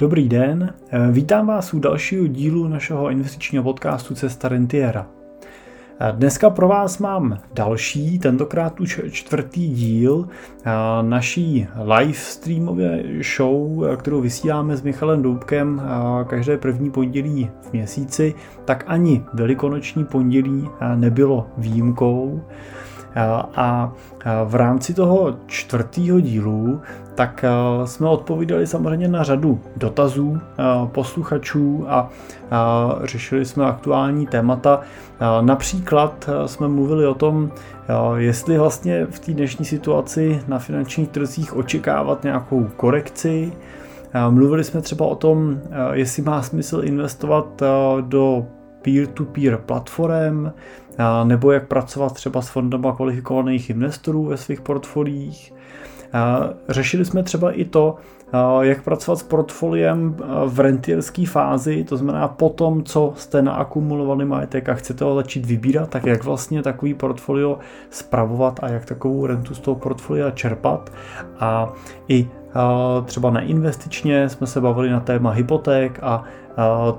Dobrý den, vítám vás u dalšího dílu našeho investičního podcastu Cesta Rentiera. Dneska pro vás mám další, tentokrát už čtvrtý díl naší live streamové show, kterou vysíláme s Michalem Doubkem každé první pondělí v měsíci, tak ani velikonoční pondělí nebylo výjimkou. A v rámci toho čtvrtého dílu tak jsme odpovídali samozřejmě na řadu dotazů posluchačů a řešili jsme aktuální témata. Například jsme mluvili o tom, jestli vlastně v té dnešní situaci na finančních trzích očekávat nějakou korekci. Mluvili jsme třeba o tom, jestli má smysl investovat do peer-to-peer platform, nebo jak pracovat třeba s fondama kvalifikovaných investorů ve svých portfoliích. Řešili jsme třeba i to, jak pracovat s portfoliem v rentierské fázi, to znamená po tom, co jste naakumulovali majetek a chcete ho začít vybírat, tak jak vlastně takový portfolio spravovat a jak takovou rentu z toho portfolia čerpat. A i třeba neinvestičně jsme se bavili na téma hypoték a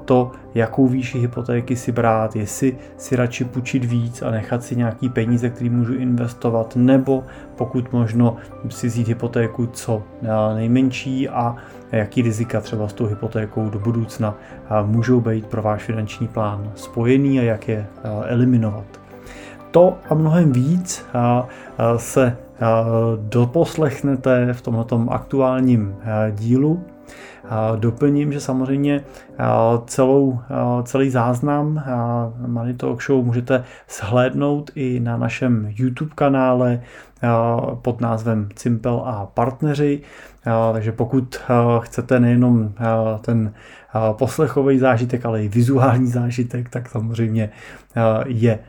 to, jakou výši hypotéky si brát, jestli si radši půjčit víc a nechat si nějaký peníze, který můžu investovat, nebo pokud možno si vzít hypotéku co nejmenší a jaký rizika třeba s tou hypotékou do budoucna můžou být pro váš finanční plán spojený a jak je eliminovat. To a mnohem víc se doposlechnete v tomto aktuálním dílu. Doplním, že samozřejmě celou, celý záznam Money Talk Show můžete shlédnout i na našem YouTube kanále pod názvem Cimpel a partneři. Takže pokud chcete nejenom ten poslechový zážitek, ale i vizuální zážitek, tak samozřejmě je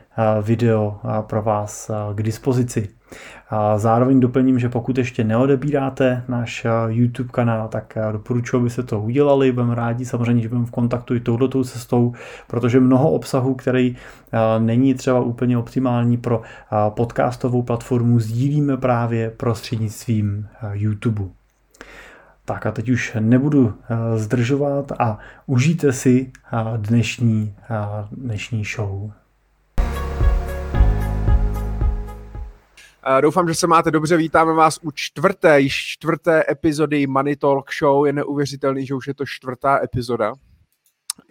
video pro vás k dispozici. A zároveň doplním, že pokud ještě neodebíráte náš YouTube kanál, tak doporučuji, aby se to udělali. Budeme rádi samozřejmě, že budeme v kontaktu i touto cestou, protože mnoho obsahu, který není třeba úplně optimální pro podcastovou platformu, sdílíme právě prostřednictvím YouTube. Tak a teď už nebudu zdržovat a užijte si dnešní, dnešní show. Doufám, že se máte dobře. Vítáme vás u čtvrté, již čtvrté epizody Money Talk Show. Je neuvěřitelný, že už je to čtvrtá epizoda.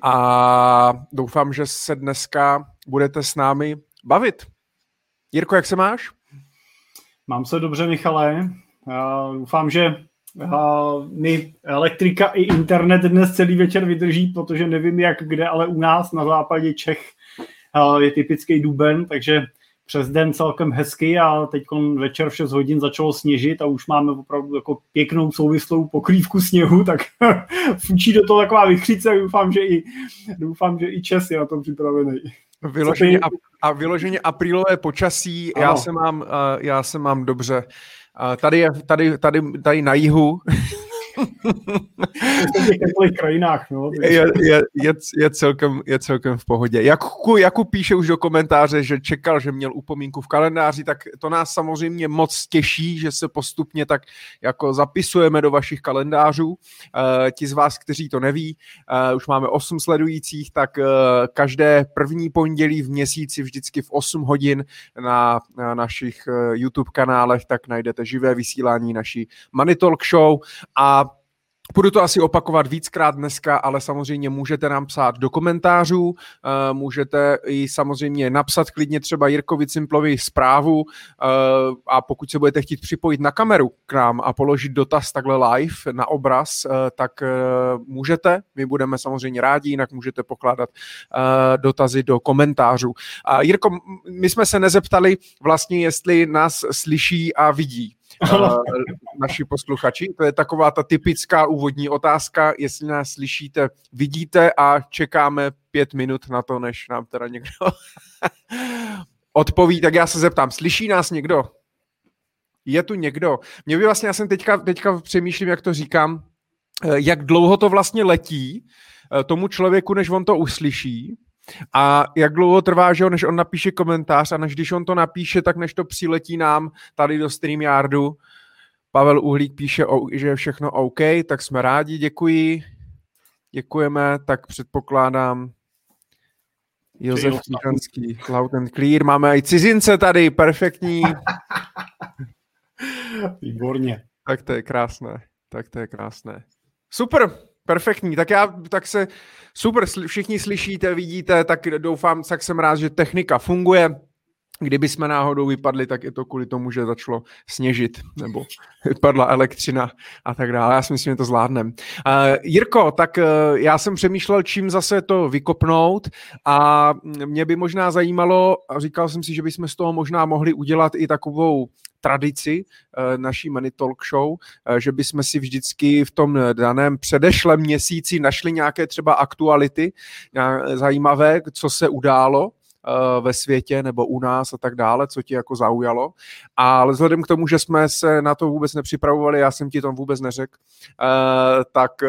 A doufám, že se dneska budete s námi bavit. Jirko, jak se máš? Mám se dobře, Michale. Doufám, že mi elektrika i internet dnes celý večer vydrží, protože nevím jak kde, ale u nás na západě Čech je typický duben, takže přes den celkem hezky a teď večer v 6 hodin začalo sněžit a už máme opravdu jako pěknou souvislou pokrývku sněhu, tak fučí do toho taková vychřice a doufám, že i, doufám, že i Čes je na to připravený. Vyloženě a, a vyloženě aprílové počasí, já se, mám, uh, já se mám dobře. Uh, tady, je, tady, tady, tady na jihu v krajinách, no. Je, je, je, je, celkem, je celkem v pohodě. Jakub, Jakub píše už do komentáře, že čekal, že měl upomínku v kalendáři, tak to nás samozřejmě moc těší, že se postupně tak jako zapisujeme do vašich kalendářů. Uh, ti z vás, kteří to neví, uh, už máme 8 sledujících, tak uh, každé první pondělí v měsíci vždycky v 8 hodin na, na našich YouTube kanálech, tak najdete živé vysílání naší Money Talk Show a Budu to asi opakovat víckrát dneska, ale samozřejmě můžete nám psát do komentářů, eh, můžete i samozřejmě napsat klidně třeba Jirkovi Cimplovi zprávu eh, a pokud se budete chtít připojit na kameru k nám a položit dotaz takhle live na obraz, eh, tak můžete, my budeme samozřejmě rádi, jinak můžete pokládat dotazy do komentářů. Jirko, my jsme se nezeptali vlastně, jestli nás slyší a vidí. Naši posluchači. To je taková ta typická úvodní otázka, jestli nás slyšíte, vidíte a čekáme pět minut na to, než nám teda někdo odpoví. Tak já se zeptám, slyší nás někdo? Je tu někdo? Mě by vlastně, já jsem teďka, teďka přemýšlím, jak to říkám, eh, jak dlouho to vlastně letí eh, tomu člověku, než on to uslyší, a jak dlouho trvá, že než on napíše komentář a než když on to napíše, tak než to přiletí nám tady do StreamYardu. Pavel Uhlík píše, že je všechno OK, tak jsme rádi, děkuji. děkujeme, tak předpokládám Josef Míchanský, Loud and Clear. Máme i cizince tady, perfektní. Výborně. Tak to je krásné, tak to je krásné. Super, perfektní. Tak já, tak se, super, všichni slyšíte, vidíte, tak doufám, tak jsem rád, že technika funguje. Kdyby jsme náhodou vypadli, tak je to kvůli tomu, že začalo sněžit, nebo vypadla elektřina a tak dále. Já si myslím, že to zvládnem. Uh, Jirko, tak uh, já jsem přemýšlel, čím zase to vykopnout a mě by možná zajímalo, a říkal jsem si, že bychom z toho možná mohli udělat i takovou tradici uh, naší Money Talk Show, uh, že bychom si vždycky v tom daném předešlém měsíci našli nějaké třeba aktuality zajímavé, co se událo Eh, ve světě nebo u nás a tak dále, co ti jako zaujalo. Ale vzhledem k tomu, že jsme se na to vůbec nepřipravovali, já jsem ti to vůbec neřekl, eh, tak eh,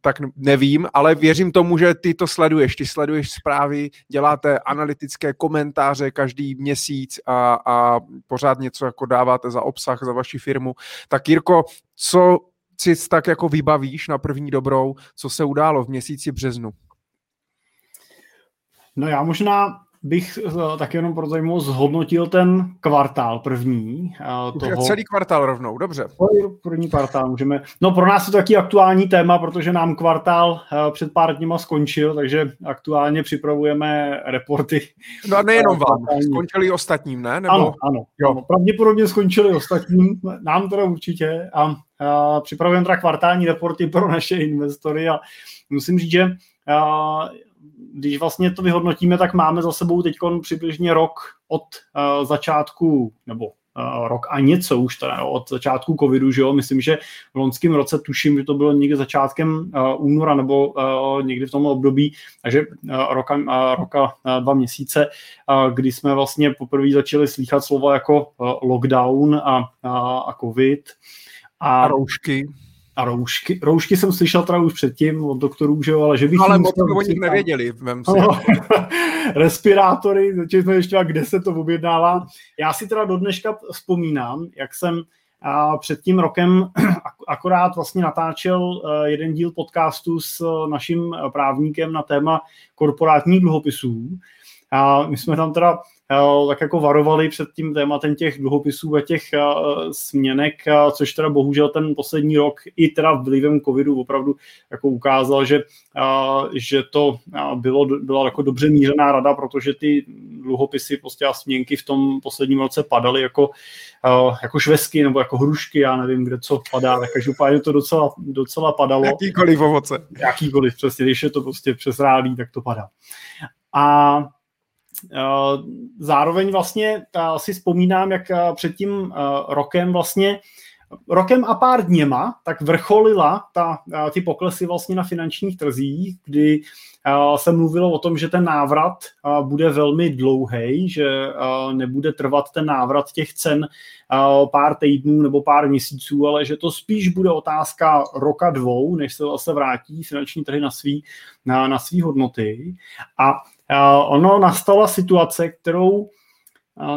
tak nevím, ale věřím tomu, že ty to sleduješ. Ty sleduješ zprávy, děláte analytické komentáře každý měsíc a, a pořád něco jako dáváte za obsah, za vaši firmu. Tak Jirko, co si tak jako vybavíš na první dobrou, co se událo v měsíci březnu? No já možná bych eh, tak jenom pro zajímavost zhodnotil ten kvartál první. Eh, toho... Celý kvartál rovnou, dobře. První kvartál můžeme. No pro nás je to taky aktuální téma, protože nám kvartál eh, před pár dněma skončil, takže aktuálně připravujeme reporty. No a nejenom vám, skončili ostatním, ne? Nebo... Ano, ano, jo. ano. Pravděpodobně skončili ostatním, nám teda určitě. A, a připravujeme teda kvartální reporty pro naše investory a musím říct, že a, když vlastně to vyhodnotíme, tak máme za sebou teď přibližně rok od uh, začátku, nebo uh, rok a něco už teda, od začátku covidu, že jo, myslím, že v loňském roce tuším, že to bylo někdy začátkem uh, února nebo uh, někdy v tom období, takže uh, roka, uh, roka uh, dva měsíce, uh, kdy jsme vlastně poprvé začali slýchat slova jako uh, lockdown a, uh, a covid. A, a roušky a roušky. Roušky jsem slyšel teda už předtím od doktorů, že jo, ale že bych... Ale moc o nich nevěděli, vem si. No, respirátory, začali jsme ještě, kde se to objednává. Já si teda do dneška vzpomínám, jak jsem a před tím rokem akorát vlastně natáčel eh, jeden díl podcastu s eh, naším právníkem na téma korporátních dluhopisů. A my jsme tam teda tak jako varovali před tím tématem těch dluhopisů a těch eh, směnek, eh, což teda bohužel ten poslední rok i teda vlivem covidu opravdu jako ukázal, že, že to bylo, byla jako dobře mířená rada, protože ty dluhopisy prostě a směnky v tom posledním roce padaly jako, jako švesky nebo jako hrušky, já nevím, kde co padá, tak každopádně to docela, docela padalo. Jakýkoliv ovoce. Jakýkoliv, přesně, když je to prostě přes rádí, tak to padá. A Eh, zároveň vlastně si vzpomínám, jak eh, před tím eh, rokem vlastně rokem a pár dněma tak vrcholila ta, ty poklesy vlastně na finančních trzích, kdy se mluvilo o tom, že ten návrat bude velmi dlouhý, že nebude trvat ten návrat těch cen pár týdnů nebo pár měsíců, ale že to spíš bude otázka roka dvou, než se zase vrátí finanční trhy na svý, na, na svý hodnoty. A ono nastala situace, kterou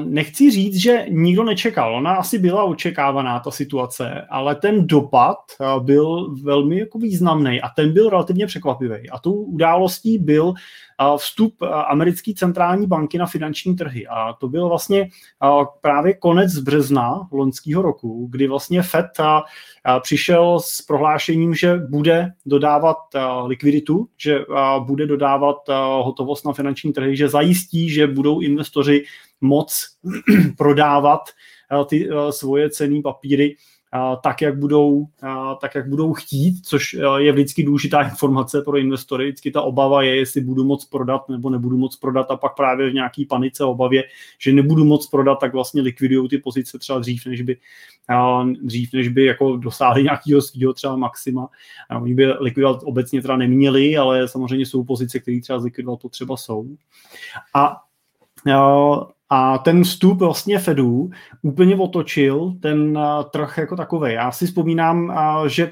Nechci říct, že nikdo nečekal. Ona asi byla očekávaná, ta situace, ale ten dopad byl velmi jako významný a ten byl relativně překvapivý. A tou událostí byl vstup americké centrální banky na finanční trhy. A to byl vlastně právě konec března loňského roku, kdy vlastně Fed přišel s prohlášením, že bude dodávat likviditu, že bude dodávat hotovost na finanční trhy, že zajistí, že budou investoři moc prodávat ty svoje cený papíry tak, jak budou, tak, jak budou chtít, což je vždycky důležitá informace pro investory. Vždycky ta obava je, jestli budu moc prodat nebo nebudu moc prodat a pak právě v nějaký panice, obavě, že nebudu moc prodat, tak vlastně likvidují ty pozice třeba dřív, než by, dřív, než by jako dosáhli nějakého svého třeba maxima. Oni by likvidovat obecně teda neměli, ale samozřejmě jsou pozice, které třeba zlikvidovat potřeba jsou. A a ten vstup vlastně Fedu úplně otočil ten trh jako takový. Já si vzpomínám, že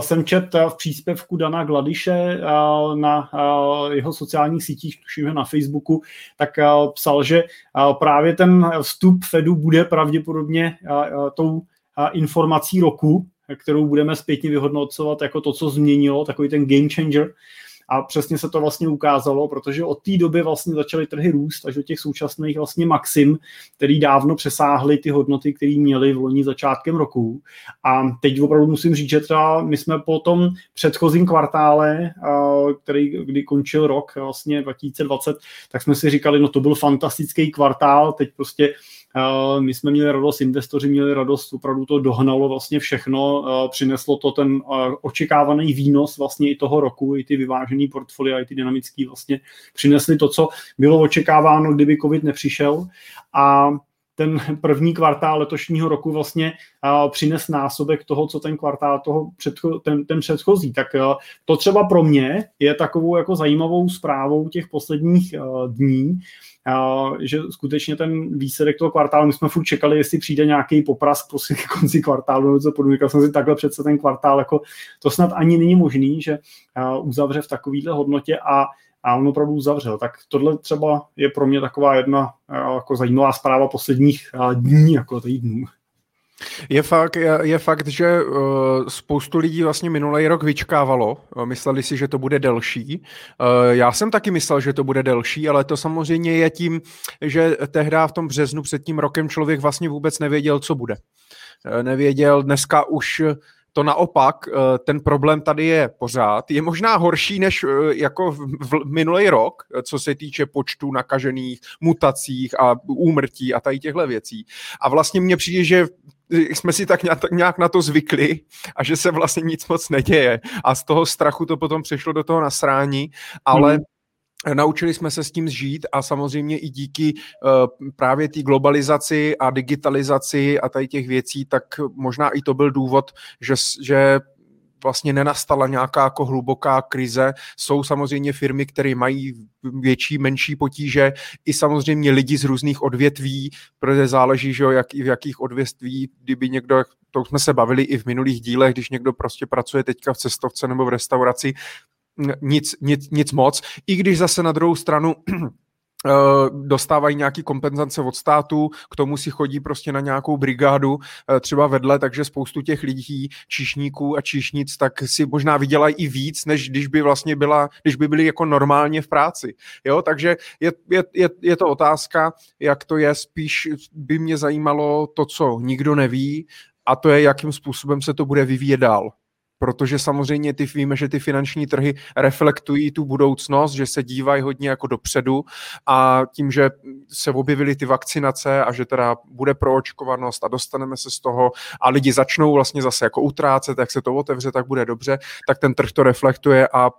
jsem čet v příspěvku Dana Gladiše na jeho sociálních sítích, tuším na Facebooku, tak psal, že právě ten vstup Fedu bude pravděpodobně tou informací roku, kterou budeme zpětně vyhodnocovat jako to, co změnilo, takový ten game changer. A přesně se to vlastně ukázalo, protože od té doby vlastně začaly trhy růst až do těch současných vlastně maxim, který dávno přesáhly ty hodnoty, které měly v loni začátkem roku. A teď opravdu musím říct, že třeba my jsme po tom předchozím kvartále, který, kdy končil rok vlastně 2020, tak jsme si říkali, no to byl fantastický kvartál, teď prostě my jsme měli radost, investoři měli radost, opravdu to dohnalo vlastně všechno, přineslo to ten očekávaný výnos vlastně i toho roku, i ty vyvážený portfolia, i ty dynamický vlastně přinesli to, co bylo očekáváno, kdyby covid nepřišel a ten první kvartál letošního roku vlastně přines násobek toho, co ten kvartál toho předcho, ten, ten předchozí. Tak to třeba pro mě je takovou jako zajímavou zprávou těch posledních dní, že skutečně ten výsledek toho kvartálu, my jsme furt čekali, jestli přijde nějaký poprask k konci kvartálu, nebo co podobně, jsem si takhle přece ten kvartál, jako to snad ani není možný, že uzavře v takovýhle hodnotě a a on opravdu uzavřel. Tak tohle třeba je pro mě taková jedna jako zajímavá zpráva posledních dní, jako týdnů. Je fakt, je, je fakt, že uh, spoustu lidí vlastně minulý rok vyčkávalo, mysleli si, že to bude delší. Uh, já jsem taky myslel, že to bude delší, ale to samozřejmě je tím, že tehdy v tom březnu před tím rokem člověk vlastně vůbec nevěděl, co bude. Uh, nevěděl, dneska už to naopak, ten problém tady je pořád. Je možná horší než jako v minulý rok, co se týče počtu nakažených, mutacích a úmrtí a tady těchto věcí. A vlastně mně přijde, že jsme si tak nějak na to zvykli a že se vlastně nic moc neděje. A z toho strachu to potom přešlo do toho nasrání, ale hmm. Naučili jsme se s tím žít a samozřejmě i díky uh, právě té globalizaci a digitalizaci a tady těch věcí, tak možná i to byl důvod, že, že vlastně nenastala nějaká jako hluboká krize. Jsou samozřejmě firmy, které mají větší, menší potíže, i samozřejmě lidi z různých odvětví, protože záleží, že jo, jak, v jakých odvětví, kdyby někdo, to jsme se bavili i v minulých dílech, když někdo prostě pracuje teďka v cestovce nebo v restauraci, nic, nic, nic moc. I když zase na druhou stranu dostávají nějaký kompenzace od státu, k tomu si chodí prostě na nějakou brigádu eh, třeba vedle, takže spoustu těch lidí, číšníků a číšnic, tak si možná vydělají i víc, než když by vlastně byla, když by byli jako normálně v práci. Jo, takže je, je, je, je to otázka, jak to je, spíš by mě zajímalo to, co nikdo neví, a to je, jakým způsobem se to bude vyvíjet dál protože samozřejmě ty víme, že ty finanční trhy reflektují tu budoucnost, že se dívají hodně jako dopředu a tím, že se objevily ty vakcinace a že teda bude proočkovanost a dostaneme se z toho a lidi začnou vlastně zase jako utrácet, jak se to otevře, tak bude dobře, tak ten trh to reflektuje a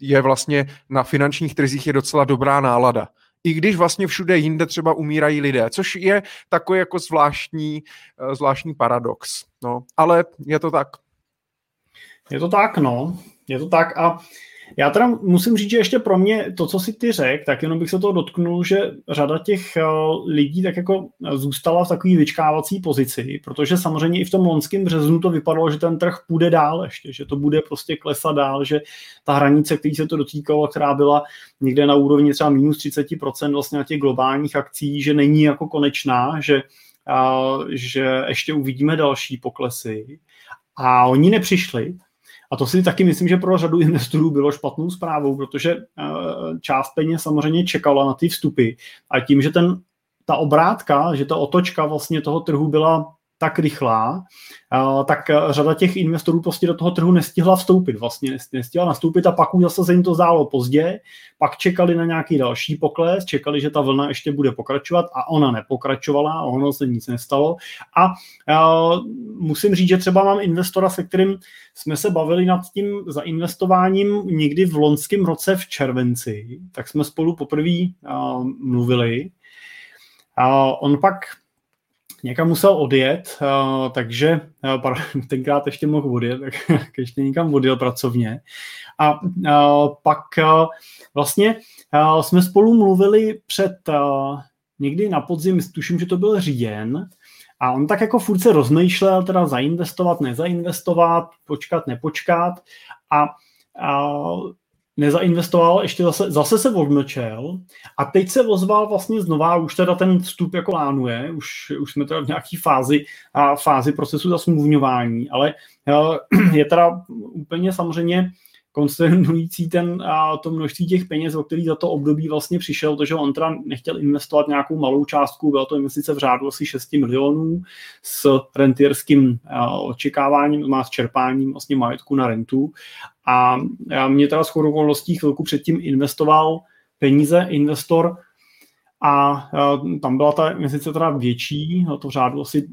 je vlastně na finančních trzích je docela dobrá nálada i když vlastně všude jinde třeba umírají lidé, což je takový jako zvláštní, eh, zvláštní paradox. No, ale je to tak. Je to tak, no. Je to tak a já teda musím říct, že ještě pro mě to, co si ty řek, tak jenom bych se toho dotknul, že řada těch eh, lidí tak jako zůstala v takové vyčkávací pozici, protože samozřejmě i v tom lonském březnu to vypadalo, že ten trh půjde dál ještě, že to bude prostě klesat dál, že ta hranice, který se to dotýkalo, která byla někde na úrovni třeba minus 30% vlastně na těch globálních akcí, že není jako konečná, že, a, že ještě uvidíme další poklesy. A oni nepřišli, a to si taky myslím, že pro řadu investorů bylo špatnou zprávou, protože eh, část peněz samozřejmě čekala na ty vstupy a tím, že ten, ta obrátka, že ta otočka vlastně toho trhu byla tak rychlá, tak řada těch investorů prostě do toho trhu nestihla vstoupit, vlastně nestihla nastoupit a pak už zase se jim to zdálo pozdě, pak čekali na nějaký další pokles, čekali, že ta vlna ještě bude pokračovat a ona nepokračovala, ono se nic nestalo. A, a musím říct, že třeba mám investora, se kterým jsme se bavili nad tím zainvestováním někdy v loňském roce v červenci, tak jsme spolu poprvé mluvili. A on pak někam musel odjet, uh, takže uh, tenkrát ještě mohl odjet, tak ještě někam odjel pracovně. A uh, pak vlastně jsme spolu mluvili před někdy na podzim, tuším, že to byl říjen, a on tak jako furt se rozmýšlel, teda zainvestovat, nezainvestovat, počkat, nepočkat. A, a nezainvestoval, ještě zase, zase se odmlčel. A teď se ozval vlastně znova, už teda ten vstup jako plánuje, už, už jsme teda v nějaké fázi, a fázi procesu zasmluvňování, ale je teda úplně samozřejmě konsternující ten, a to množství těch peněz, o který za to období vlastně přišel, to, že on teda nechtěl investovat nějakou malou částku, byla to investice v řádu asi 6 milionů s rentierským očekáváním, má s čerpáním vlastně majetku na rentu. A mě teda s okolností chvilku předtím investoval peníze investor a tam byla ta investice teda větší, to v řádu asi,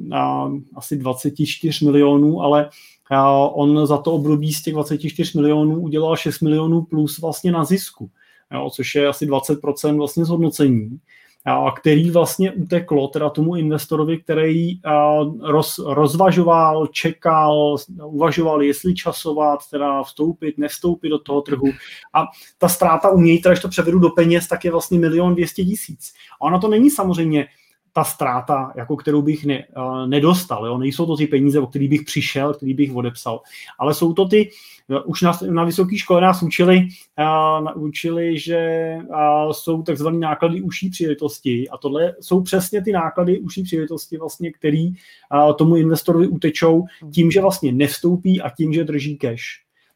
asi 24 milionů, ale on za to období z těch 24 milionů udělal 6 milionů plus vlastně na zisku, jo, což je asi 20% vlastně zhodnocení, a který vlastně uteklo teda tomu investorovi, který roz, rozvažoval, čekal, uvažoval, jestli časovat, teda vstoupit, nevstoupit do toho trhu. A ta ztráta u něj, teda, když to převedu do peněz, tak je vlastně milion dvěstě tisíc. A ona to není samozřejmě ta ztráta, jako kterou bych ne, uh, nedostal. Jo? Nejsou to ty peníze, o který bych přišel, který bych odepsal, ale jsou to ty, uh, už na, na vysoké škole nás učili, uh, učili, že uh, jsou takzvané náklady uší příležitosti a tohle jsou přesně ty náklady uší příležitosti, vlastně, který uh, tomu investorovi utečou tím, že vlastně nevstoupí a tím, že drží cash.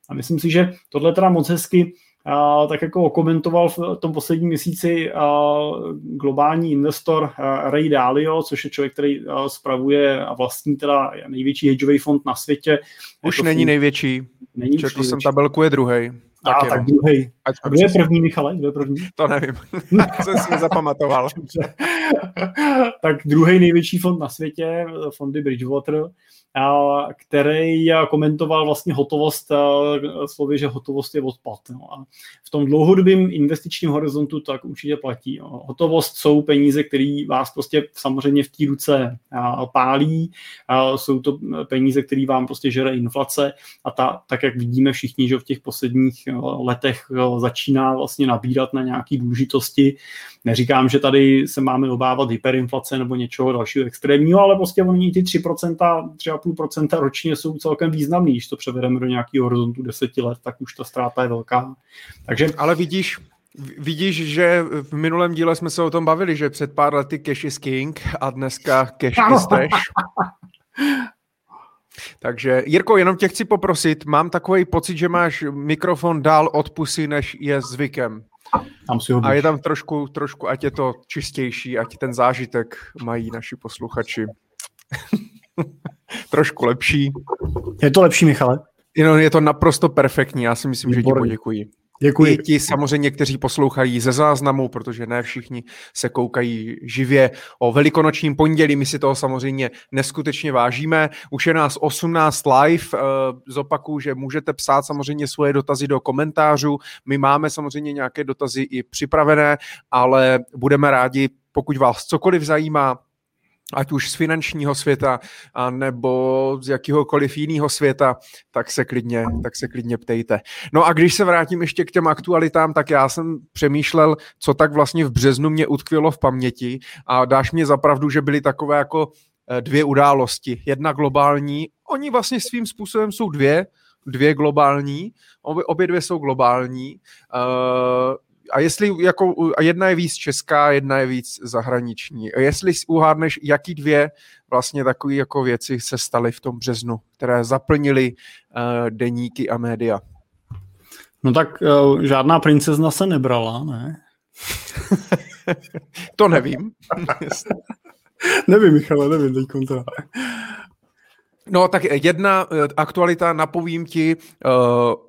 A myslím si, že tohle teda moc hezky a, tak jako komentoval v tom posledním měsíci a, globální investor a, Ray Dalio, což je člověk, který a, spravuje a vlastní teda největší hedžový fond na světě. Už není fond, největší. Není Četl už jsem tabelku, je druhý. Tak, a, tak druhý. A kdo je první, Michale? Kdo je první? To nevím. jsem si zapamatoval. tak druhý největší fond na světě, fondy Bridgewater, který komentoval vlastně hotovost slovy, že hotovost je odpad. No. A v tom dlouhodobém investičním horizontu tak určitě platí. No. Hotovost jsou peníze, které vás prostě samozřejmě v té ruce pálí, jsou to peníze, které vám prostě žere inflace a ta, tak, jak vidíme všichni, že v těch posledních letech začíná vlastně nabírat na nějaké důležitosti. Neříkám, že tady se máme obávat hyperinflace nebo něčeho dalšího extrémního, ale prostě oni ty 3%, 3,5% ročně jsou celkem významný, když to převedeme do nějakého horizontu 10 let, tak už ta ztráta je velká. Takže... Ale vidíš, Vidíš, že v minulém díle jsme se o tom bavili, že před pár lety cash is king a dneska cash is trash. Takže Jirko, jenom tě chci poprosit, mám takový pocit, že máš mikrofon dál od pusy, než je zvykem. Tam si ho a je tam trošku, trošku, ať je to čistější, ať ten zážitek mají naši posluchači. trošku lepší. Je to lepší, Michale? Je to naprosto perfektní, já si myslím, Výborný. že ti poděkuji. Děkuji. I ti samozřejmě, kteří poslouchají ze záznamu, protože ne všichni se koukají živě o velikonočním pondělí. My si toho samozřejmě neskutečně vážíme. Už je nás 18 live. Eh, zopakuju, že můžete psát samozřejmě svoje dotazy do komentářů. My máme samozřejmě nějaké dotazy i připravené, ale budeme rádi, pokud vás cokoliv zajímá, ať už z finančního světa, a nebo z jakéhokoliv jiného světa, tak se, klidně, tak se klidně ptejte. No a když se vrátím ještě k těm aktualitám, tak já jsem přemýšlel, co tak vlastně v březnu mě utkvělo v paměti a dáš mě zapravdu, že byly takové jako eh, dvě události. Jedna globální, oni vlastně svým způsobem jsou dvě, dvě globální, obě, dvě jsou globální. Uh, a jestli jako, a jedna je víc česká, jedna je víc zahraniční. A jestli uhádneš, jaký dvě vlastně takové jako věci se staly v tom březnu, které zaplnily uh, deníky a média? No tak uh, žádná princezna se nebrala, ne? to nevím. nevím, Michale, nevím teď kontra. No tak jedna eh, aktualita, napovím ti, uh,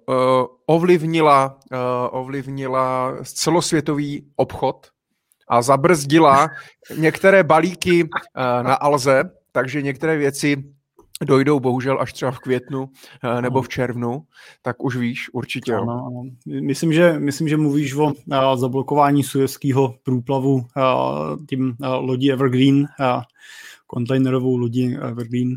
uh, ovlivnila, uh, ovlivnila celosvětový obchod a zabrzdila některé balíky uh, na Alze, takže některé věci dojdou bohužel až třeba v květnu nebo v červnu, tak už víš, určitě. Ano, ano. Myslím, že, myslím, že mluvíš o uh, zablokování sujeského průplavu uh, tím uh, lodí Evergreen, uh, kontejnerovou lodí Evergreen,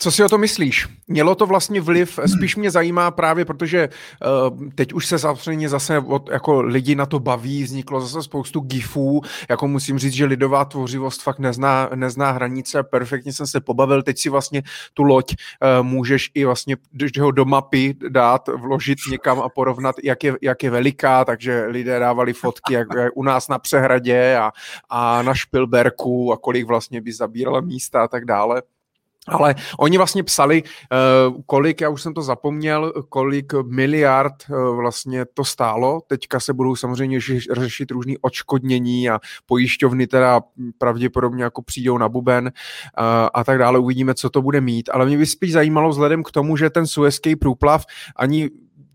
Co si o to myslíš? Mělo to vlastně vliv, spíš mě zajímá právě, protože uh, teď už se samozřejmě zase od, jako lidi na to baví, vzniklo zase spoustu gifů, jako musím říct, že lidová tvořivost fakt nezná, nezná hranice, perfektně jsem se pobavil, teď si vlastně tu loď uh, můžeš i vlastně, ho do mapy dát, vložit někam a porovnat, jak je, jak je veliká, takže lidé dávali fotky, jak, jak u nás na přehradě a, a na Špilberku a kolik vlastně by zabírala místa a tak dále. Ale oni vlastně psali, uh, kolik, já už jsem to zapomněl, kolik miliard uh, vlastně to stálo. Teďka se budou samozřejmě řešit různý očkodnění a pojišťovny teda pravděpodobně jako přijdou na buben uh, a tak dále. Uvidíme, co to bude mít. Ale mě by spíš zajímalo vzhledem k tomu, že ten Suezký průplav ani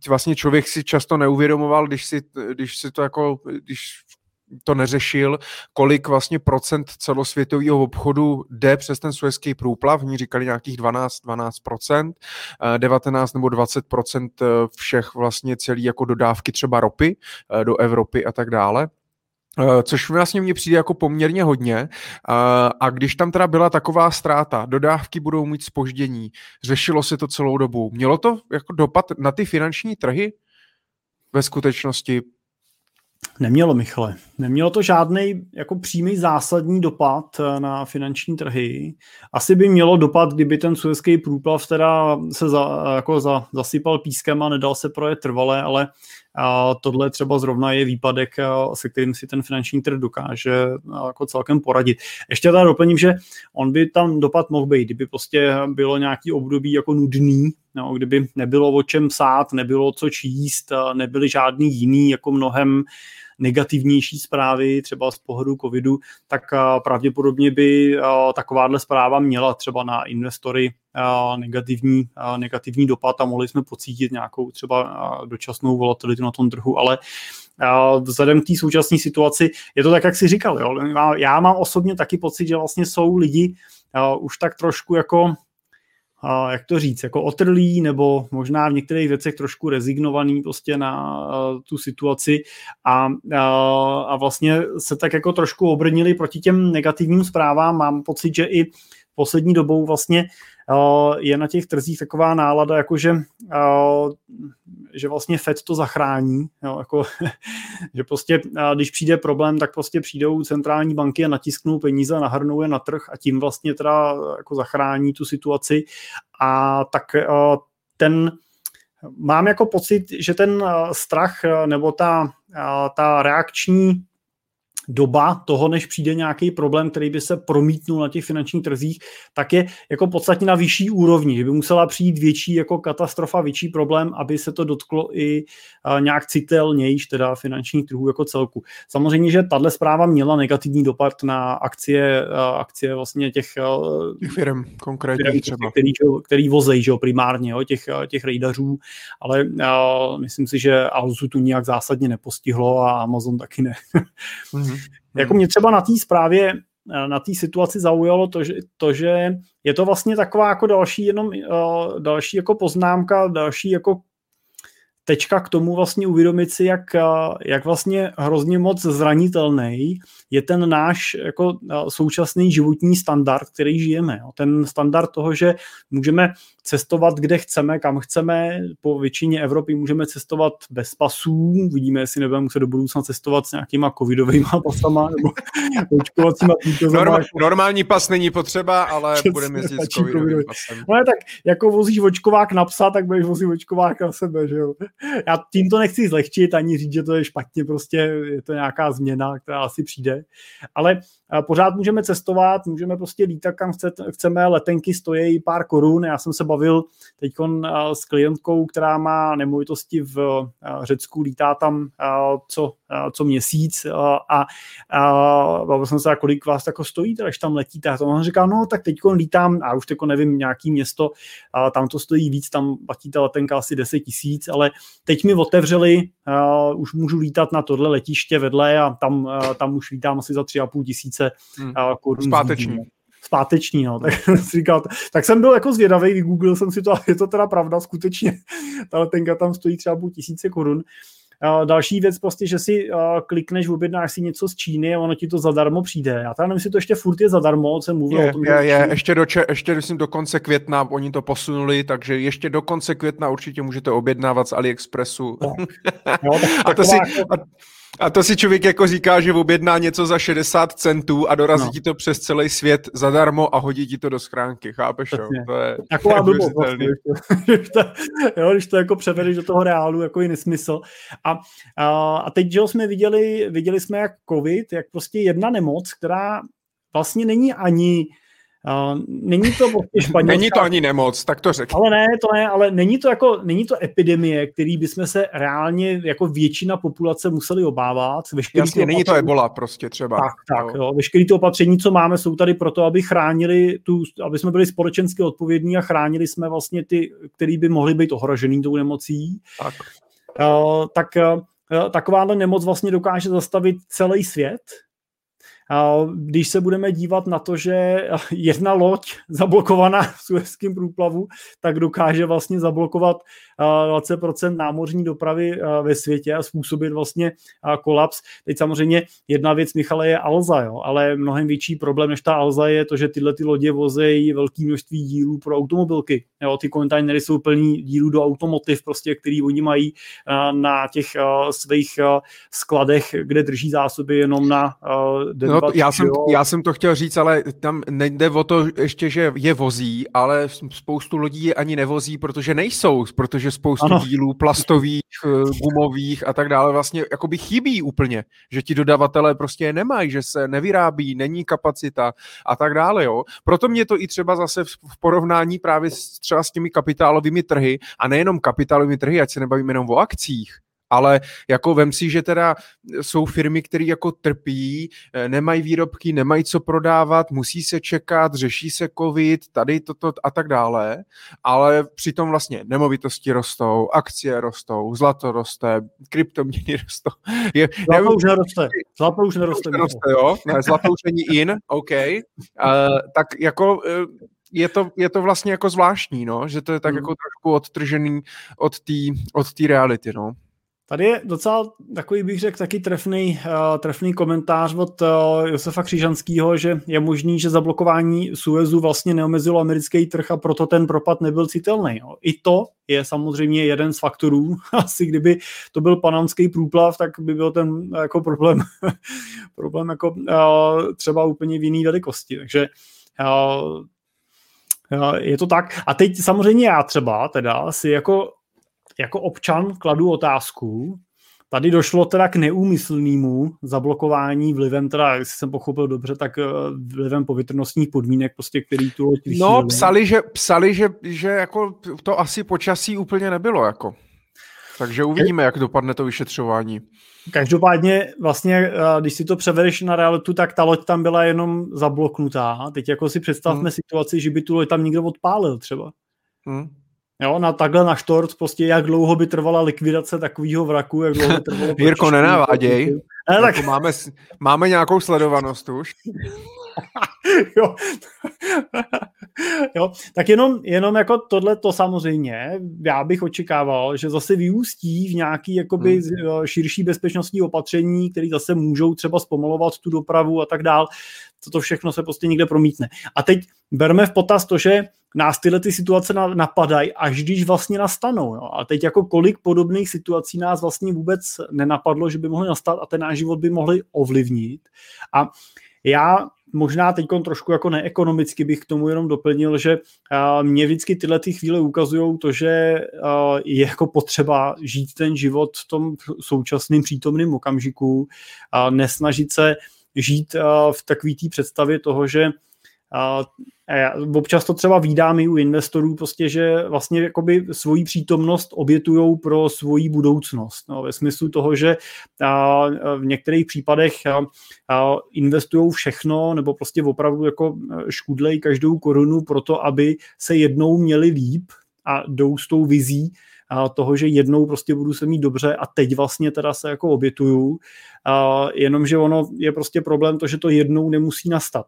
vlastně člověk si často neuvědomoval, když si, když si to jako, když to neřešil, kolik vlastně procent celosvětového obchodu jde přes ten Suezký průplav, oni říkali nějakých 12, 12 procent, 19 nebo 20 procent eh, všech vlastně celý jako dodávky třeba ropy eh, do Evropy a tak dále. Eh, což vlastně mně přijde jako poměrně hodně. A když tam teda byla taková ztráta, dodávky budou mít spoždění, řešilo se to celou dobu. Mělo to jako dopad na ty finanční trhy ve skutečnosti? Nemělo, Michale. Nemělo to žádný jako přímý zásadní dopad eh, na finanční trhy. Asi by mělo dopad, kdyby ten suezký průplav teda se za, jako za, zasypal pískem a nedal se projet trvale, ale a tohle třeba zrovna je výpadek, se kterým si ten finanční trh dokáže jako celkem poradit. Ještě teda doplním, že on by tam dopad mohl být, kdyby prostě bylo nějaký období jako nudný, no, kdyby nebylo o čem psát, nebylo co číst, nebyly žádný jiný jako mnohem negativnější zprávy, třeba z pohledu covidu, tak pravděpodobně by takováhle zpráva měla třeba na investory negativní, negativní dopad a mohli jsme pocítit nějakou třeba dočasnou volatilitu na tom trhu, ale vzhledem k té současné situaci je to tak, jak jsi říkal. Jo? Já mám osobně taky pocit, že vlastně jsou lidi už tak trošku jako jak to říct, jako otrlý nebo možná v některých věcech trošku rezignovaný prostě na tu situaci a, a vlastně se tak jako trošku obrnili proti těm negativním zprávám. Mám pocit, že i poslední dobou vlastně je na těch trzích taková nálada, jako že, že vlastně Fed to zachrání, jo, jako, že prostě když přijde problém, tak prostě přijdou centrální banky a natisknou peníze, nahrnou je na trh a tím vlastně teda jako zachrání tu situaci. A tak ten mám jako pocit, že ten strach nebo ta, ta reakční doba toho, než přijde nějaký problém, který by se promítnul na těch finančních trzích, tak je jako podstatně na vyšší úrovni, že by musela přijít větší jako katastrofa, větší problém, aby se to dotklo i nějak citelnější teda finančních trhů jako celku. Samozřejmě, že tahle zpráva měla negativní dopad na akcie, akcie vlastně těch, těch firm, konkrétně firm, třeba. Který, který vozejí, že jo, primárně, jo, těch, těch rejdařů, ale uh, myslím si, že Alzu tu nějak zásadně nepostihlo a Amazon taky ne. mm-hmm. Mm-hmm. Jako mě třeba na té zprávě, eh, na té situaci zaujalo to že, to, že je to vlastně taková jako další jenom uh, další jako poznámka, další jako tečka k tomu vlastně uvědomit si, jak, jak vlastně hrozně moc zranitelný je ten náš jako současný životní standard, který žijeme. Ten standard toho, že můžeme cestovat, kde chceme, kam chceme, po většině Evropy můžeme cestovat bez pasů, vidíme, jestli nebudeme muset do budoucna cestovat s nějakýma covidovými pasama nebo očkovacíma Norma, Normální pas není potřeba, ale budeme jezdit s covidovým pasem. No tak jako vozíš očkovák na psa, tak budeš vozit očkovák na sebe, že jo? Já tím to nechci zlehčit ani říct, že to je špatně, prostě je to nějaká změna, která asi přijde, ale pořád můžeme cestovat, můžeme prostě lítat kam chceme, letenky stojí pár korun, já jsem se bavil teď s klientkou, která má nemovitosti v Řecku, lítá tam co, co měsíc a, a bavil jsem se, kolik vás tako stojí, když tam letíte. A to on říká, no tak teď lítám, a už teď nevím, nějaký město, tam to stojí víc, tam platí ta letenka asi 10 tisíc, ale teď mi otevřeli, už můžu lítat na tohle letiště vedle a tam, tam už lítám asi za 3,5 tisíce hmm. korun. Zpáteční. Zpáteční, no. Tak, říkal, tak jsem byl jako zvědavý, vygooglil jsem si to a je to teda pravda, skutečně ta letenka tam stojí třeba půl tisíce korun. další věc prostě, že si klikneš, objednáš si něco z Číny a ono ti to zadarmo přijde. Já tam nevím, jestli to ještě furt je zadarmo, jsem mluvil je, o tom. Je, je, ještě do, ještě myslím do konce května, oni to posunuli, takže ještě do konce května určitě můžete objednávat z AliExpressu. No. Jo, a, to si, jako- a, a to si člověk jako říká, že objedná něco za 60 centů a dorazí no. ti to přes celý svět zadarmo a hodí ti to do schránky, chápeš? Jo? To je Taková blbost, vlastně, když, to, jo, když to jako převedeš do toho reálu, jako je nesmysl. A, a, a teď, že jsme viděli, viděli jsme jak covid, jak prostě jedna nemoc, která vlastně není ani Uh, není to prostě španělská... Není to ani nemoc, tak to řekni. Ale ne, to ne, ale není to jako, není to epidemie, který bychom se reálně jako většina populace museli obávat. Veškerý Jasně, není to ebola prostě třeba. Tak, tak, jo. Veškerý to opatření, co máme, jsou tady proto, aby chránili tu, aby jsme byli společensky odpovědní a chránili jsme vlastně ty, který by mohli být ohrožený tou nemocí. Tak. Uh, tak uh, takováhle nemoc vlastně dokáže zastavit celý svět, když se budeme dívat na to, že jedna loď zablokovaná v Suezském průplavu, tak dokáže vlastně zablokovat 20% námořní dopravy ve světě a způsobit vlastně kolaps. Teď samozřejmě jedna věc, Michale, je Alza, jo, ale mnohem větší problém než ta Alza je to, že tyhle ty lodě vozejí velké množství dílů pro automobilky. Jo, ty kontejnery jsou plný dílů do automotiv, prostě, který oni mají na těch svých skladech, kde drží zásoby jenom na no, já, jsem, já jsem to chtěl říct, ale tam nejde o to ještě, že je vozí, ale spoustu lodí je ani nevozí, protože nejsou, protože spoustu ano. dílů plastových, eh, gumových a tak dále vlastně jakoby chybí úplně, že ti dodavatelé prostě nemají, že se nevyrábí, není kapacita a tak dále, jo. Proto mě to i třeba zase v porovnání právě s, třeba s těmi kapitálovými trhy a nejenom kapitálovými trhy, ať se nebavíme jenom o akcích, ale jako vem si, že teda jsou firmy, které jako trpí, eh, nemají výrobky, nemají co prodávat, musí se čekat, řeší se covid, tady toto a tak dále, ale přitom vlastně nemovitosti rostou, akcie rostou, zlato roste, kryptoměny rostou. Je, zlato nevím, už neroste. Zlato už neroste. neroste jo? Ne, zlato už není in, OK. Uh, tak jako uh, je to, je to vlastně jako zvláštní, no, že to je tak hmm. jako trošku odtržený od té od reality, no. Tady je docela takový, bych řekl, taky trefný, uh, trefný komentář od uh, Josefa Křižanského, že je možný, že zablokování Suezu vlastně neomezilo americký trh a proto ten propad nebyl citelný. Jo. I to je samozřejmě jeden z faktorů. Asi kdyby to byl panamský průplav, tak by byl ten jako problém, problém jako uh, třeba úplně v jiný velikosti. Takže uh, je to tak. A teď samozřejmě já třeba teda si jako jako občan kladu otázku, Tady došlo teda k neúmyslnému zablokování vlivem, teda, jestli jsem pochopil dobře, tak eh, vlivem povětrnostních podmínek, prostě, který tu loď No, psali, že, psali že, že jako to asi počasí úplně nebylo, jako. Takže uvidíme, jak dopadne to vyšetřování. Každopádně vlastně, eh, když si to převedeš na realitu, tak ta loď tam byla jenom zabloknutá. Teď jako si představme hmm. situaci, že by tu loď tam někdo odpálil třeba. Hmm. Jo, na takhle na štort, prostě jak dlouho by trvala likvidace takového vraku, jak dlouho by trvalo... Jirko, nenaváděj. Ne, tak... Jako máme, máme nějakou sledovanost už. jo. jo. Tak jenom, jenom jako tohle to samozřejmě, já bych očekával, že zase vyústí v nějaký jakoby hmm. širší bezpečnostní opatření, které zase můžou třeba zpomalovat tu dopravu a tak dál. Toto všechno se prostě někde promítne. A teď berme v potaz to, že nás tyhle ty situace napadají, až když vlastně nastanou. Jo. A teď jako kolik podobných situací nás vlastně vůbec nenapadlo, že by mohly nastat a ten náš život by mohli ovlivnit. A já možná teď trošku jako neekonomicky bych k tomu jenom doplnil, že mě vždycky tyhle ty chvíle ukazují to, že je jako potřeba žít ten život v tom současném přítomném okamžiku, a nesnažit se žít v takové té představě toho, že a já občas to třeba vídám i u investorů, prostě, že vlastně jakoby svoji přítomnost obětujou pro svoji budoucnost. No, ve smyslu toho, že a, v některých případech investují všechno, nebo prostě opravdu jako škudlej každou korunu pro to, aby se jednou měli líp a jdou s tou vizí, a toho, že jednou prostě budu se mít dobře a teď vlastně teda se jako obětuju, a jenomže ono je prostě problém to, že to jednou nemusí nastat.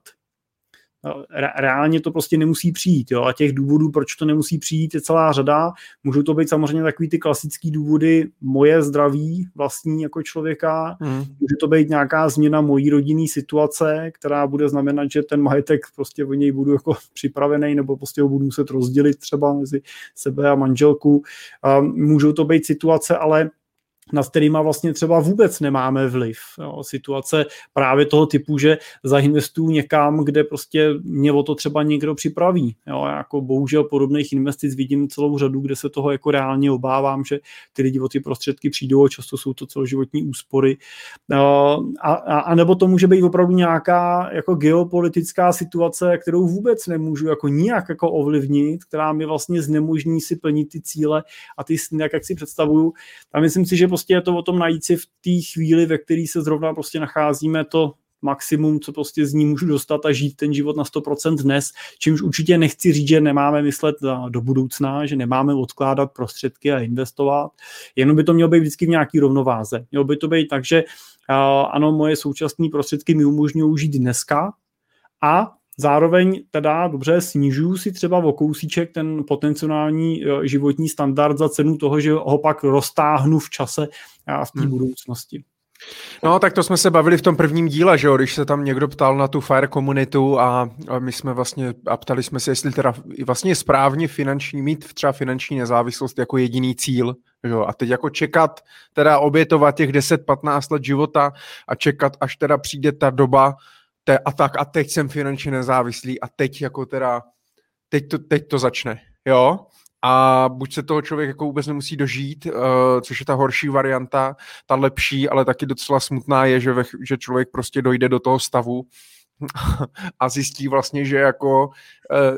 Reálně to prostě nemusí přijít. Jo? A těch důvodů, proč to nemusí přijít, je celá řada. Můžou to být samozřejmě takový ty klasické důvody moje zdraví vlastní jako člověka. Mm. Může to být nějaká změna mojí rodinné situace, která bude znamenat, že ten majetek prostě o něj budu jako připravený nebo prostě ho budu muset rozdělit třeba mezi sebe a manželku. Můžou to být situace, ale nad kterýma vlastně třeba vůbec nemáme vliv. Jo. Situace právě toho typu, že zainvestuju někam, kde prostě mě o to třeba někdo připraví. Jo. Jako bohužel podobných investic vidím celou řadu, kde se toho jako reálně obávám, že ty lidi o ty prostředky přijdou a často jsou to celoživotní úspory. A, a, a nebo to může být opravdu nějaká jako geopolitická situace, kterou vůbec nemůžu jako nijak jako ovlivnit, která mi vlastně znemožní si plnit ty cíle a ty sny, jak si představuju. A myslím si, že prostě je to o tom najít si v té chvíli, ve které se zrovna prostě nacházíme, to maximum, co prostě z ní můžu dostat a žít ten život na 100% dnes, čímž určitě nechci říct, že nemáme myslet do budoucna, že nemáme odkládat prostředky a investovat, jenom by to mělo být vždycky v nějaký rovnováze. Mělo by to být tak, že ano, moje současné prostředky mi umožňují žít dneska a Zároveň teda dobře snižuju si třeba o kousíček ten potenciální e, životní standard za cenu toho, že ho pak roztáhnu v čase a v té hmm. budoucnosti. No, tak to jsme se bavili v tom prvním díle, že jo, když se tam někdo ptal na tu FIRE komunitu a, a my jsme vlastně, a ptali jsme se, jestli teda vlastně je správně finanční, mít třeba finanční nezávislost jako jediný cíl, že jo, a teď jako čekat, teda obětovat těch 10-15 let života a čekat, až teda přijde ta doba, te, a tak a teď jsem finančně nezávislý a teď jako teda, teď to, teď to začne, jo? A buď se toho člověk jako vůbec nemusí dožít, uh, což je ta horší varianta, ta lepší, ale taky docela smutná je, že, ve, že člověk prostě dojde do toho stavu a zjistí vlastně, že jako uh,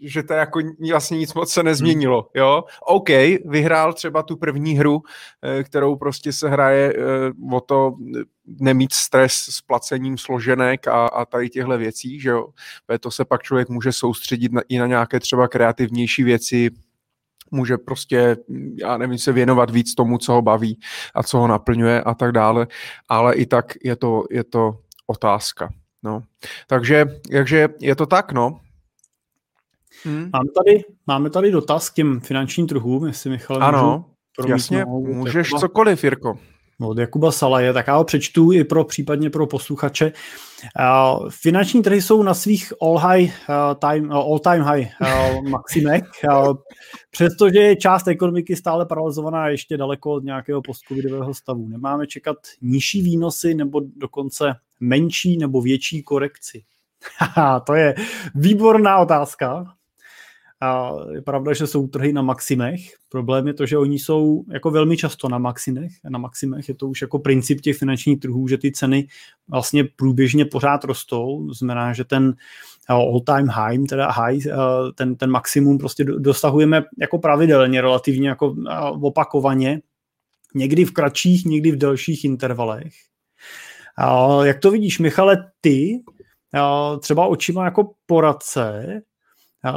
že to jako vlastně nic moc se nezměnilo, jo. OK, vyhrál třeba tu první hru, eh, kterou prostě se hraje eh, o to nemít stres s placením složenek a, a tady těchto věcí, že jo. To se pak člověk může soustředit na, i na nějaké třeba kreativnější věci, může prostě, já nevím, se věnovat víc tomu, co ho baví a co ho naplňuje a tak dále, ale i tak je to, je to otázka. No. Takže, takže je to tak, no. Hmm. Máme, tady, máme tady dotaz k těm finančním trhům, jestli Michal Ano, jasně, můžeš Jakuba, cokoliv, Jirko. Od Jakuba Salaje, tak já ho přečtu i pro případně pro posluchače. Uh, finanční trhy jsou na svých all, high, uh, time, uh, all time high uh, maximech, uh, přestože je část ekonomiky stále paralizovaná ještě daleko od nějakého postcovidového stavu. Nemáme čekat nižší výnosy nebo dokonce menší nebo větší korekci? to je výborná otázka. A je pravda, že jsou trhy na maximech. Problém je to, že oni jsou jako velmi často na maximech. Na maximech je to už jako princip těch finančních trhů, že ty ceny vlastně průběžně pořád rostou. To znamená, že ten all time high, teda high, ten, ten maximum prostě dosahujeme jako pravidelně, relativně jako opakovaně. Někdy v kratších, někdy v delších intervalech. A jak to vidíš, Michale, ty třeba očima jako poradce,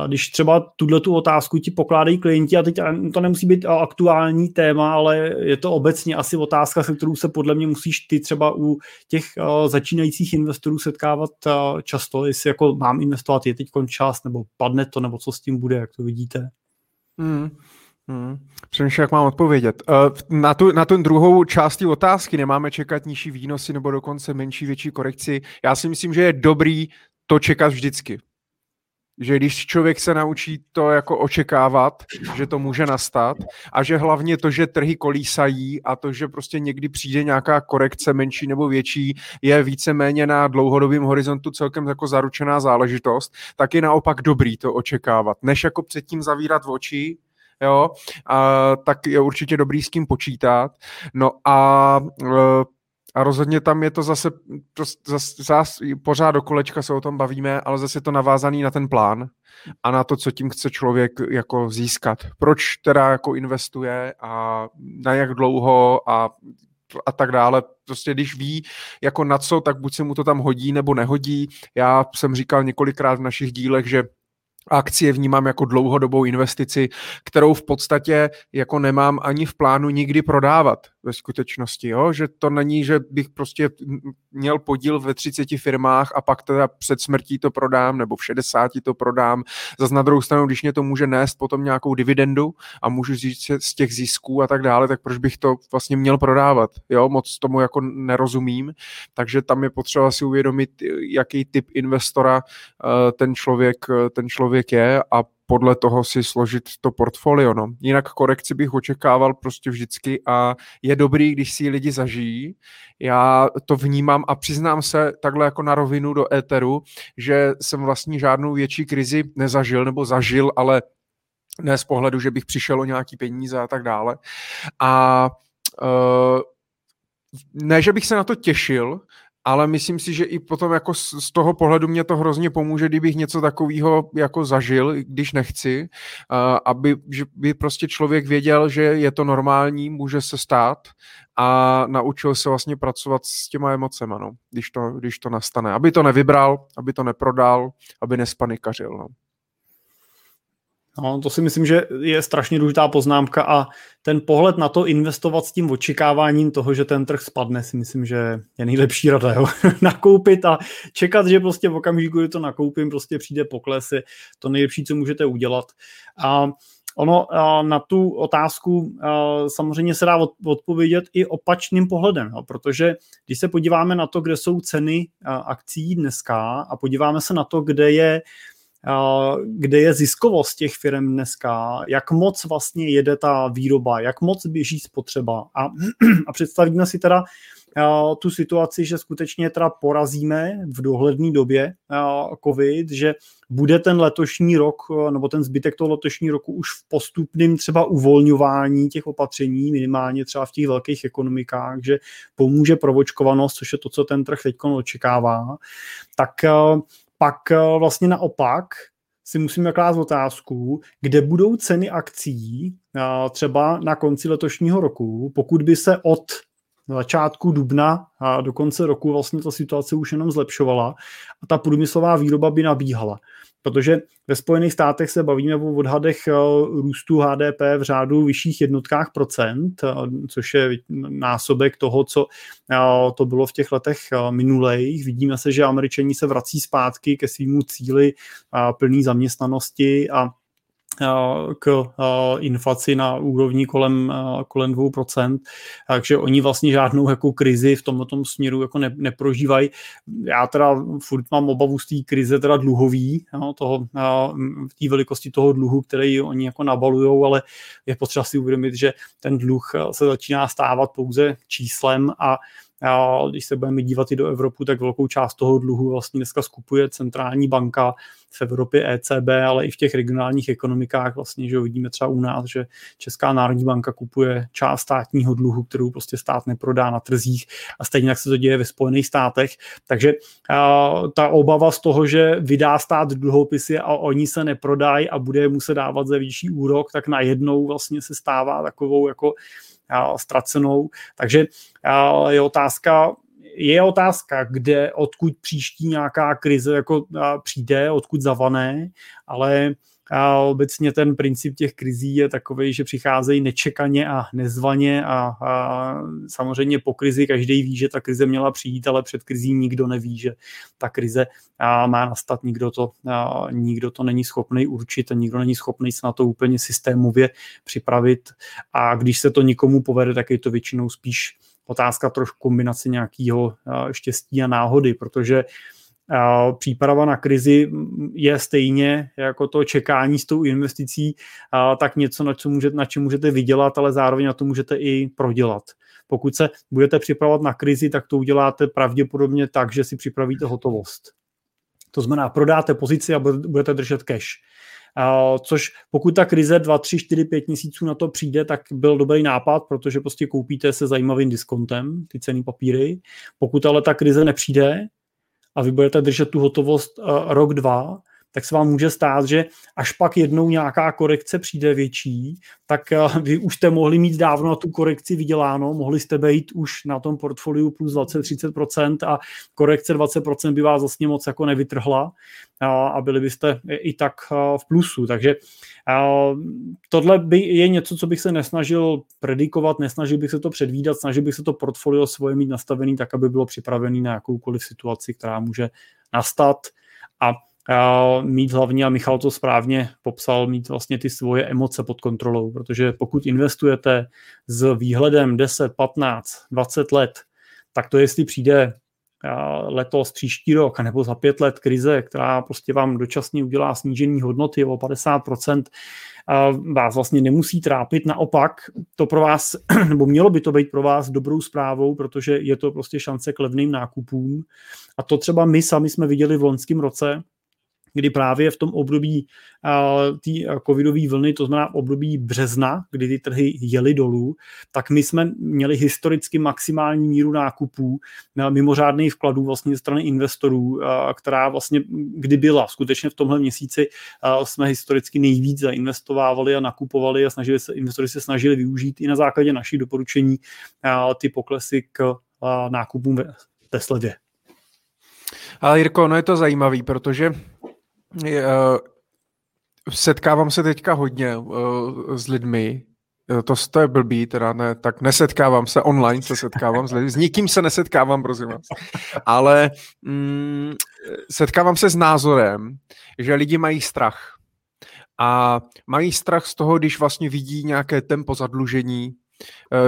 když třeba tuhle tu otázku ti pokládají klienti, a teď to nemusí být aktuální téma, ale je to obecně asi otázka, se kterou se podle mě musíš ty třeba u těch začínajících investorů setkávat často, jestli jako mám investovat, je teď čas, nebo padne to, nebo co s tím bude, jak to vidíte. Hmm. Hmm. Přemýšlím, jak mám odpovědět. Na tu, na tu druhou části otázky nemáme čekat nižší výnosy nebo dokonce menší, větší korekci. Já si myslím, že je dobrý to čekat vždycky že když člověk se naučí to jako očekávat, že to může nastat a že hlavně to, že trhy kolísají a to, že prostě někdy přijde nějaká korekce menší nebo větší, je víceméně na dlouhodobém horizontu celkem jako zaručená záležitost, tak je naopak dobrý to očekávat, než jako předtím zavírat oči, jo, a, tak je určitě dobrý s kým počítat. No a e, a rozhodně tam je to zase, zase, zase pořád do kolečka se o tom bavíme, ale zase je to navázaný na ten plán a na to, co tím chce člověk jako získat. Proč teda jako investuje a na jak dlouho a a tak dále. Prostě když ví jako na co, tak buď se mu to tam hodí nebo nehodí. Já jsem říkal několikrát v našich dílech, že akcie vnímám jako dlouhodobou investici, kterou v podstatě jako nemám ani v plánu nikdy prodávat ve skutečnosti, jo? že to není, že bych prostě měl podíl ve 30 firmách a pak teda před smrtí to prodám nebo v 60 to prodám. Zase na druhou stranu, když mě to může nést potom nějakou dividendu a můžu říct z těch zisků a tak dále, tak proč bych to vlastně měl prodávat? Jo? Moc tomu jako nerozumím, takže tam je potřeba si uvědomit, jaký typ investora uh, ten člověk, ten člověk je a podle toho si složit to portfolio. No. Jinak korekci bych očekával prostě vždycky a je dobrý, když si lidi zažijí. Já to vnímám a přiznám se takhle jako na rovinu do éteru, že jsem vlastně žádnou větší krizi nezažil nebo zažil, ale ne z pohledu, že bych přišel o nějaký peníze a tak dále. A uh, ne, že bych se na to těšil, ale myslím si, že i potom jako z toho pohledu mě to hrozně pomůže, kdybych něco takového jako zažil, když nechci, aby že by prostě člověk věděl, že je to normální, může se stát a naučil se vlastně pracovat s těma emocema, no, když, to, když to nastane. Aby to nevybral, aby to neprodal, aby nespanikařil. No. No, to si myslím, že je strašně důležitá poznámka a ten pohled na to investovat s tím očekáváním toho, že ten trh spadne, si myslím, že je nejlepší rada. Jo? Nakoupit a čekat, že prostě v okamžiku, kdy to nakoupím, prostě přijde pokles, je to nejlepší, co můžete udělat. A ono na tu otázku samozřejmě se dá odpovědět i opačným pohledem, jo? protože když se podíváme na to, kde jsou ceny akcí dneska a podíváme se na to, kde je kde je ziskovost těch firm dneska, jak moc vlastně jede ta výroba, jak moc běží spotřeba. A, a představíme si teda tu situaci, že skutečně teda porazíme v dohledné době COVID, že bude ten letošní rok, nebo ten zbytek toho letošní roku už v postupném třeba uvolňování těch opatření, minimálně třeba v těch velkých ekonomikách, že pomůže provočkovanost, což je to, co ten trh teď očekává, tak pak eh, vlastně naopak si musíme klást otázku, kde budou ceny akcí eh, třeba na konci letošního roku, pokud by se od začátku dubna a do konce roku vlastně ta situace už jenom zlepšovala a ta průmyslová výroba by nabíhala. Protože ve Spojených státech se bavíme o odhadech eh, růstu HDP v řádu vyšších jednotkách procent, eh, což je násobek toho, co eh, to bylo v těch letech minulých. Vidíme se, že američani se vrací zpátky ke svýmu cíli plný zaměstnanosti a k inflaci na úrovni kolem, kolem 2%, takže oni vlastně žádnou jako krizi v tomto směru jako ne, neprožívají. Já teda furt mám obavu z té krize teda dluhový, no, toho, v té velikosti toho dluhu, který oni jako nabalujou, ale je potřeba si uvědomit, že ten dluh se začíná stávat pouze číslem a když se budeme dívat i do Evropy, tak velkou část toho dluhu vlastně dneska skupuje centrální banka v Evropě ECB, ale i v těch regionálních ekonomikách vlastně, že vidíme třeba u nás, že Česká národní banka kupuje část státního dluhu, kterou prostě stát neprodá na trzích a stejně tak se to děje ve Spojených státech. Takže a, ta obava z toho, že vydá stát dluhopisy a oni se neprodají a bude muset dávat za vyšší úrok, tak najednou vlastně se stává takovou jako ztracenou. Takže je otázka, je otázka, kde, odkud příští nějaká krize jako přijde, odkud zavané, ale a obecně ten princip těch krizí je takový, že přicházejí nečekaně a nezvaně a, a samozřejmě po krizi každý ví, že ta krize měla přijít, ale před krizí nikdo neví, že ta krize a má nastat, nikdo to, a nikdo to není schopný určit a nikdo není schopný se na to úplně systémově připravit. A když se to nikomu povede, tak je to většinou spíš otázka trošku kombinace nějakého štěstí a náhody, protože příprava na krizi je stejně jako to čekání s tou investicí, tak něco, na, co můžete, na čem můžete vydělat, ale zároveň na to můžete i prodělat. Pokud se budete připravovat na krizi, tak to uděláte pravděpodobně tak, že si připravíte hotovost. To znamená, prodáte pozici a budete držet cash. Což pokud ta krize 2, 3, 4, 5 měsíců na to přijde, tak byl dobrý nápad, protože prostě koupíte se zajímavým diskontem ty ceny papíry. Pokud ale ta krize nepřijde, a vy budete držet tu hotovost uh, rok, dva, tak se vám může stát, že až pak jednou nějaká korekce přijde větší, tak eh, vy už jste mohli mít dávno na tu korekci vyděláno, mohli jste být už na tom portfoliu plus 20-30% a korekce 20% by vás vlastně moc jako nevytrhla a byli byste i tak eh, v plusu. Takže tohle by je něco, co bych se nesnažil predikovat, nesnažil bych se to předvídat, snažil bych se to portfolio svoje mít nastavený tak, aby bylo připravený na jakoukoliv situaci, která může nastat a mít hlavně, a Michal to správně popsal, mít vlastně ty svoje emoce pod kontrolou, protože pokud investujete s výhledem 10, 15, 20 let, tak to jestli přijde letos, příští rok, nebo za pět let krize, která prostě vám dočasně udělá snížení hodnoty o 50%, vás vlastně nemusí trápit. Naopak, to pro vás, nebo mělo by to být pro vás dobrou zprávou, protože je to prostě šance k levným nákupům. A to třeba my sami jsme viděli v loňském roce, kdy právě v tom období té covidové vlny, to znamená v období března, kdy ty trhy jely dolů, tak my jsme měli historicky maximální míru nákupů, mimořádných vkladů vlastně ze strany investorů, která vlastně kdy byla. Skutečně v tomhle měsíci jsme historicky nejvíc zainvestovávali a nakupovali a snažili se, investory se snažili využít i na základě našich doporučení ty poklesy k nákupům ve slevě. Ale Jirko, no je to zajímavý, protože setkávám se teďka hodně uh, s lidmi, eh, to, to je blbý, teda ne, tak nesetkávám se, online se setkávám s lidmi, s nikým se nesetkávám, prosím vás, ale mm, setkávám se s názorem, že lidi mají strach. A mají strach z toho, když vlastně vidí nějaké tempo zadlužení, Eh,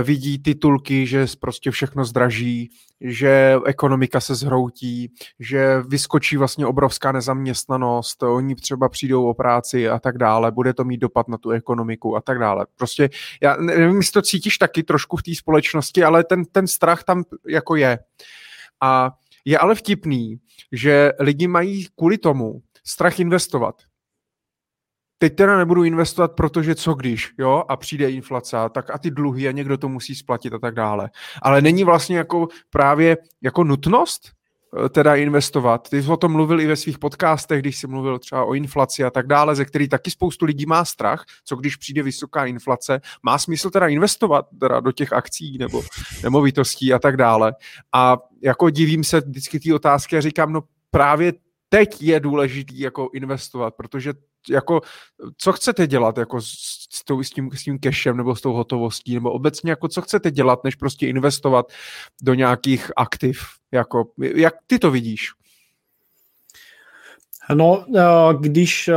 vidí titulky, že prostě všechno zdraží, že ekonomika se zhroutí, že vyskočí vlastně obrovská nezaměstnanost, oni třeba přijdou o práci a tak dále, bude to mít dopad na tu ekonomiku a tak dále. Prostě já nevím, jestli to cítíš taky trošku v té společnosti, ale ten, ten strach tam jako je. A je ale vtipný, že lidi mají kvůli tomu strach investovat teď teda nebudu investovat, protože co když, jo, a přijde inflace, tak a ty dluhy a někdo to musí splatit a tak dále. Ale není vlastně jako právě jako nutnost eh, teda investovat. Ty jsi o tom mluvil i ve svých podcastech, když jsi mluvil třeba o inflaci a tak dále, ze který taky spoustu lidí má strach, co když přijde vysoká inflace. Má smysl teda investovat teda do těch akcí nebo nemovitostí a tak dále. A jako divím se vždycky ty otázky a říkám, no právě teď je důležitý jako investovat, protože jako, co chcete dělat jako s, s, tou, s, tím, s tím cashem nebo s tou hotovostí, nebo obecně jako co chcete dělat, než prostě investovat do nějakých aktiv, jako, jak ty to vidíš? No, eh, když eh,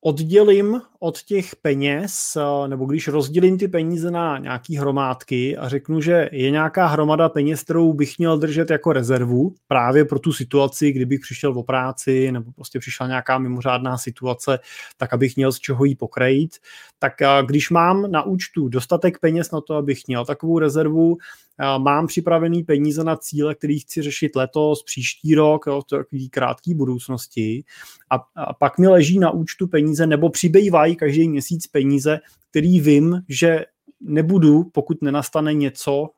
oddělím od těch peněz, eh, nebo když rozdělím ty peníze na nějaký hromádky a řeknu, že je nějaká hromada peněz, kterou bych měl držet jako rezervu právě pro tu situaci, kdybych přišel o práci nebo prostě přišla nějaká mimořádná situace, tak abych měl z čeho jí pokrejit, tak eh, když mám na účtu dostatek peněz na to, abych měl takovou rezervu, mám připravený peníze na cíle, který chci řešit letos, příští rok, jo, v takový krátký budoucnosti a, a pak mi leží na účtu peníze nebo přibývají každý měsíc peníze, který vím, že nebudu, pokud nenastane něco,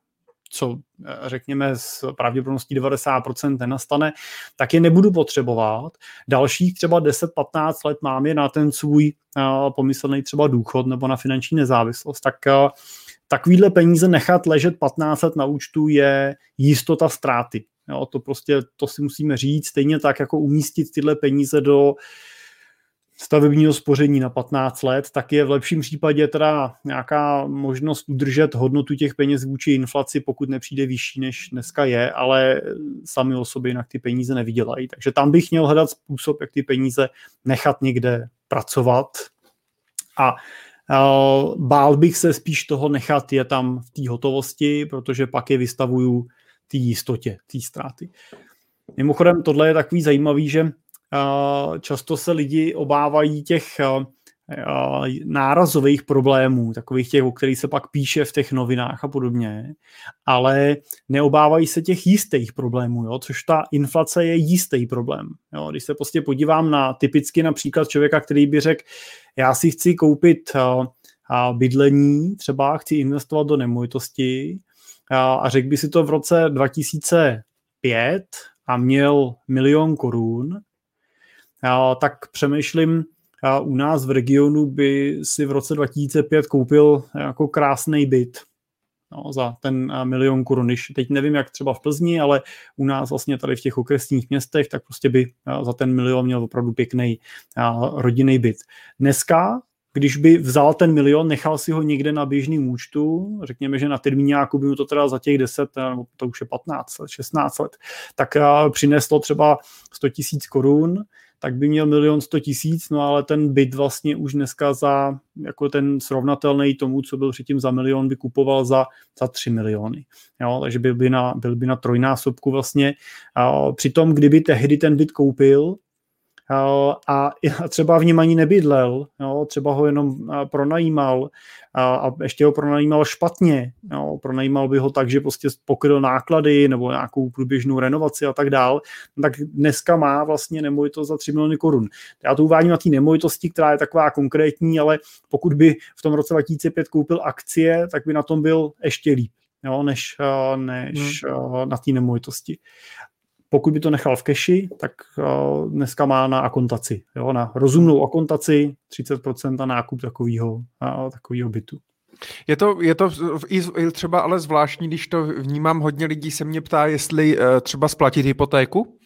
co řekněme s pravděpodobností 90% nenastane, tak je nebudu potřebovat. Dalších třeba 10-15 let mám je na ten svůj uh, pomyslný třeba důchod nebo na finanční nezávislost. Tak uh, takovýhle peníze nechat ležet 15 let na účtu je jistota ztráty. Jo, to prostě, to si musíme říct, stejně tak jako umístit tyhle peníze do stavebního spoření na 15 let, tak je v lepším případě teda nějaká možnost udržet hodnotu těch peněz vůči inflaci, pokud nepřijde vyšší, než dneska je, ale sami o sobě jinak ty peníze nevydělají. Takže tam bych měl hledat způsob, jak ty peníze nechat někde pracovat a Bál bych se spíš toho nechat je tam v té hotovosti, protože pak je vystavuju té jistotě, té ztráty. Mimochodem, tohle je takový zajímavý, že často se lidi obávají těch nárazových problémů, takových těch, o kterých se pak píše v těch novinách a podobně, ale neobávají se těch jistých problémů, jo? což ta inflace je jistý problém. Jo? Když se prostě podívám na typicky například člověka, který by řekl, já si chci koupit bydlení, třeba chci investovat do nemovitosti a řekl by si to v roce 2005 a měl milion korun, tak přemýšlím, u nás v regionu by si v roce 2005 koupil jako krásný byt no, za ten milion korun. Teď nevím, jak třeba v Plzni, ale u nás vlastně tady v těch okresních městech, tak prostě by za ten milion měl opravdu pěkný rodinný byt. Dneska když by vzal ten milion, nechal si ho někde na běžným účtu, řekněme, že na termíňáku by mu to teda za těch 10, nebo to už je 15 let, 16 let, tak přineslo třeba 100 tisíc korun, tak by měl milion 100 tisíc, no ale ten byt vlastně už dneska za, jako ten srovnatelný tomu, co byl předtím za milion, by kupoval za, za 3 miliony. Jo, takže byl by na, byl by na trojnásobku vlastně. A přitom, kdyby tehdy ten byt koupil, a třeba v něm ani nebydlel, jo, třeba ho jenom pronajímal a ještě ho pronajímal špatně, jo, pronajímal by ho tak, že prostě pokryl náklady nebo nějakou průběžnou renovaci a tak dál, tak dneska má vlastně nemovitost za 3 miliony korun. Já to uvádím na té nemovitosti, která je taková konkrétní, ale pokud by v tom roce 2005 koupil akcie, tak by na tom byl ještě líp jo, než, než hmm. na té nemovitosti pokud by to nechal v keši, tak uh, dneska má na akontaci, jo, na rozumnou akontaci 30% na nákup takového, takového bytu. Je to, je to i třeba ale zvláštní, když to vnímám, hodně lidí se mě ptá, jestli uh, třeba splatit hypotéku,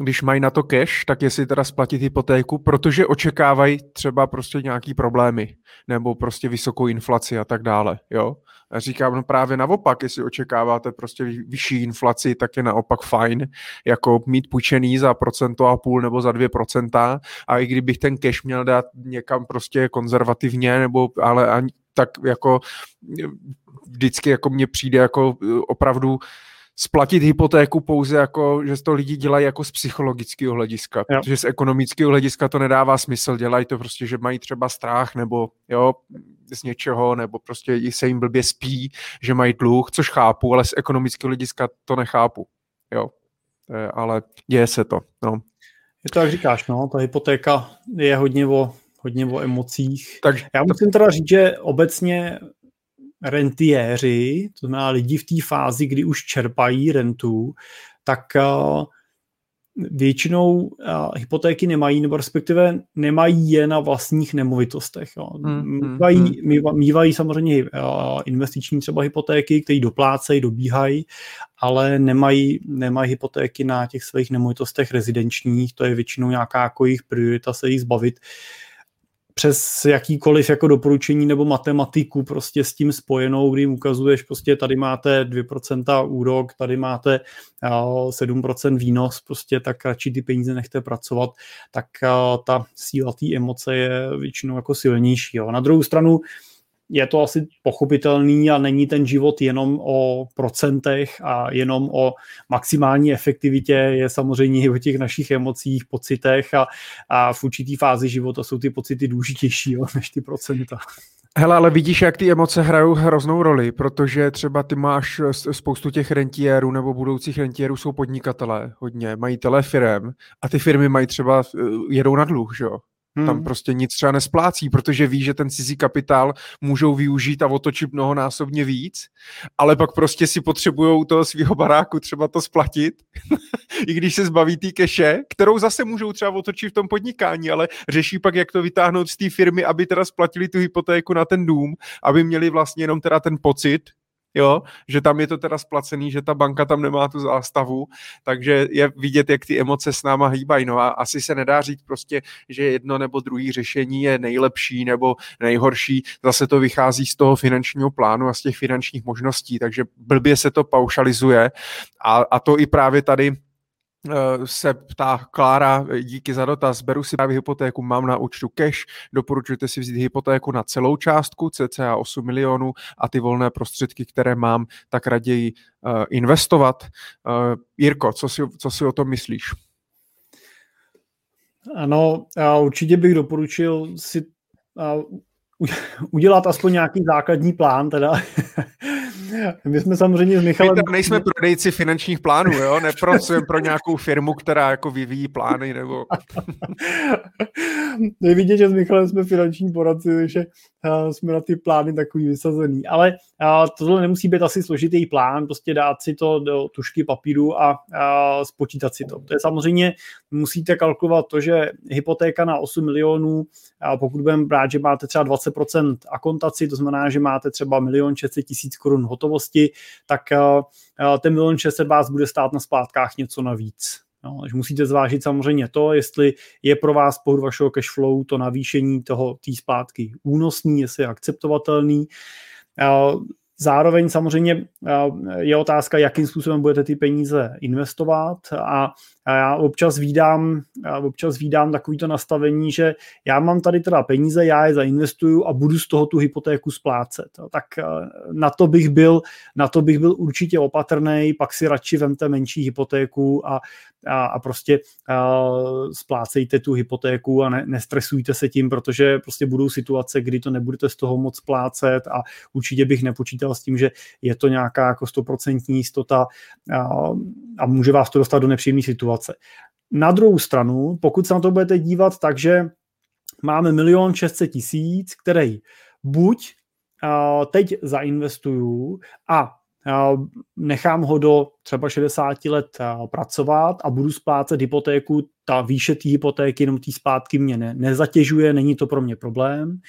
když mají na to cash, tak jestli teda splatit hypotéku, protože očekávají třeba prostě nějaký problémy nebo prostě vysokou inflaci a tak dále, jo. Říkám, no právě naopak, jestli očekáváte prostě vyšší inflaci, tak je naopak fajn, jako mít půjčený za procento a půl nebo za dvě procenta. A i kdybych ten cash měl dát někam prostě konzervativně, nebo ale ani, tak jako vždycky jako mně přijde jako opravdu splatit hypotéku pouze jako, že to lidi dělají jako z psychologického hlediska, jo. protože z ekonomického hlediska to nedává smysl, dělají to prostě, že mají třeba strach nebo jo, z něčeho, nebo prostě se jim blbě spí, že mají dluh, což chápu, ale z ekonomického hlediska to nechápu, jo, ale děje se to, no. Je to, jak říkáš, no, ta hypotéka je hodně o, hodně o emocích. Tak, Já musím teda říct, že obecně rentiéři, to znamená lidi v té fázi, kdy už čerpají rentu, tak uh, většinou uh, hypotéky nemají, nebo respektive nemají je na vlastních nemovitostech. Jo. Hmm, mývají, hmm. mývají samozřejmě uh, investiční třeba hypotéky, které doplácejí, dobíhají, ale nemají, nemají hypotéky na těch svých nemovitostech rezidenčních, to je většinou nějaká jako jejich priorita se jich zbavit. Uh, přes jakýkoliv jako doporučení nebo matematiku prostě s tím spojenou, kdy jim ukazuješ prostě tady máte 2% úrok, tady máte 7% výnos, prostě tak radši ty peníze nechte pracovat, tak ta síla té emoce je většinou jako silnější. Jo. Na druhou stranu je to asi pochopitelný a není ten život jenom o procentech a jenom o maximální efektivitě, je samozřejmě i o těch našich emocích, pocitech a, a v určitý fázi života jsou ty pocity důležitější jo, než ty procenta. Hele, ale vidíš, jak ty emoce hrajou hroznou roli, protože třeba ty máš spoustu těch rentiérů nebo budoucích rentiérů jsou podnikatelé hodně, majitelé firm a ty firmy mají třeba, eh, jedou na dluh, že jo? Hmm. Tam prostě nic třeba nesplácí, protože ví, že ten cizí kapitál můžou využít a otočit mnohonásobně víc, ale pak prostě si potřebují toho svého baráku třeba to splatit, i když se zbaví té keše, kterou zase můžou třeba otočit v tom podnikání, ale řeší pak, jak to vytáhnout z té firmy, aby teda splatili tu hypotéku na ten dům, aby měli vlastně jenom teda ten pocit, jo, že tam je to teda splacený, že ta banka tam nemá tu zástavu, takže je vidět, jak ty emoce s náma hýbají, no a asi se nedá říct prostě, že jedno nebo druhý řešení je nejlepší nebo nejhorší, zase to vychází z toho finančního plánu a z těch finančních možností, takže blbě se to paušalizuje. A, a to i právě tady se ptá Klára, díky za dotaz, beru si právě hypotéku, mám na účtu cash, doporučujete si vzít hypotéku na celou částku, cca 8 milionů a ty volné prostředky, které mám, tak raději uh, investovat. Jirko, co si, co si o tom myslíš? Ano, já určitě bych doporučil si udělat aspoň nějaký základní plán, teda My jsme samozřejmě s Michalem... My nejsme prodejci finančních plánů, jo? Nepracujeme pro nějakou firmu, která jako vyvíjí plány, nebo... Nevidíte, že s Michalem jsme finanční poradci, takže jsme na ty plány takový vysazený. Ale tohle nemusí být asi složitý plán, prostě dát si to do tušky papíru a, spočítat si to. To je samozřejmě, musíte kalkulovat to, že hypotéka na 8 milionů, a pokud budeme brát, že máte třeba 20% akontaci, to znamená, že máte třeba milion 600 tisíc korun hotovosti, tak ten milion 600 vás bude stát na splátkách něco navíc. No, takže musíte zvážit samozřejmě to, jestli je pro vás pohod vašeho cash flow to navýšení toho té splátky únosný, jestli je akceptovatelný. Zároveň samozřejmě je otázka, jakým způsobem budete ty peníze investovat a já občas vídám, občas vídám takovýto nastavení, že já mám tady teda peníze, já je zainvestuju a budu z toho tu hypotéku splácet. Tak na to bych byl, na to bych byl určitě opatrný, pak si radši vemte menší hypotéku a, a, a prostě a, splácejte tu hypotéku a ne, nestresujte se tím, protože prostě budou situace, kdy to nebudete z toho moc splácet a určitě bych nepočítal s tím, že je to nějaká jako stoprocentní jistota a, a může vás to dostat do nepříjemné situace. Na druhou stranu, pokud se na to budete dívat tak, že máme milion 600 tisíc, který buď teď zainvestuju a nechám ho do třeba 60 let pracovat a budu splácet hypotéku, ta výše té hypotéky, jenom té zpátky mě ne, nezatěžuje, není to pro mě problém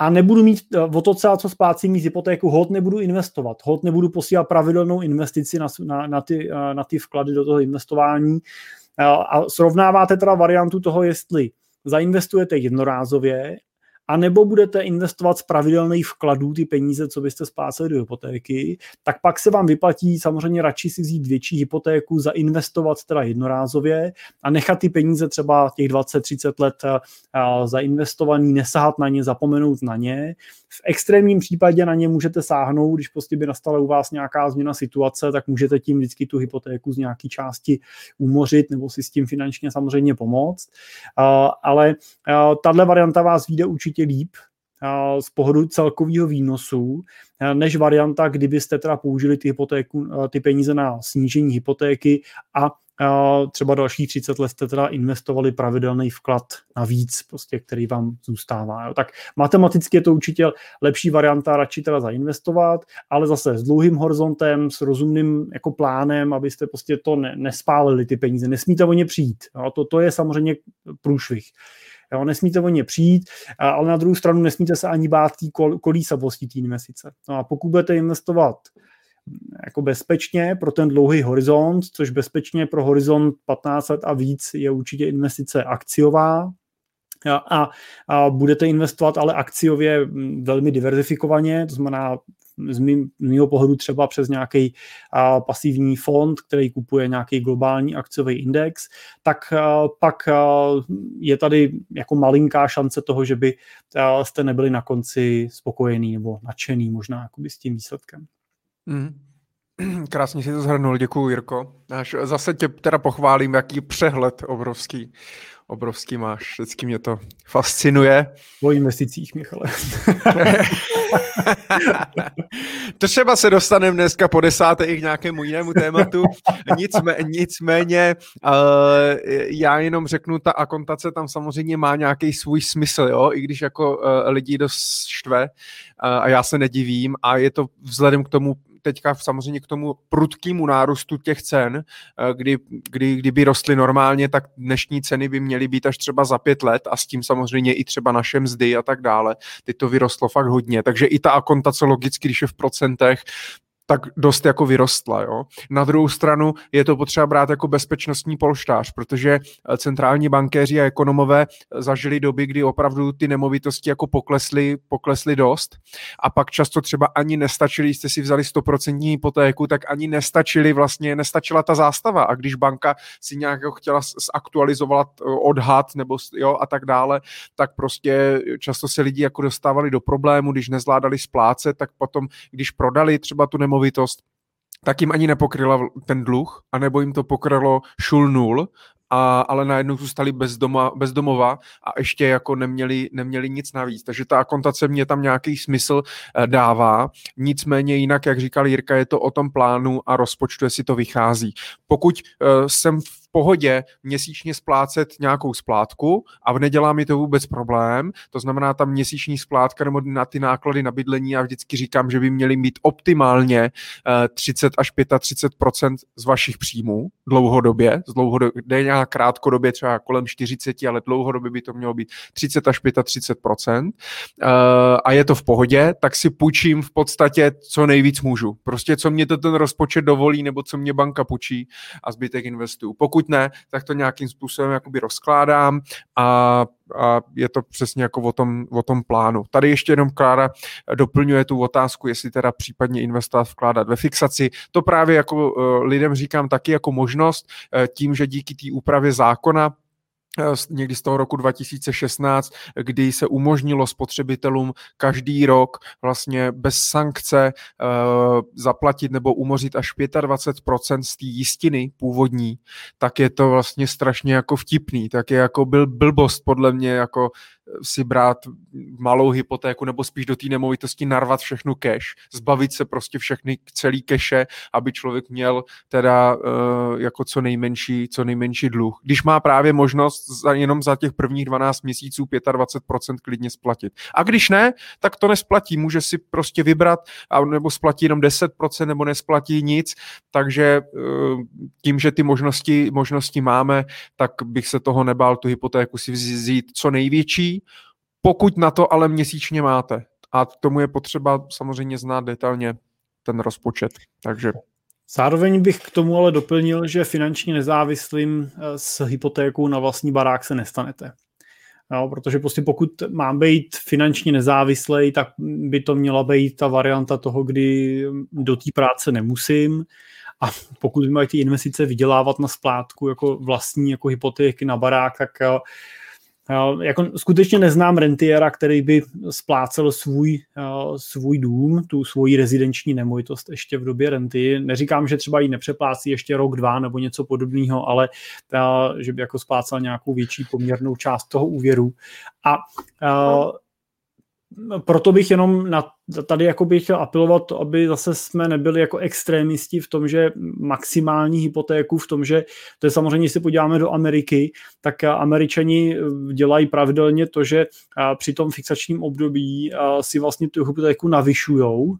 a nebudu mít eh, o to celá, co splácím mít hypotéku, hod nebudu investovat, hod nebudu posílat pravidelnou investici na, na, na, ty, eh, na ty vklady do toho investování. Eh, a srovnáváte teda variantu toho, jestli zainvestujete jednorázově a nebo budete investovat z pravidelných vkladů ty peníze, co byste spláceli do hypotéky, tak pak se vám vyplatí samozřejmě radši si vzít větší hypotéku, zainvestovat teda jednorázově a nechat ty peníze třeba těch 20-30 let zainvestovaný, nesahat na ně, zapomenout na ně. V extrémním případě na ně můžete sáhnout, když prostě by nastala u vás nějaká změna situace, tak můžete tím vždycky tu hypotéku z nějaké části umořit nebo si s tím finančně samozřejmě pomoct. Ale tahle varianta vás vyjde určitě určitě líp z pohledu celkového výnosu, než varianta, kdybyste teda použili ty, hypotéku, ty peníze na snížení hypotéky a třeba dalších 30 let jste teda investovali pravidelný vklad navíc, prostě, který vám zůstává. Jo. Tak matematicky je to určitě lepší varianta, radši teda zainvestovat, ale zase s dlouhým horizontem, s rozumným jako plánem, abyste prostě to ne, nespálili ty peníze. Nesmíte o ně přijít. Jo. To, to je samozřejmě průšvih. Jo, nesmíte o ně přijít, ale na druhou stranu nesmíte se ani bát tý kol, kolísavosti té investice. No a pokud budete investovat jako bezpečně pro ten dlouhý horizont, což bezpečně pro horizont 15 let a víc je určitě investice akciová, a, a budete investovat ale akciově velmi diverzifikovaně, to znamená z mého pohledu třeba přes nějaký pasivní fond, který kupuje nějaký globální akciový index, tak pak je tady jako malinká šance toho, že by jste nebyli na konci spokojený nebo nadšený možná s tím výsledkem. Mm. Krásně si to zhrnul, děkuji Jirko. Až zase tě teda pochválím, jaký přehled obrovský obrovský máš. Vždycky mě to fascinuje. O investicích, Michale. to třeba se dostaneme dneska po desáté i k nějakému jinému tématu. Nicmé, nicméně uh, já jenom řeknu, ta akontace tam samozřejmě má nějaký svůj smysl, jo? i když jako uh, lidi dost štve uh, a já se nedivím a je to vzhledem k tomu teďka samozřejmě k tomu prudkému nárůstu těch cen, eh, kdy, kdy, kdyby rostly normálně, tak dnešní ceny by měly být až třeba za pět let a s tím samozřejmě i třeba naše mzdy a tak dále. Teď to vyrostlo fakt hodně, takže i ta akontace logicky, když je v procentech, tak dost jako vyrostla. Jo? Na druhou stranu je to potřeba brát jako bezpečnostní polštář, protože eh, centrální bankéři a ekonomové eh, zažili doby, kdy opravdu ty nemovitosti jako poklesly, poklesly dost a pak často třeba ani nestačili, jste si vzali 100% hypotéku, tak ani nestačili vlastně, nestačila ta zástava a když banka si nějak jako chtěla zaktualizovat eh, odhad nebo jo, a tak dále, tak prostě často se lidi jako dostávali do problému, když nezvládali splácet, tak potom, když prodali třeba tu nemovitost, nemovitost, tak jim ani nepokryla ten dluh, anebo jim to pokrylo šul nul a, ale najednou zůstali bez, doma, bez domova a ještě jako neměli, neměli nic navíc. Takže ta akontace mě tam nějaký smysl eh, dává. Nicméně jinak, jak říkal Jirka, je to o tom plánu a rozpočtu, jestli to vychází. Pokud uh, jsem v pohodě měsíčně splácet nějakou splátku a nedělá mi to vůbec problém. To znamená, ta měsíční splátka nebo na ty náklady na bydlení, já vždycky říkám, že by měly mít optimálně 30 eh, až 35% z vašich příjmů dlouhodobě, z dlouhodobě, nějak krátkodobě třeba kolem 40, ale dlouhodobě by to mělo být 30 až 35 eh, a je to v pohodě, tak si půjčím v podstatě co nejvíc můžu. Prostě co mě to ten rozpočet dovolí, nebo co mě banka půjčí a zbytek investuju. Pokud pokud ne, tak to nějakým způsobem jakoby rozkládám a, a je to přesně jako o tom, o tom plánu. Tady ještě jenom Klára doplňuje tu otázku, jestli teda případně investovat, vkládat ve fixaci. To právě jako uh, lidem říkám taky jako možnost, uh, tím, že díky té úpravě zákona Eh, někdy z toho roku 2016, kdy se umožnilo spotřebitelům každý rok vlastně bez sankce uh, zaplatit nebo umořit až 25% z té jistiny původní, tak je to vlastně strašně jako vtipný, tak je jako byl blbost podle mě jako si brát malou hypotéku nebo spíš do té nemovitosti narvat všechnu cash, zbavit se prostě všechny celý keše, aby člověk měl teda jako co nejmenší, co nejmenší dluh. Když má právě možnost za, jenom za těch prvních 12 měsíců 25% klidně splatit. A když ne, tak to nesplatí. Může si prostě vybrat a nebo splatí jenom 10% nebo nesplatí nic, takže uh, tím, že ty možnosti, možnosti máme, tak bych se toho nebál tu hypotéku si vzít co největší, pokud na to ale měsíčně máte. A k tomu je potřeba samozřejmě znát detailně ten rozpočet. Takže Zároveň bych k tomu ale doplnil, že finančně nezávislým eh, s hypotékou na vlastní barák se nestanete. Jo, protože prostě pokud mám být finančně nezávislý, tak by to měla být ta varianta toho, kdy do té práce nemusím a pokud mají ty investice vydělávat na splátku jako vlastní jako hypotéky na barák, tak jako skutečně neznám rentiera, který by splácel svůj, svůj dům, tu svoji rezidenční nemovitost ještě v době renty. Neříkám, že třeba ji nepřeplácí ještě rok, dva nebo něco podobného, ale že by jako splácel nějakou větší poměrnou část toho úvěru. A proto bych jenom na, tady jako bych chtěl apelovat, aby zase jsme nebyli jako extrémisti v tom, že maximální hypotéku v tom, že to je samozřejmě, když se podíváme do Ameriky, tak američani dělají pravidelně to, že při tom fixačním období si vlastně tu hypotéku navyšujou,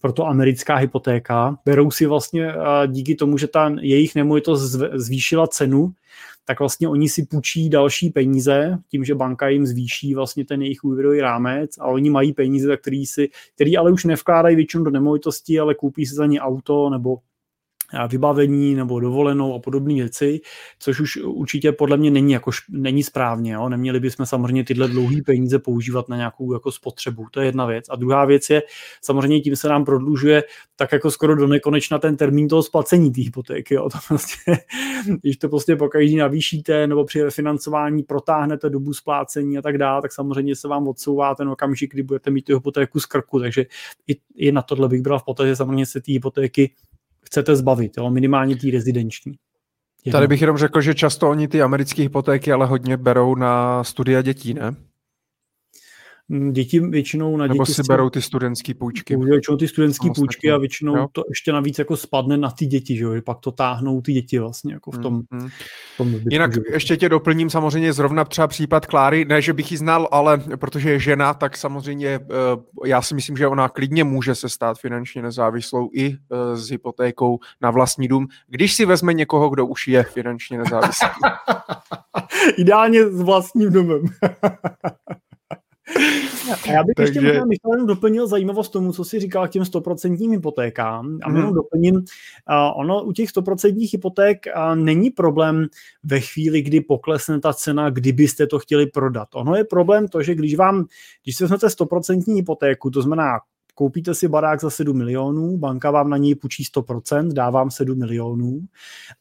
proto americká hypotéka, berou si vlastně díky tomu, že ta jejich nemovitost zvýšila cenu, tak vlastně oni si půjčí další peníze tím, že banka jim zvýší vlastně ten jejich úvěrový rámec a oni mají peníze, který, si, který ale už nevkládají většinou do nemovitosti, ale koupí si za ně auto nebo vybavení nebo dovolenou a podobné věci, což už určitě podle mě není, jako, není správně. Jo? Neměli bychom samozřejmě tyhle dlouhé peníze používat na nějakou jako spotřebu. To je jedna věc. A druhá věc je, samozřejmě tím se nám prodlužuje tak jako skoro do nekonečna ten termín toho splacení té hypotéky. Jo? To prostě, když to prostě pokaždý navýšíte nebo při refinancování protáhnete dobu splácení a tak dále, tak samozřejmě se vám odsouvá ten okamžik, kdy budete mít tu hypotéku z krku. Takže i, i na tohle bych bral v potaz, že samozřejmě se ty hypotéky chcete zbavit, jo? minimálně tý rezidenční. Jedno. Tady bych jenom řekl, že často oni ty americké hypotéky ale hodně berou na studia dětí, ne? Mm, děti většinou na Nebo děti si berou ty studentské půjčky. Většinou ty studentské půjčky a většinou jo. to ještě navíc jako spadne na ty děti, že jo? že pak to táhnou ty děti vlastně jako v tom. Mm, mm. V tom Jinak že... ještě tě doplním samozřejmě zrovna třeba případ Kláry, ne, že bych ji znal, ale protože je žena, tak samozřejmě eh, já si myslím, že ona klidně může se stát finančně nezávislou i eh, s hypotékou na vlastní dům, když si vezme někoho, kdo už je finančně nezávislý. Ideálně s vlastním domem. A já bych Takže... ještě možná Michal jenom doplnil zajímavost tomu, co si říkal k těm stoprocentním hypotékám. A mm. jenom doplním, uh, ono u těch stoprocentních hypoték uh, není problém ve chvíli, kdy poklesne ta cena, kdybyste to chtěli prodat. Ono je problém to, že když vám, když si vezmete stoprocentní hypotéku, to znamená koupíte si barák za 7 milionů, banka vám na něj půjčí 100%, dá vám 7 milionů,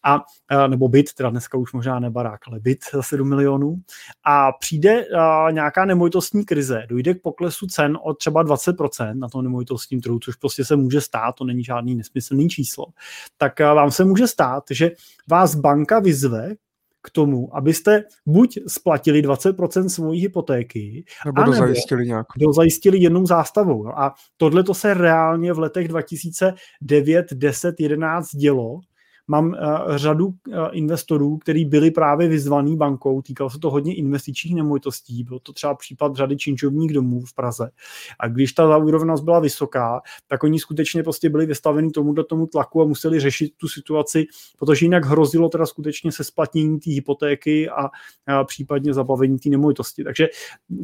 a, nebo byt, teda dneska už možná ne barák, ale byt za 7 milionů, a přijde a, nějaká nemovitostní krize, dojde k poklesu cen o třeba 20% na tom nemovitostním trhu, což prostě se může stát, to není žádný nesmyslný číslo, tak a, vám se může stát, že vás banka vyzve k tomu, abyste buď splatili 20% svojí hypotéky, nebo dozajistili nějak. Dozajistili jednou zástavou. A tohle to se reálně v letech 2009, 10, 11 dělo mám uh, řadu uh, investorů, kteří byli právě vyzvaný bankou, týkalo se to hodně investičních nemovitostí, byl to třeba případ řady činčovních domů v Praze. A když ta zaúrovnost byla vysoká, tak oni skutečně prostě byli vystaveni tomuto tomu tlaku a museli řešit tu situaci, protože jinak hrozilo teda skutečně se splatnění té hypotéky a, a případně zabavení té nemovitosti. Takže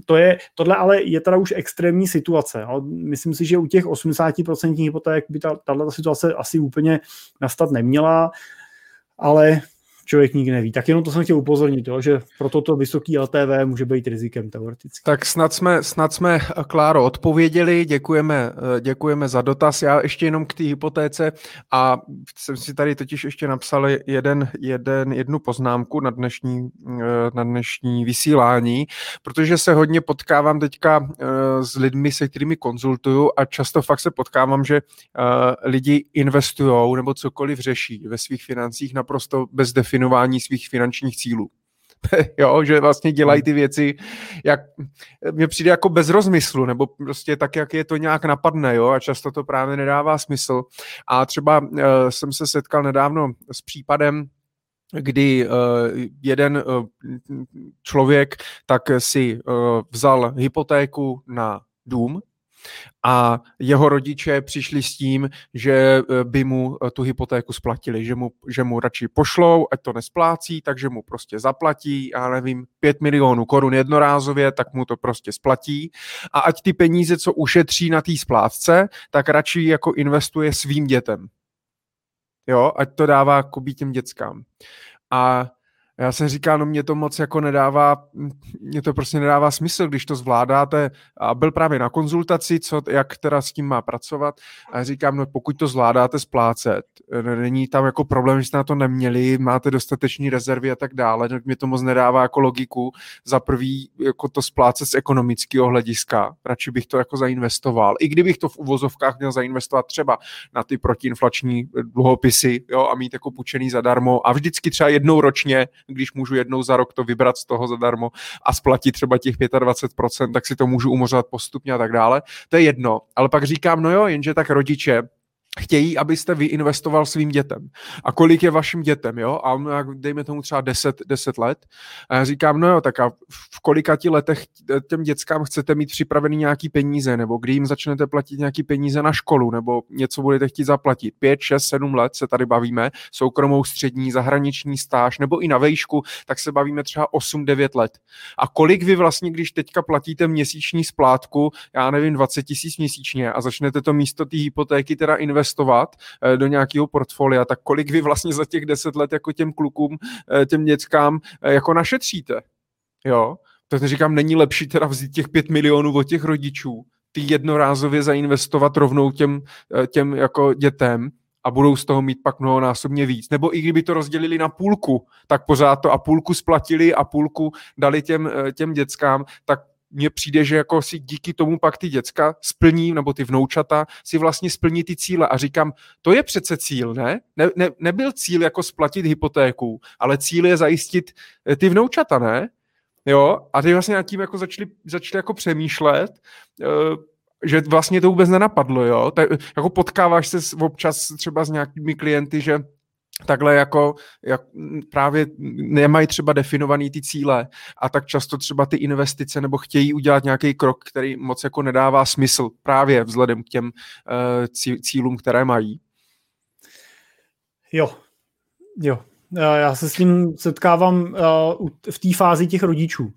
to je, tohle ale je teda už extrémní situace. No. Myslím si, že u těch 80% hypoték by ta, tato situace asi úplně nastat neměla ale člověk nikdy neví. Tak jenom to jsem chtěl upozornit, jo, že pro toto vysoký LTV může být rizikem teoreticky. Tak snad jsme, snad jsme Kláro, odpověděli, děkujeme, děkujeme za dotaz. Já ještě jenom k té hypotéce a jsem si tady totiž ještě napsal jeden, jeden, jednu poznámku na dnešní, na dnešní vysílání, protože se hodně potkávám teďka eh, s lidmi, se kterými konzultuju a často fakt se potkávám, že eh, lidi investují nebo cokoliv řeší ve svých financích naprosto bez definice definování svých finančních cílů. jo, že vlastně dělají ty věci, jak mně přijde jako bez rozmyslu, nebo prostě tak, jak je to nějak napadne, jo, a často to právě nedává smysl. A třeba uh, jsem se setkal nedávno s případem, kdy uh, jeden uh, člověk tak si uh, vzal hypotéku na dům, a jeho rodiče přišli s tím, že eh, by mu eh, tu hypotéku splatili, že mu, že mu radši pošlou, ať to nesplácí, takže mu prostě zaplatí, já nevím, 5 milionů korun jednorázově, tak mu to prostě splatí a ať ty peníze, co ušetří na té splátce, tak radši jako investuje svým dětem. Jo, ať to dává kobí těm dětskám. A já jsem říkal, no mě to moc jako nedává, mě to prostě nedává smysl, když to zvládáte. A byl právě na konzultaci, co, jak teda s tím má pracovat. A říkám, no pokud to zvládáte splácet, není tam jako problém, že jste na to neměli, máte dostateční rezervy a tak dále, tak mě to moc nedává jako logiku. Za prvý jako to splácet z ekonomického hlediska, radši bych to jako zainvestoval. I kdybych to v uvozovkách měl zainvestovat třeba na ty protiinflační dluhopisy jo, a mít jako půjčený zadarmo a vždycky třeba jednou ročně když můžu jednou za rok to vybrat z toho zadarmo a splatit třeba těch 25%, tak si to můžu umořovat postupně a tak dále. To je jedno. Ale pak říkám, no jo, jenže tak rodiče chtějí, abyste vy investoval svým dětem. A kolik je vašim dětem, jo? A dejme tomu třeba 10, 10 let. A já říkám, no jo, tak a v kolika ti letech těm dětskám chcete mít připravený nějaký peníze, nebo kdy jim začnete platit nějaký peníze na školu, nebo něco budete chtít zaplatit. 5, 6, 7 let se tady bavíme, soukromou střední, zahraniční stáž, nebo i na vejšku, tak se bavíme třeba 8, 9 let. A kolik vy vlastně, když teďka platíte měsíční splátku, já nevím, 20 tisíc měsíčně a začnete to místo té hypotéky teda investovat investovat eh, do nějakého portfolia, tak kolik vy vlastně za těch deset let jako těm klukům, eh, těm dětskám eh, jako našetříte. Jo? Tak říkám, není lepší teda vzít těch pět milionů od těch rodičů, ty jednorázově zainvestovat rovnou těm, těm jako dětem, a budou z toho mít pak mnohonásobně víc. Nebo i kdyby to rozdělili na půlku, tak pořád to a půlku splatili a půlku dali těm, těm dětskám, tak mně přijde, že jako si díky tomu pak ty děcka splní, nebo ty vnoučata si vlastně splní ty cíle. A říkám, to je přece cíl, ne? ne, ne nebyl cíl jako splatit hypotéku, ale cíl je zajistit eh, ty vnoučata, ne? Jo, a ty vlastně nad tím jako začali, začali jako přemýšlet, uh, že vlastně to vůbec nenapadlo, jo. Tak, jako potkáváš se občas třeba s nějakými klienty, že takhle jako, jak právě nemají třeba definovaný ty cíle a tak často třeba ty investice nebo chtějí udělat nějaký krok, který moc jako nedává smysl právě vzhledem k těm uh, cílům, které mají. Jo, jo. Já se s tím setkávám uh, v té fázi těch rodičů.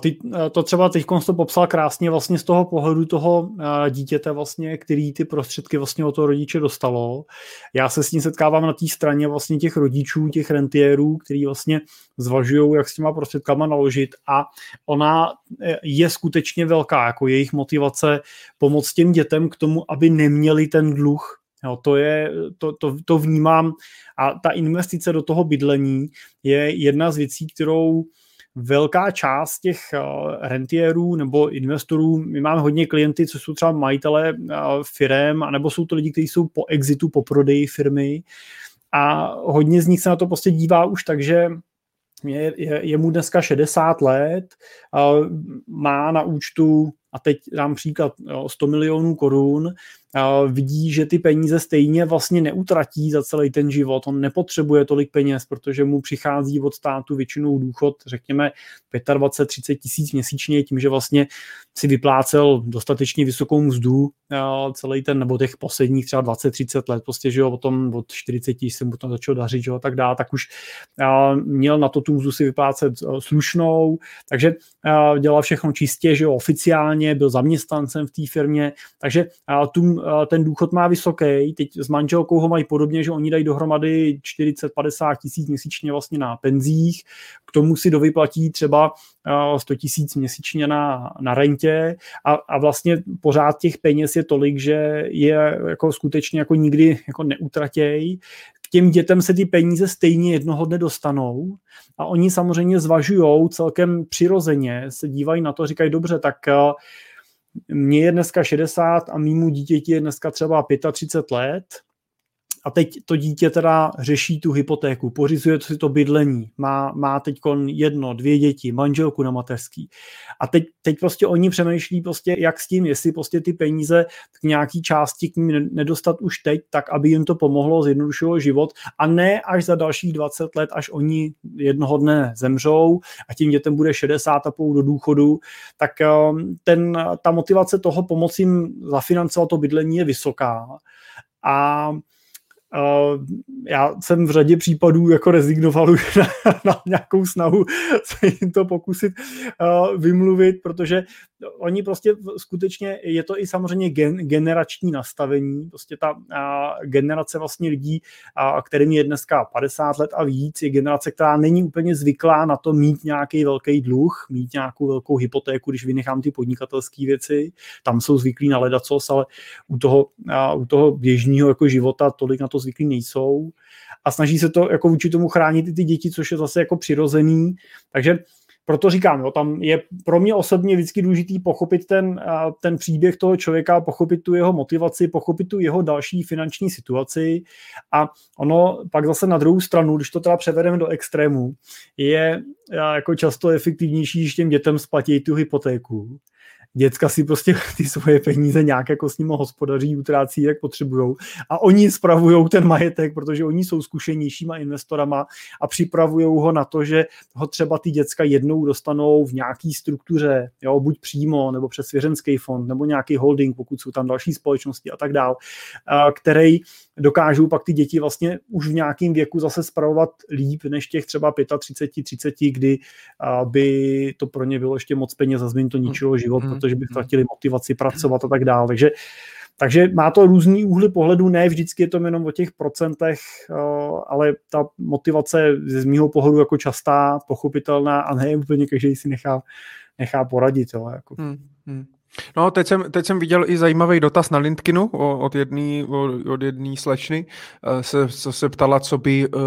Ty, to třeba teď to popsal krásně vlastně z toho pohledu toho dítěte vlastně, který ty prostředky vlastně od toho rodiče dostalo. Já se s tím setkávám na té straně vlastně těch rodičů, těch rentiérů, který vlastně zvažují, jak s těma prostředkama naložit. A ona e, je skutečně velká, jako jejich motivace pomoct těm dětem k tomu, aby neměli ten dluh, Jo, to, je, to, to, to vnímám. A ta investice do toho bydlení je jedna z věcí, kterou velká část těch eh, rentierů nebo investorů, my máme hodně klienty, co jsou třeba majitelé eh, firm, anebo jsou to lidi, kteří jsou po exitu, po prodeji firmy. A hodně z nich se na to prostě dívá už tak, že je, je, je mu dneska 60 let, má na účtu, a teď dám příklad, 100 milionů korun, vidí, že ty peníze stejně vlastně neutratí za celý ten život. On nepotřebuje tolik peněz, protože mu přichází od státu většinou důchod, řekněme 25-30 tisíc měsíčně, tím, že vlastně si vyplácel dostatečně vysokou mzdu celý ten, nebo těch posledních třeba 20-30 let, prostě, že jo, potom od 40 se mu to začalo dařit, že jo, tak dá, tak už měl na to tu mzdu si vyplácet slušnou, takže dělal všechno čistě, že jo, oficiálně, byl zaměstnancem v té firmě, takže tu ten důchod má vysoký, teď s manželkou ho mají podobně, že oni dají dohromady 40-50 tisíc měsíčně vlastně na penzích, k tomu si dovyplatí třeba 100 tisíc měsíčně na, na rentě a, a vlastně pořád těch peněz je tolik, že je jako skutečně jako nikdy jako neutratěj. K těm dětem se ty peníze stejně jednoho dne dostanou a oni samozřejmě zvažují celkem přirozeně, se dívají na to, říkají dobře, tak mně je dneska 60 a mýmu dítěti je dneska třeba 35 let a teď to dítě teda řeší tu hypotéku, pořizuje si to bydlení, má, má teď jedno, dvě děti, manželku na mateřský. A teď, teď prostě oni přemýšlí prostě, jak s tím, jestli prostě ty peníze k nějaký části k ním nedostat už teď, tak aby jim to pomohlo, zjednodušilo život a ne až za dalších 20 let, až oni jednoho dne zemřou a tím dětem bude 60 a půl do důchodu, tak um, ten, ta motivace toho pomoci jim zafinancovat to bydlení je vysoká. A já jsem v řadě případů jako rezignoval už na, na nějakou snahu se jim to pokusit uh, vymluvit, protože oni prostě skutečně, je to i samozřejmě gen, generační nastavení, prostě ta uh, generace vlastně lidí, uh, kterým je dneska 50 let a víc, je generace, která není úplně zvyklá na to mít nějaký velký dluh, mít nějakou velkou hypotéku, když vynechám ty podnikatelské věci, tam jsou zvyklí na ledacos, ale u toho, uh, u toho běžného jako života tolik na to zvyklí nejsou a snaží se to jako vůči tomu chránit i ty děti, což je zase jako přirozený. Takže proto říkám, jo, tam je pro mě osobně vždycky důležitý pochopit ten, ten příběh toho člověka, pochopit tu jeho motivaci, pochopit tu jeho další finanční situaci. A ono pak zase na druhou stranu, když to teda převedeme do extrému, je jako často efektivnější, když těm dětem splatí tu hypotéku, děcka si prostě ty svoje peníze nějak jako s ním hospodaří, utrácí, jak potřebují. A oni spravují ten majetek, protože oni jsou zkušenějšíma investorama a připravují ho na to, že ho třeba ty děcka jednou dostanou v nějaký struktuře, jo, buď přímo, nebo přes svěřenský fond, nebo nějaký holding, pokud jsou tam další společnosti a tak dál, který dokážou pak ty děti vlastně už v nějakém věku zase spravovat líp než těch třeba 35, 30, kdy by to pro ně bylo ještě moc peněz a to ničilo život, mm, protože by ztratili motivaci pracovat a tak dále. Takže takže má to různý úhly pohledu, ne vždycky je to jenom o těch procentech, ale ta motivace z mýho pohledu jako častá, pochopitelná a ne úplně každý si nechá, nechá poradit. Jo, jako. Hmm, hmm. No, teď jsem, teď jsem viděl i zajímavý dotaz na LinkedInu od jedné od jedný slečny, eh, se, co se ptala, co by uh,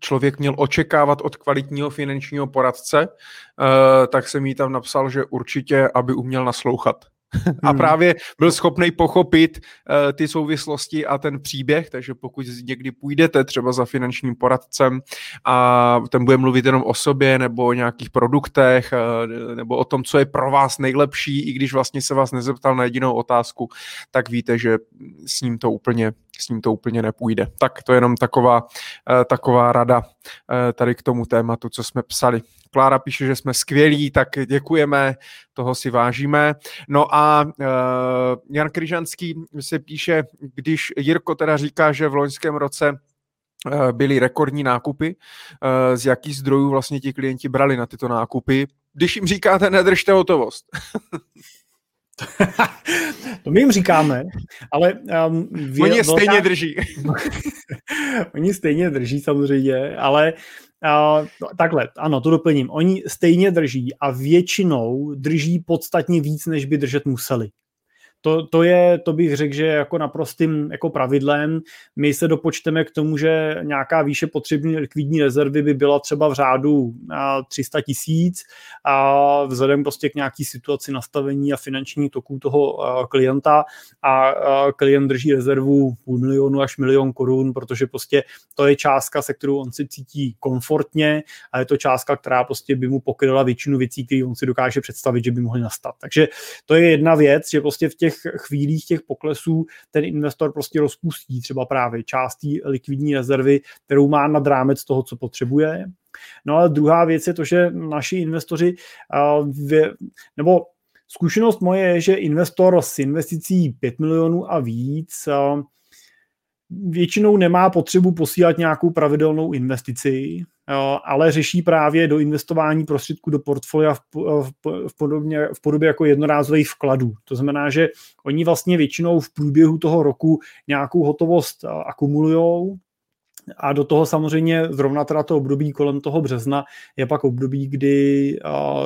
člověk měl očekávat od kvalitního finančního poradce, uh, tak jsem jí tam napsal, že určitě, aby uměl naslouchat. a hmm. právě byl schopný pochopit uh, ty souvislosti a ten příběh, takže pokud někdy půjdete třeba za finančním poradcem a ten bude mluvit jenom o sobě nebo o nějakých produktech uh, nebo o tom, co je pro vás nejlepší, i když vlastně se vás nezeptal na jedinou otázku, tak víte, že s ním to úplně, s ním to úplně nepůjde. Tak to je jenom taková, uh, taková rada tady k tomu tématu, co jsme psali. Klára píše, že jsme skvělí, tak děkujeme, toho si vážíme. No a uh, Jan Kryžanský se píše, když Jirko teda říká, že v loňském roce uh, byly rekordní nákupy, uh, z jakých zdrojů vlastně ti klienti brali na tyto nákupy, když jim říkáte, nedržte hotovost. to my jim říkáme, ale... Um, vě, Oni je velká... stejně drží. Oni stejně drží samozřejmě, ale Uh, takhle, ano, to doplním. Oni stejně drží a většinou drží podstatně víc, než by držet museli. To, to, je, to bych řekl, že jako naprostým jako pravidlem. My se dopočteme k tomu, že nějaká výše potřební likvidní rezervy by byla třeba v řádu 300 tisíc a vzhledem prostě k nějaký situaci nastavení a finanční toků toho klienta a klient drží rezervu půl milionu až milion korun, protože prostě to je částka, se kterou on si cítí komfortně a je to částka, která prostě by mu pokryla většinu věcí, které on si dokáže představit, že by mohly nastat. Takže to je jedna věc, že prostě v těch chvílích těch poklesů ten investor prostě rozpustí třeba právě část té likvidní rezervy, kterou má nad rámec toho, co potřebuje. No ale druhá věc je to, že naši investoři, nebo zkušenost moje je, že investor s investicí 5 milionů a víc většinou nemá potřebu posílat nějakou pravidelnou investici, ale řeší právě do investování prostředků do portfolia v, v, v, podobně, v podobě jako jednorázových vkladů. To znamená, že oni vlastně většinou v průběhu toho roku nějakou hotovost akumulují, a do toho samozřejmě zrovna teda to období kolem toho března je pak období, kdy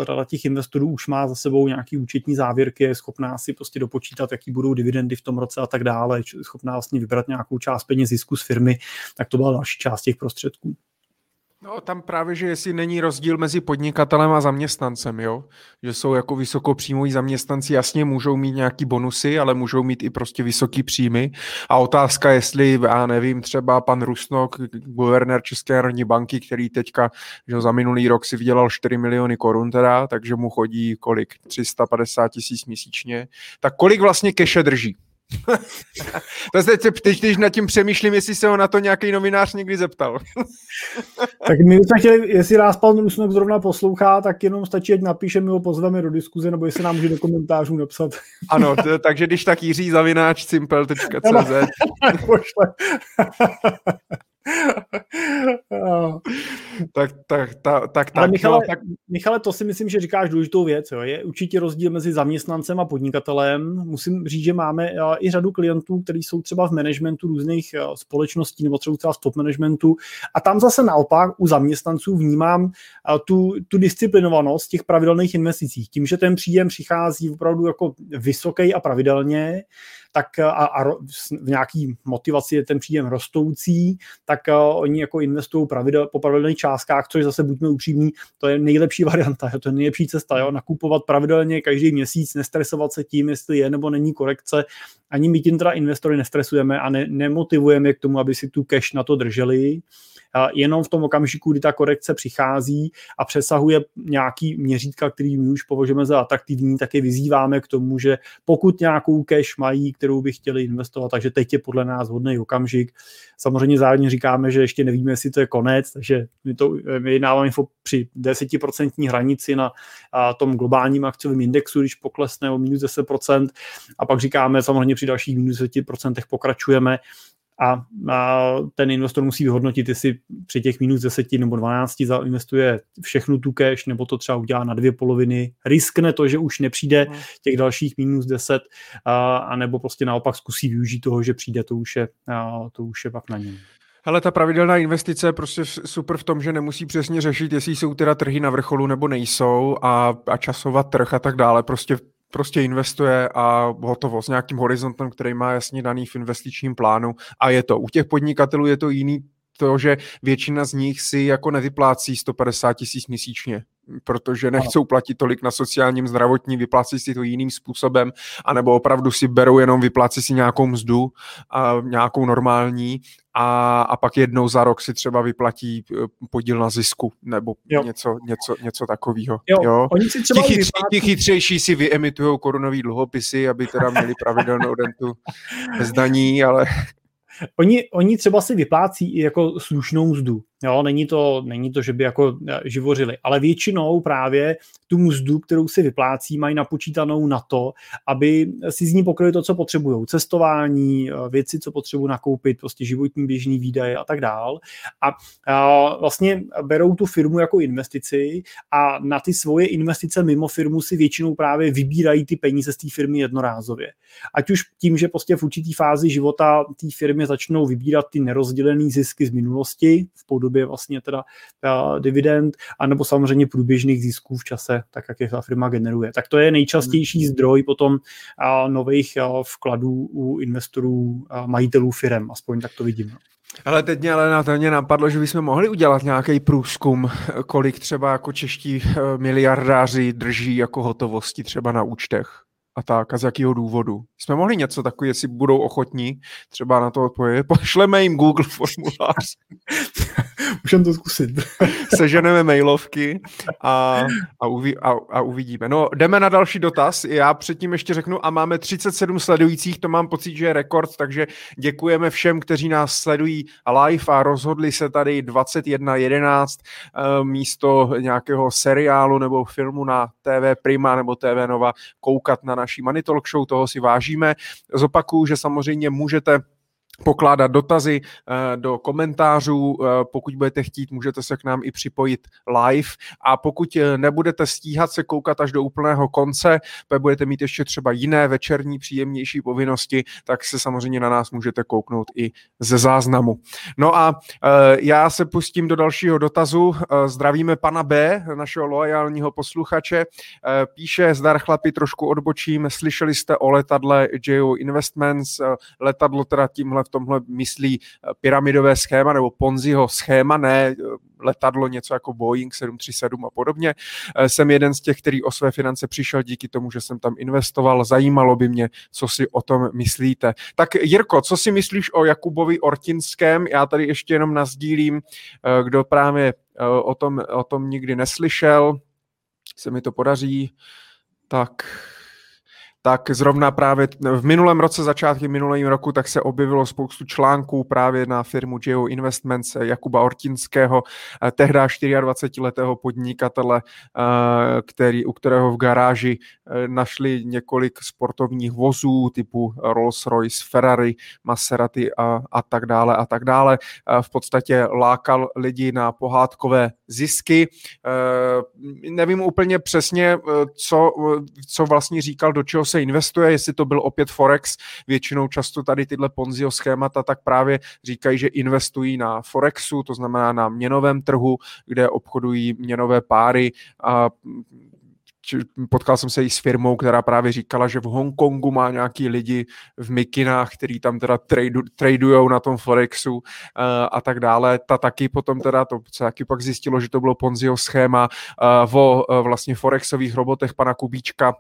rada těch investorů už má za sebou nějaký účetní závěrky, je schopná si prostě dopočítat, jaký budou dividendy v tom roce a tak dále, je schopná vlastně vybrat nějakou část peněz zisku z firmy, tak to byla další část těch prostředků. No tam právě, že jestli není rozdíl mezi podnikatelem a zaměstnancem, jo? Že jsou jako vysokopříjmoví zaměstnanci, jasně můžou mít nějaký bonusy, ale můžou mít i prostě vysoký příjmy. A otázka, jestli, já nevím, třeba pan Rusnok, guvernér České národní banky, který teďka že za minulý rok si vydělal 4 miliony korun teda, takže mu chodí kolik? 350 tisíc měsíčně. Tak kolik vlastně keše drží? To teď, teď, když nad tím přemýšlím, jestli se ho na to nějaký novinář někdy zeptal. tak my jsme chtěli, jestli nás pan Rusnok zrovna poslouchá, tak jenom stačí, ať napíše, my ho pozveme do diskuze, nebo jestli nám může do komentářů napsat. ano, t- takže když tak Jiří zavináč cimpel.cz tak, tak, tak, tak, Ale tak, Michale, no, tak... Michale, to si myslím, že říkáš důležitou věc. Jo. Je určitě rozdíl mezi zaměstnancem a podnikatelem. Musím říct, že máme i řadu klientů, kteří jsou třeba v managementu různých společností nebo třeba v top managementu. A tam zase naopak u zaměstnanců vnímám tu, tu disciplinovanost těch pravidelných investicích. Tím, že ten příjem přichází opravdu jako vysoký a pravidelně, tak a, a v nějaký motivaci je ten příjem rostoucí, tak uh, oni jako investují pravidel, po pravidelných částkách, což zase buďme upřímní, to je nejlepší varianta, to je nejlepší cesta, jo, nakupovat pravidelně každý měsíc, nestresovat se tím, jestli je nebo není korekce, ani my tím teda investory nestresujeme a ne, nemotivujeme k tomu, aby si tu cash na to drželi, jenom v tom okamžiku, kdy ta korekce přichází a přesahuje nějaký měřítka, který my už považujeme za atraktivní, tak je vyzýváme k tomu, že pokud nějakou cash mají, kterou by chtěli investovat, takže teď je podle nás hodný okamžik. Samozřejmě zároveň říkáme, že ještě nevíme, jestli to je konec, takže my, to, dáváme info při 10% hranici na tom globálním akciovém indexu, když poklesne o minus 10%, a pak říkáme samozřejmě při dalších minus 10% pokračujeme a, a ten investor musí vyhodnotit, jestli při těch minus 10 nebo 12 zainvestuje všechnu tu cash, nebo to třeba udělá na dvě poloviny, riskne to, že už nepřijde hmm. těch dalších minus 10, a, a nebo prostě naopak zkusí využít toho, že přijde, to už je, a, to už je pak na něm. Hele, ta pravidelná investice je prostě super v tom, že nemusí přesně řešit, jestli jsou teda trhy na vrcholu nebo nejsou a, a časovat trh a tak dále. Prostě prostě investuje a hotovo s nějakým horizontem, který má jasně daný v investičním plánu a je to. U těch podnikatelů je to jiný to, že většina z nich si jako nevyplácí 150 tisíc měsíčně protože nechcou platit tolik na sociálním zdravotní, vyplácí si to jiným způsobem, anebo opravdu si berou jenom vyplácí si nějakou mzdu, a nějakou normální a, a pak jednou za rok si třeba vyplatí eh, podíl na zisku nebo jo. něco, něco, něco takového. Jo. Jo. Oni si třeba ti, vyplácí... ti chytřejší si vyemitují korunový dluhopisy, aby teda měli pravidelnou rentu bez daní, ale Oni, oni třeba si vyplácí i jako slušnou mzdu. Jo, není to, není to, že by jako eh, živořili, ale většinou právě tu mzdu, kterou si vyplácí, mají napočítanou na to, aby si z ní pokryli to, co potřebují. Cestování, eh, věci, co potřebují nakoupit, prostě životní běžný výdaje a tak dál. A, a vlastně berou tu firmu jako investici a na ty svoje investice mimo firmu si většinou právě vybírají ty peníze z té firmy jednorázově. Ať už tím, že prostě v určitý fázi života té firmy začnou vybírat ty nerozdělené zisky z minulosti v podobě podobě vlastně teda dividend, anebo samozřejmě průběžných zisků v čase, tak jak je ta firma generuje. Tak to je nejčastější hmm. zdroj potom nových vkladů u investorů, majitelů firm, aspoň tak to vidím. No. Ale teď mě ale na to mě napadlo, že bychom mohli udělat nějaký průzkum, kolik třeba jako čeští eh, miliardáři drží jako hotovosti třeba na účtech a tak, a z jakého důvodu. Jsme mohli něco takové, jestli budou ochotní třeba na to odpovědět. Pošleme jim Google formulář. Můžeme to zkusit. Seženeme mailovky a, a, uvi, a, a uvidíme. No, jdeme na další dotaz. Já předtím ještě řeknu, a máme 37 sledujících, to mám pocit, že je rekord, takže děkujeme všem, kteří nás sledují live a rozhodli se tady 21.11 eh, místo nějakého seriálu nebo filmu na TV Prima nebo TV Nova koukat na naší Money Talk Show, toho si vážíme. Zopakuju, že samozřejmě můžete pokládat dotazy eh, do komentářů. Eh, pokud budete chtít, můžete se k nám i připojit live. A pokud eh, nebudete stíhat se koukat až do úplného konce, budete mít ještě třeba jiné večerní příjemnější povinnosti, tak se samozřejmě na nás můžete kouknout i ze záznamu. No a já se pustím do dalšího dotazu. Zdravíme pana B, našeho loajálního posluchače. Píše, zdar chlapi, trošku odbočím. Slyšeli jste o letadle JO Investments, letadlo teda tímhle v tomhle myslí eh, pyramidové schéma nebo Ponziho schéma, ne eh, letadlo něco jako Boeing 737 a podobně. Eh, jsem jeden z těch, který o své finance přišel díky tomu, že jsem tam investoval. Zajímalo by mě, co si o tom myslíte. Tak Jirko, co si myslíš o Jakubovi Ortinském? Já tady ještě jenom nazdílím, kdo právě o tom, o tom nikdy neslyšel. Se mi to podaří. Tak tak zrovna právě v minulém roce, začátky minulého roku, tak se objevilo spoustu článků právě na firmu Geo Investments Jakuba Ortinského, eh, tehdy 24-letého podnikatele, eh, který, u kterého v garáži eh, našli několik sportovních vozů typu Rolls-Royce, Ferrari, Maserati a, a tak dále a tak dále. V podstatě lákal lidi na pohádkové zisky. Nevím úplně přesně, co, co vlastně říkal, do čeho se investuje, jestli to byl opět Forex, většinou často tady tyhle Ponziho schémata tak právě říkají, že investují na Forexu, to znamená na měnovém trhu, kde obchodují měnové páry. A potkal jsem se i s firmou, která právě říkala, že v Hongkongu má nějaký lidi v mikinách, který tam teda tradu, tradujou na tom Forexu a tak dále. Ta taky potom teda, to se taky pak zjistilo, že to bylo Ponziho schéma o uh, vlastně Forexových robotech pana Kubíčka,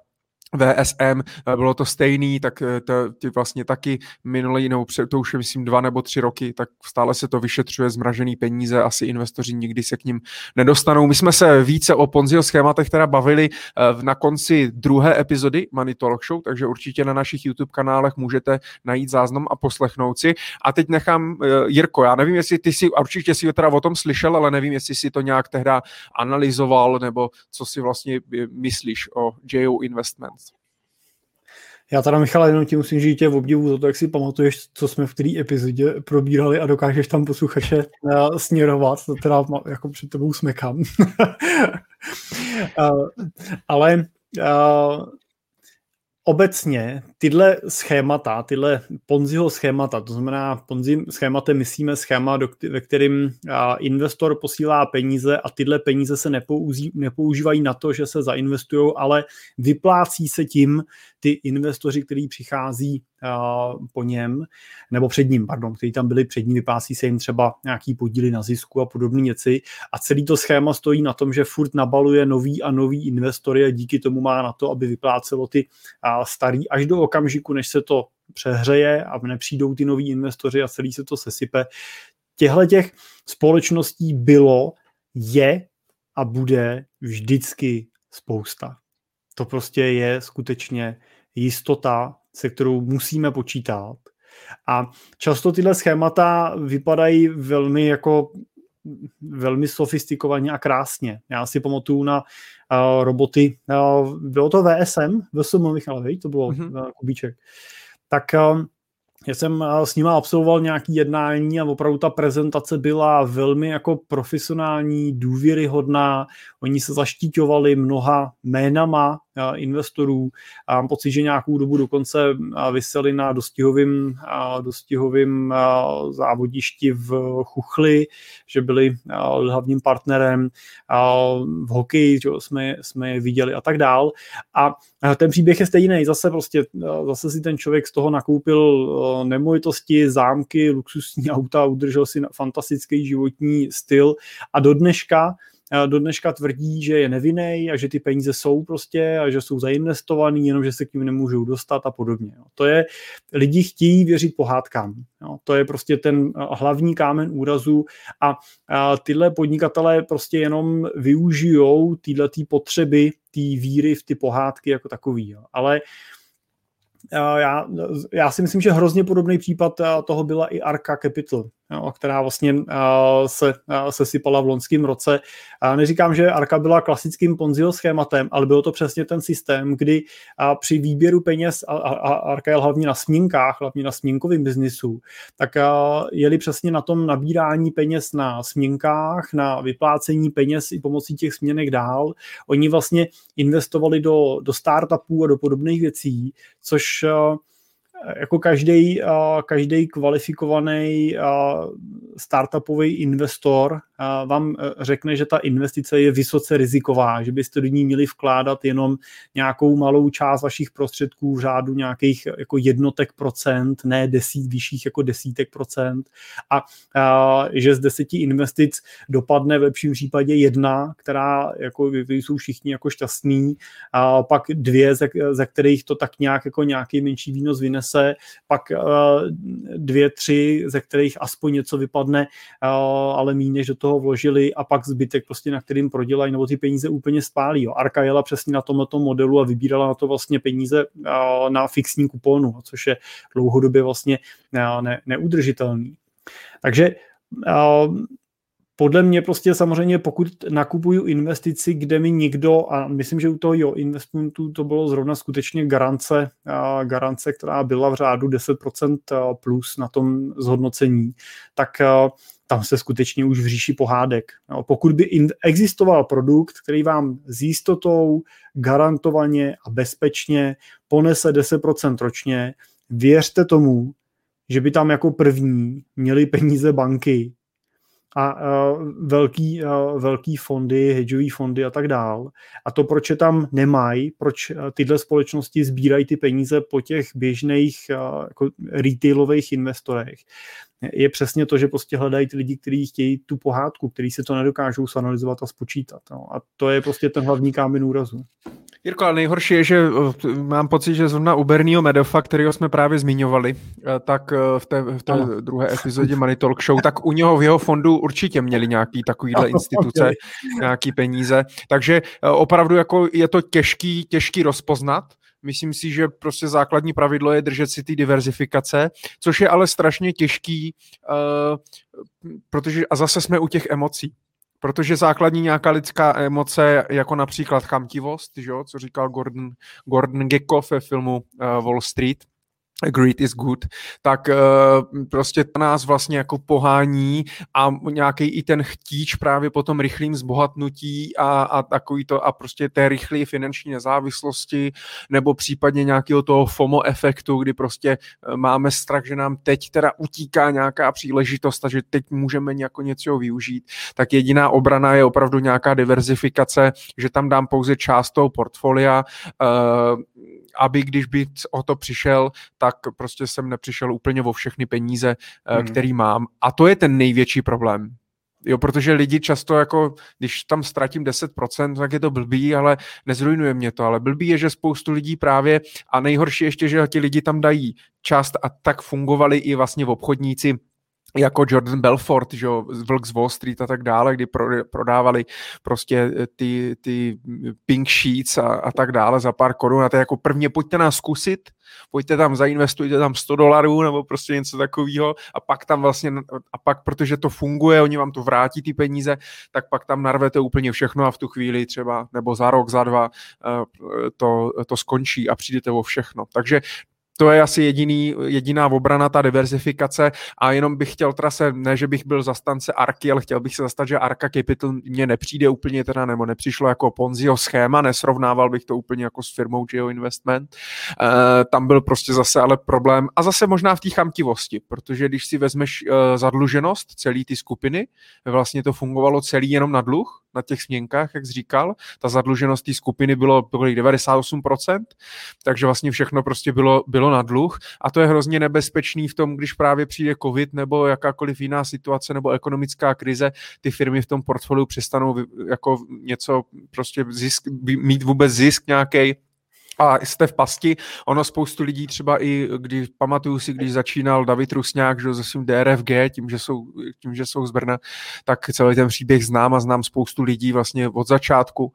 VSM, eh, bylo to stejný, tak eh, to, ty vlastně taky minulý, nebo to už je myslím dva nebo tři roky, tak stále se to vyšetřuje zmražený peníze, asi investoři nikdy se k ním nedostanou. My jsme se více o Ponziho schématech teda bavili eh, na konci druhé epizody Money Talk Show, takže určitě na našich YouTube kanálech můžete najít záznam a poslechnout si. A teď nechám, Jirko, já nevím, jestli ty si, určitě si teda o tom slyšel, ale nevím, jestli si to nějak tehda analyzoval, nebo co si vlastně myslíš o JO Investments. Já teda, Michal, jenom ti musím říct tě v obdivu za to, jak si pamatuješ, co jsme v té epizodě probírali a dokážeš tam posluchače uh, směrovat, to teda jako před tebou smekám. uh, ale uh, obecně tyhle schémata, tyhle Ponziho schémata, to znamená Ponzi schématem myslíme schéma, do, ve kterým investor posílá peníze a tyhle peníze se nepouží, nepoužívají na to, že se zainvestují, ale vyplácí se tím ty investoři, kteří přichází po něm, nebo před ním, pardon, kteří tam byli před ním, vyplácí se jim třeba nějaký podíly na zisku a podobné věci a celý to schéma stojí na tom, že furt nabaluje nový a nový investory a díky tomu má na to, aby vyplácelo ty starý až do okamžiku, než se to přehřeje a nepřijdou ty noví investoři a celý se to sesype. Těchto těch společností bylo, je a bude vždycky spousta. To prostě je skutečně jistota, se kterou musíme počítat. A často tyhle schémata vypadají velmi jako velmi sofistikovaně a krásně. Já si pamatuju na uh, roboty, uh, bylo to VSM, VSM Michal, to bylo mm-hmm. uh, Kubíček. Tak uh, já jsem s nima absolvoval nějaký jednání a opravdu ta prezentace byla velmi jako profesionální, důvěryhodná. Oni se zaštiťovali mnoha jménama investorů a mám pocit, že nějakou dobu dokonce vyseli na dostihovým, dostihovým závodišti v Chuchli, že byli hlavním partnerem v hokeji, že jsme, jsme je viděli a tak dál. A ten příběh je stejný, zase prostě, zase si ten člověk z toho nakoupil nemovitosti, zámky, luxusní auta, udržel si fantastický životní styl a do dneška do dneška tvrdí, že je nevinný a že ty peníze jsou prostě a že jsou zainvestovaný, jenom že se k ním nemůžou dostat a podobně. To je, lidi chtějí věřit pohádkám. To je prostě ten hlavní kámen úrazu a, tyhle podnikatelé prostě jenom využijou tyhle potřeby, té víry v ty pohádky jako takový. Ale uh, já, já si myslím, že hrozně podobný případ toho byla i Arca Capital jo, která vlastně se, se sypala v loňském roce. Neříkám, že Arka byla klasickým Ponziho schématem, ale bylo to přesně ten systém, kdy při výběru peněz, a, a Arka je hlavně na směnkách, hlavně na směnkovém biznisu, tak jeli přesně na tom nabírání peněz na směnkách, na vyplácení peněz i pomocí těch směnek dál. Oni vlastně investovali do, do startupů a do podobných věcí, což jako každý, každý kvalifikovaný startupový investor vám e, řekne, že ta investice je vysoce riziková, že byste do ní měli vkládat jenom nějakou malou část vašich prostředků v řádu nějakých jako jednotek procent, ne desít, vyšších jako desítek procent. A, a že z deseti investic dopadne v lepším případě jedna, která jako jsou všichni jako šťastní a pak dvě, ze, ze kterých to tak nějak jako nějaký menší výnos vynese, pak dvě, tři, ze kterých aspoň něco vypadne, ale méně, než do toho vložili a pak zbytek prostě na kterým prodělají nebo ty peníze úplně spálí. Arka jela přesně na tomto modelu a vybírala na to vlastně peníze na fixní kuponu, což je dlouhodobě vlastně ne, neudržitelný. Takže podle mě prostě samozřejmě, pokud nakupuju investici, kde mi někdo, a myslím, že u toho jo, investmentu to bylo zrovna skutečně garance, garance, která byla v řádu 10% plus na tom zhodnocení, tak tam se skutečně už v říši pohádek. No, pokud by existoval produkt, který vám s jistotou, garantovaně a bezpečně ponese 10% ročně, věřte tomu, že by tam jako první měli peníze banky a uh, velký, uh, velký fondy, hedžové fondy a tak dál. A to, proč je tam nemají, proč uh, tyhle společnosti sbírají ty peníze po těch běžných uh, jako retailových investorech, je přesně to, že prostě hledají ty lidi, kteří chtějí tu pohádku, kteří se to nedokážou sanalizovat a spočítat. No. A to je prostě ten hlavní kámen úrazu. Jirko, ale nejhorší je, že eh, mám pocit, že zrovna u Bernieho Medofa, kterého jsme právě zmiňovali, eh, tak eh, v té, v té druhé epizodě Money Talk Show, tak u něho v jeho fondu určitě měli nějaký takovýhle instituce, nějaký peníze. Takže opravdu jako je to těžký, těžký rozpoznat. Myslím si, že prostě základní pravidlo je držet si ty diverzifikace, což je ale strašně těžký, uh, protože a zase jsme u těch emocí. Protože základní nějaká lidská emoce, jako například chamtivost, že jo, co říkal Gordon, Gordon Gekko ve filmu uh, Wall Street, greed is good, tak uh, prostě to nás vlastně jako pohání a nějaký i ten chtíč právě po tom rychlým zbohatnutí a, a takový to a prostě té rychlé finanční nezávislosti nebo případně nějakého toho FOMO efektu, kdy prostě uh, máme strach, že nám teď teda utíká nějaká příležitost a že teď můžeme jako něco využít, tak jediná obrana je opravdu nějaká diverzifikace, že tam dám pouze část toho portfolia, uh, aby když by o to přišel, tak prostě jsem nepřišel úplně o všechny peníze, hmm. který mám. A to je ten největší problém. Jo, protože lidi často jako, když tam ztratím 10%, tak je to blbý, ale nezrujnuje mě to, ale blbý je, že spoustu lidí právě, a nejhorší ještě, že ti lidi tam dají část a tak fungovali i vlastně v obchodníci jako Jordan Belfort, že jo, Vlk z Wall Street a tak dále, kdy pro, prodávali prostě eh, ty, ty pink sheets a, a tak dále za pár korun a to je jako prvně pojďte nás zkusit, pojďte tam, zainvestujte tam 100 dolarů nebo prostě něco takového a pak tam vlastně, a pak protože to funguje, oni vám to vrátí ty peníze, tak pak tam narvete úplně všechno a v tu chvíli třeba, nebo za rok, za dva eh, to, to skončí a přijdete o všechno. Takže to je asi jediný, jediná obrana, ta diverzifikace a jenom bych chtěl teda se, ne, že bych byl zastance Arky, ale chtěl bych se zastat, že Arka Capital mně nepřijde úplně teda, nebo nepřišlo jako Ponziho schéma, nesrovnával bych to úplně jako s firmou Geo Investment. E, tam byl prostě zase ale problém a zase možná v té chamtivosti, protože když si vezmeš e, zadluženost celé ty skupiny, vlastně to fungovalo celý jenom na dluh, na těch směnkách, jak jsi říkal. Ta zadluženost té skupiny bylo, bylo 98%, takže vlastně všechno prostě bylo, bylo na dluh a to je hrozně nebezpečný v tom, když právě přijde covid nebo jakákoliv jiná situace nebo ekonomická krize, ty firmy v tom portfoliu přestanou jako něco prostě zisk, mít vůbec zisk nějaký a jste v pasti. Ono spoustu lidí třeba i, když pamatuju si, když začínal David Rusňák že, se svým DRFG, tím že, jsou, tím, že jsou z Brna, tak celý ten příběh znám a znám spoustu lidí vlastně od začátku uh,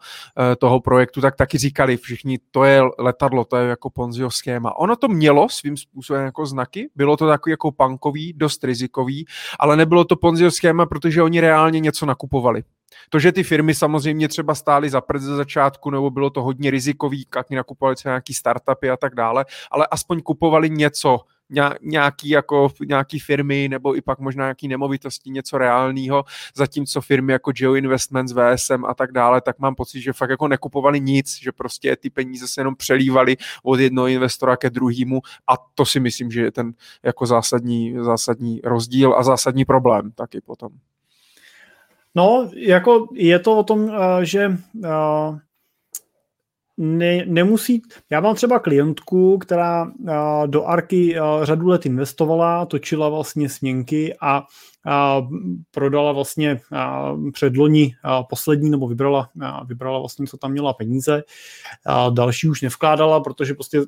toho projektu, tak taky říkali všichni, to je letadlo, to je jako Ponziho schéma. Ono to mělo svým způsobem jako znaky, bylo to takový jako punkový, dost rizikový, ale nebylo to Ponziho schéma, protože oni reálně něco nakupovali. To, že ty firmy samozřejmě třeba stály za prd ze začátku, nebo bylo to hodně rizikový, jak nakupovali třeba nějaký startupy a tak dále, ale aspoň kupovali něco, nějaký, jako, nějaký firmy nebo i pak možná nějaký nemovitosti, něco reálného, zatímco firmy jako Geo Investments, VSM a tak dále, tak mám pocit, že fakt jako nekupovali nic, že prostě ty peníze se jenom přelívali od jednoho investora ke druhému a to si myslím, že je ten jako zásadní, zásadní rozdíl a zásadní problém taky potom. No, jako je to o tom, eh, že eh, ne, nemusí, já mám třeba klientku, která eh, do Arky řadu let investovala, točila vlastně směnky a prodala vlastně předloni poslední, nebo vybrala, vybrala vlastně, co tam měla peníze. Další už nevkládala, protože prostě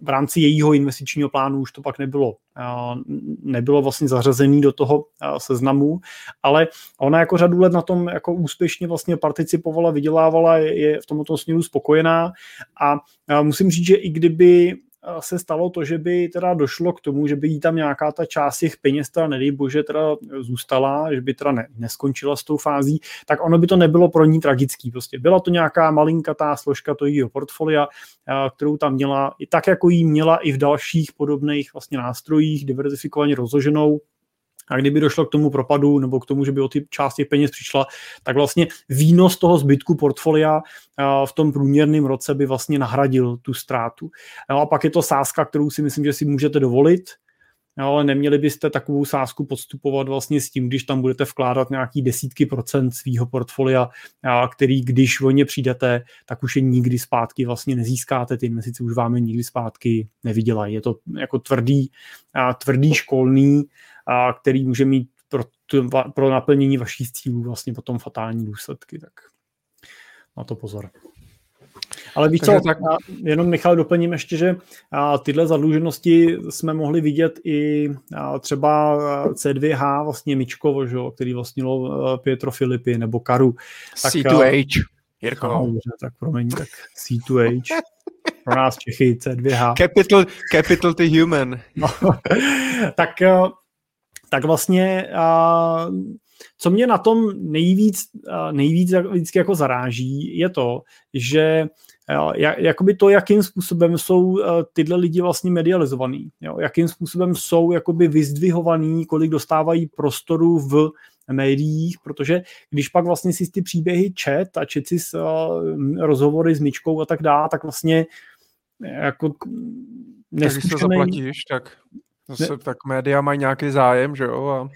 v rámci jejího investičního plánu už to pak nebylo, nebylo vlastně zařazený do toho seznamu, ale ona jako řadu let na tom jako úspěšně vlastně participovala, vydělávala, je v tomto směru spokojená a musím říct, že i kdyby se stalo to, že by teda došlo k tomu, že by jí tam nějaká ta část těch peněz teda nedej bože teda zůstala, že by teda ne, neskončila s tou fází, tak ono by to nebylo pro ní tragický. Prostě byla to nějaká malinkatá složka toho jejího portfolia, kterou tam měla, i tak jako jí měla i v dalších podobných vlastně nástrojích, diverzifikovaně rozloženou, a kdyby došlo k tomu propadu nebo k tomu, že by o ty části peněz přišla, tak vlastně výnos toho zbytku portfolia v tom průměrném roce by vlastně nahradil tu ztrátu. No a pak je to sázka, kterou si myslím, že si můžete dovolit, ale neměli byste takovou sázku podstupovat vlastně s tím, když tam budete vkládat nějaký desítky procent svého portfolia, který když o ně přijdete, tak už je nikdy zpátky vlastně nezískáte, ty investice už vám je nikdy zpátky nevydělají. Je to jako tvrdý, tvrdý školný a který může mít pro, tu, pro naplnění vašich cílů vlastně potom fatální důsledky, tak na to pozor. Ale víš co, tak... jenom Michal doplním ještě, že tyhle zadluženosti jsme mohli vidět i třeba C2H, vlastně Mičkovo, že, který vlastnilo Pietro Filipy nebo Karu. Tak, C2H. Jirko. No, tak promiň, tak C2H. Pro nás Čechy C2H. Capital, capital the human. No, tak tak vlastně co mě na tom nejvíc, nejvíc vždycky jako zaráží, je to, že jakoby to, jakým způsobem jsou tyhle lidi vlastně medializovaný, jo? jakým způsobem jsou jakoby vyzdvihovaný, kolik dostávají prostoru v médiích, protože když pak vlastně si ty příběhy čet a čet si rozhovory s Myčkou a tak dále, tak vlastně jako neskušený... Když to zaplatíš, tak Zase ne... tak média mají nějaký zájem, že jo? A...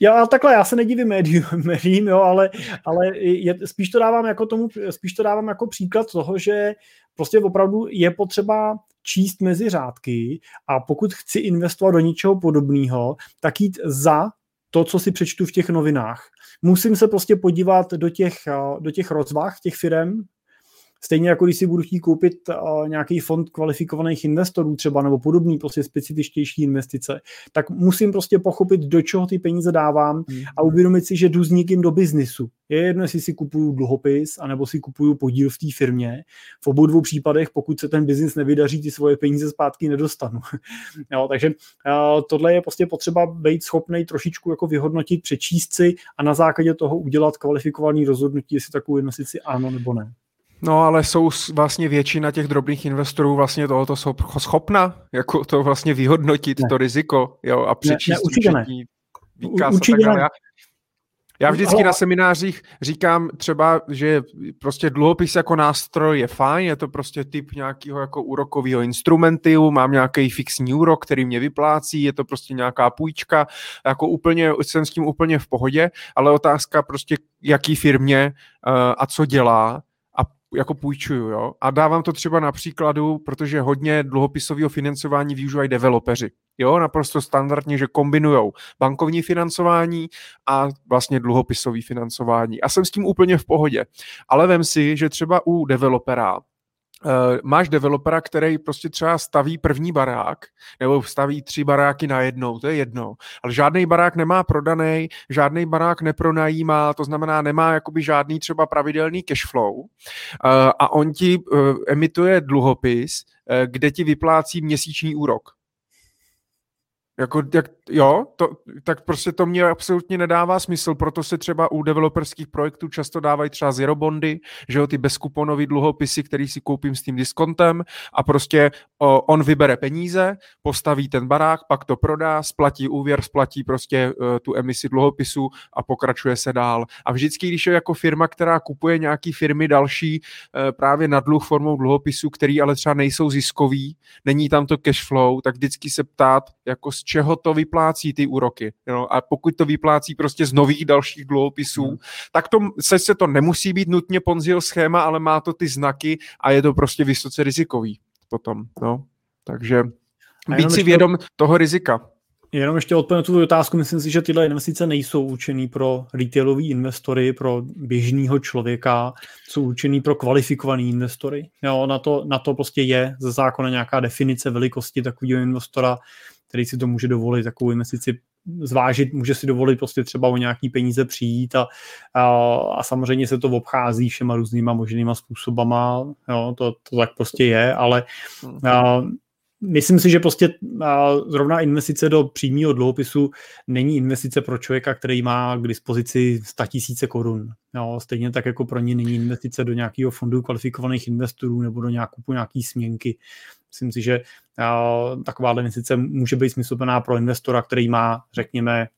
Já takhle, já se nedivím médiím, médiím jo, ale, ale je, spíš, to dávám jako tomu, spíš to dávám jako příklad toho, že prostě opravdu je potřeba číst mezi řádky a pokud chci investovat do něčeho podobného, tak jít za to, co si přečtu v těch novinách. Musím se prostě podívat do těch, do těch rozvah těch firm, Stejně jako když si budu chtít koupit uh, nějaký fond kvalifikovaných investorů třeba nebo podobný prostě specifičtější investice, tak musím prostě pochopit, do čeho ty peníze dávám a uvědomit si, že jdu s někým do biznisu. Je jedno, jestli si kupuju dluhopis, anebo si kupuju podíl v té firmě. V obou dvou případech, pokud se ten biznis nevydaří, ty svoje peníze zpátky nedostanu. jo, takže uh, tohle je prostě potřeba být schopný trošičku jako vyhodnotit, přečíst si a na základě toho udělat kvalifikovaný rozhodnutí, jestli takovou investici ano nebo ne. No, ale jsou vlastně většina těch drobných investorů vlastně tohoto schopna, jako to vlastně vyhodnotit, ne. to riziko, jo, a přečíst ne, ne, určitě ne. výkaz určitě a tak dále. Já vždycky na seminářích říkám třeba, že prostě dluhopis jako nástroj je fajn, je to prostě typ nějakého jako úrokového instrumentu, mám nějaký fixní úrok, který mě vyplácí, je to prostě nějaká půjčka, jako úplně, jsem s tím úplně v pohodě, ale otázka prostě jaký firmě uh, a co dělá, jako půjčuju, jo. A dávám to třeba na příkladu, protože hodně dluhopisového financování využívají developeři. Jo, naprosto standardně, že kombinují bankovní financování a vlastně dluhopisové financování. A jsem s tím úplně v pohodě. Ale vem si, že třeba u developera Uh, máš developera, který prostě třeba staví první barák, nebo staví tři baráky na jednou, to je jedno, ale žádný barák nemá prodaný, žádný barák nepronajímá, to znamená nemá jakoby žádný třeba pravidelný cash flow uh, a on ti uh, emituje dluhopis, uh, kde ti vyplácí měsíční úrok. Jako, jak, jo, to, tak prostě to mě absolutně nedává smysl, proto se třeba u developerských projektů často dávají třeba zero bondy, že jo, ty bezkuponové dluhopisy, který si koupím s tím diskontem a prostě o, on vybere peníze, postaví ten barák, pak to prodá, splatí úvěr, splatí prostě uh, tu emisi dluhopisu a pokračuje se dál. A vždycky, když je jako firma, která kupuje nějaký firmy další uh, právě na dluh formou dluhopisů, který ale třeba nejsou ziskový, není tam to cash flow, tak vždycky se ptát, jako z čeho to vyplácí ty úroky. Jo? A pokud to vyplácí prostě z nových dalších dluhopisů, hmm. tak to, se, se to nemusí být nutně Ponziel schéma, ale má to ty znaky a je to prostě vysoce rizikový potom. No. Takže být si vědom to... toho rizika. Jenom ještě odpovím tu otázku, myslím si, že tyhle investice nejsou určený pro retailový investory, pro běžného člověka, jsou určený pro kvalifikovaný investory. Jo, na, to, na to prostě je ze zákona nějaká definice velikosti takového investora, který si to může dovolit, takovou investici zvážit, může si dovolit prostě třeba o nějaký peníze přijít a, a, a samozřejmě se to obchází všema různýma možnýma způsobama, jo, to, to tak prostě je, ale a, myslím si, že prostě a, zrovna investice do přímého dluhopisu není investice pro člověka, který má k dispozici 100 tisíce korun. Jo, stejně tak jako pro ně není investice do nějakého fondu kvalifikovaných investorů nebo do nějakou, nějaký směnky. Myslím si, že taková investice může být smysluplná pro investora, který má, řekněme,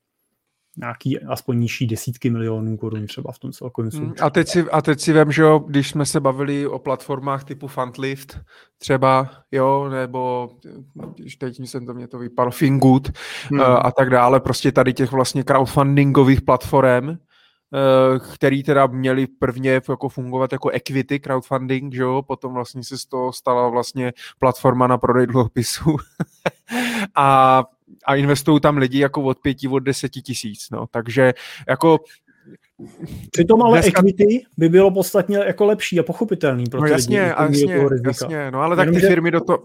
nějaký aspoň nižší desítky milionů korun třeba v tom celkovém hmm, součtu. A teď si, a teď si vím, že jo, když jsme se bavili o platformách typu Fundlift třeba, jo, nebo když teď jsem to mě to vypadlo, Fingood hmm. a tak dále, prostě tady těch vlastně crowdfundingových platform, který teda měli prvně jako fungovat jako equity crowdfunding, že jo? potom vlastně se z toho stala vlastně platforma na prodej dluhopisů. A, a investují tam lidi jako od pěti, od deseti tisíc, no, takže jako Přitom ale Dneska... equity by bylo podstatně jako lepší a pochopitelný pro no jasně, lidi, jasně, jasně, no ale tak ty firmy do toho,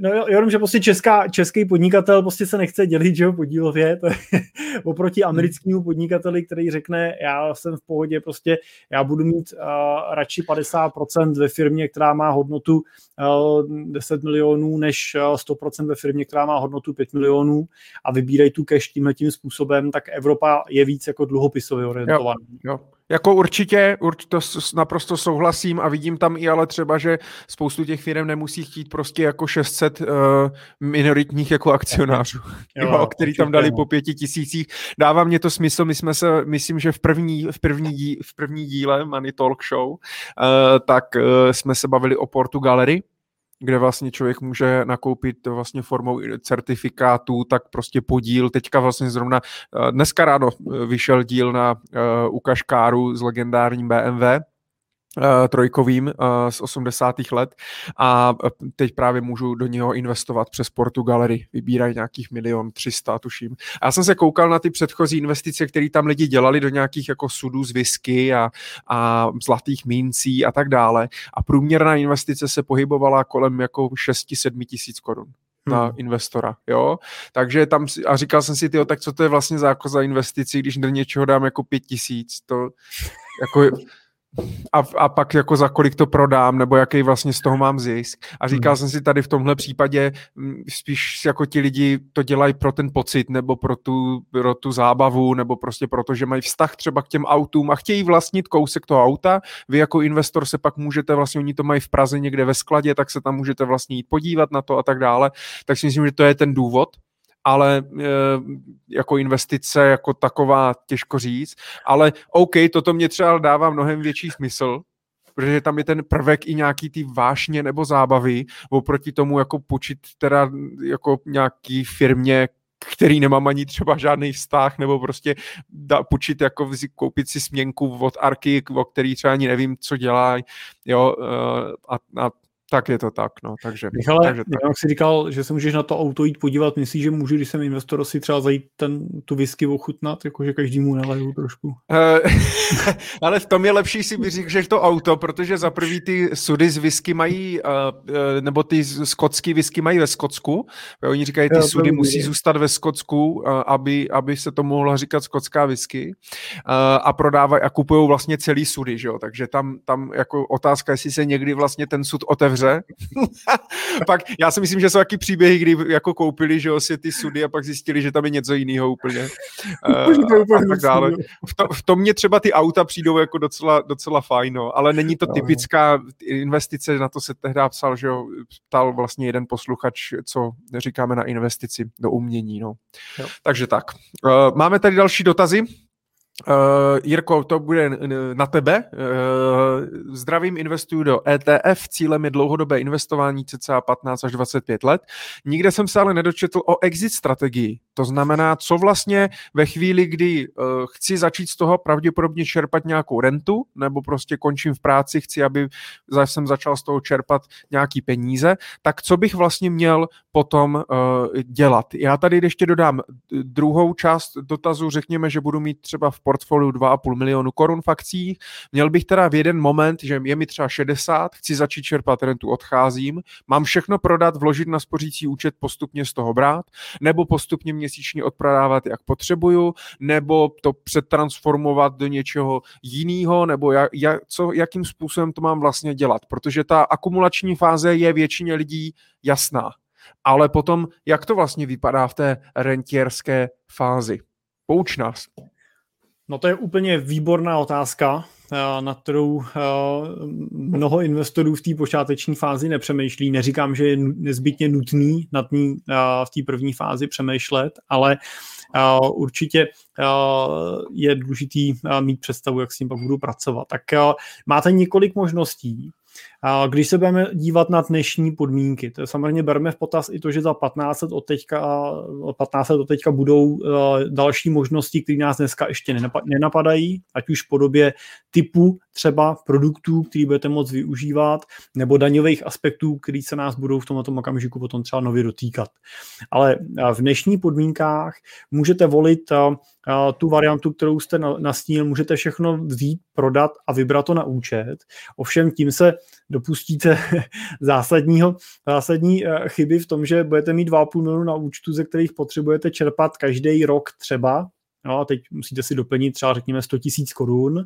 No, jenom, že prostě česká, český podnikatel prostě se nechce dělit, že jo, podílově, to je oproti americkému podnikateli, který řekne, já jsem v pohodě, prostě já budu mít uh, radši 50% ve firmě, která má hodnotu uh, 10 milionů, než uh, 100% ve firmě, která má hodnotu 5 milionů a vybírají tu cash tímhle tím způsobem, tak Evropa je víc jako dluhopisově orientovaná. Jo, jo. Jako určitě, určitě to naprosto souhlasím a vidím tam i ale třeba, že spoustu těch firm nemusí chtít prostě jako 600 uh, eh, minoritních jako akcionářů, jo, jo, který tam dali po pěti tisících. Dává mě to smysl, my jsme se, myslím, že v první, v první, dí, v první díle Money Talk Show, uh, tak uh, jsme se bavili o Portu Gallery, kde vlastně člověk může nakoupit vlastně formou certifikátů, tak prostě podíl. Teďka vlastně zrovna dneska ráno vyšel díl na uh, ukažkáru s legendárním BMW, Uh, trojkovým uh, z 80. let a teď právě můžu do něho investovat přes Portu Gallery. Vybírají nějakých milion 300, tuším. A já jsem se koukal na ty předchozí investice, které tam lidi dělali do nějakých jako sudů z whisky a, a zlatých mincí a tak dále. A průměrná investice se pohybovala kolem jako 6-7 tisíc korun na hmm. investora, jo. Takže tam, a říkal jsem si, tyjo, tak co to je vlastně za, jako za investici, když do něčeho dám jako pět tisíc, to jako a, a pak jako za kolik to prodám, nebo jaký vlastně z toho mám zisk. A říkal hmm. jsem si tady v tomhle případě, mm, spíš jako ti lidi to dělají pro ten pocit, nebo pro tu, pro tu zábavu, nebo prostě proto, že mají vztah třeba k těm autům a chtějí vlastnit kousek toho auta. Vy jako investor se pak můžete, vlastně oni to mají v Praze někde ve skladě, tak se tam můžete vlastně jít podívat na to a tak dále. Tak si myslím, že to je ten důvod, ale e, jako investice jako taková těžko říct, ale OK, toto mě třeba dává mnohem větší smysl, protože tam je ten prvek i nějaký ty vášně nebo zábavy, oproti tomu jako počít teda jako nějaký firmě, který nemám ani třeba žádný vztah, nebo prostě da, počít jako koupit si směnku od Arky, o který třeba ani nevím, co dělá, jo, e, a, a tak je to tak, no, takže. Michale, takže tak. jak jsi říkal, že se můžeš na to auto jít podívat, myslíš, že můžu, když jsem investor, si třeba zajít ten, tu whisky ochutnat, jakože každému naleju trošku? Eh, ale v tom je lepší si že to auto, protože za prvý ty sudy z whisky mají, uh, nebo ty skotský whisky mají ve Skotsku. Oni říkají, ty sudy musí zůstat ve Skotsku, aby, aby se to mohlo říkat skotská whisky. A prodávají a kupují vlastně celý sudy, že jo? takže tam, tam jako otázka, jestli se někdy vlastně ten sud otevře dobře. pak já si myslím, že jsou taky příběhy, kdy jako koupili, že si ty sudy a pak zjistili, že tam je něco jiného úplně. uh, a tak dále. V, to, v tom mě třeba ty auta přijdou jako docela, docela fajn, no, ale není to typická investice, na to se tehdy psal, že jo, ptal vlastně jeden posluchač, co říkáme na investici do umění, no. Jo. Takže tak. Uh, máme tady další dotazy. Uh, Jirko, to bude na tebe. Uh, zdravím, investuju do ETF. Cílem je dlouhodobé investování cca 15 až 25 let. Nikde jsem se ale nedočetl o exit strategii. To znamená, co vlastně ve chvíli, kdy uh, chci začít z toho pravděpodobně čerpat nějakou rentu, nebo prostě končím v práci, chci, aby jsem začal z toho čerpat nějaký peníze, tak co bych vlastně měl potom uh, dělat? Já tady ještě dodám druhou část dotazu. Řekněme, že budu mít třeba v portfoliu 2,5 milionu korun v akcích. Měl bych teda v jeden moment, že je mi třeba 60, chci začít čerpat rentu, odcházím, mám všechno prodat, vložit na spořící účet, postupně z toho brát, nebo postupně měsíčně odprodávat, jak potřebuju, nebo to přetransformovat do něčeho jiného, nebo jak, jak, co, jakým způsobem to mám vlastně dělat, protože ta akumulační fáze je většině lidí jasná. Ale potom, jak to vlastně vypadá v té rentierské fázi? Pouč nás. No to je úplně výborná otázka, eh, na kterou eh, mnoho investorů v té počáteční fázi nepřemýšlí. Neříkám, že je nezbytně nutný nad ní eh, v té první fázi přemýšlet, ale určitě je důležitý mít představu, jak s tím pak budu pracovat. Tak máte několik možností. Když se budeme dívat na dnešní podmínky, to samozřejmě bereme v potaz i to, že za 15 let od teďka, 15 let od teďka budou eh, další možnosti, které nás dneska ještě nenapadají, ať už v podobě typu třeba produktů, který budete moct využívat, nebo daňových aspektů, který se nás budou v tomto okamžiku potom třeba nově dotýkat. Ale eh, v dnešních podmínkách můžete volit eh, tu variantu, kterou jste nastínil, můžete všechno vzít, prodat a vybrat to na účet. Ovšem tím se dopustíte zásadního, zásadní eh, chyby v tom, že budete mít 2,5 milionu na účtu, ze kterých potřebujete čerpat každý rok třeba No a teď musíte si doplnit třeba řekněme 100 tisíc korun.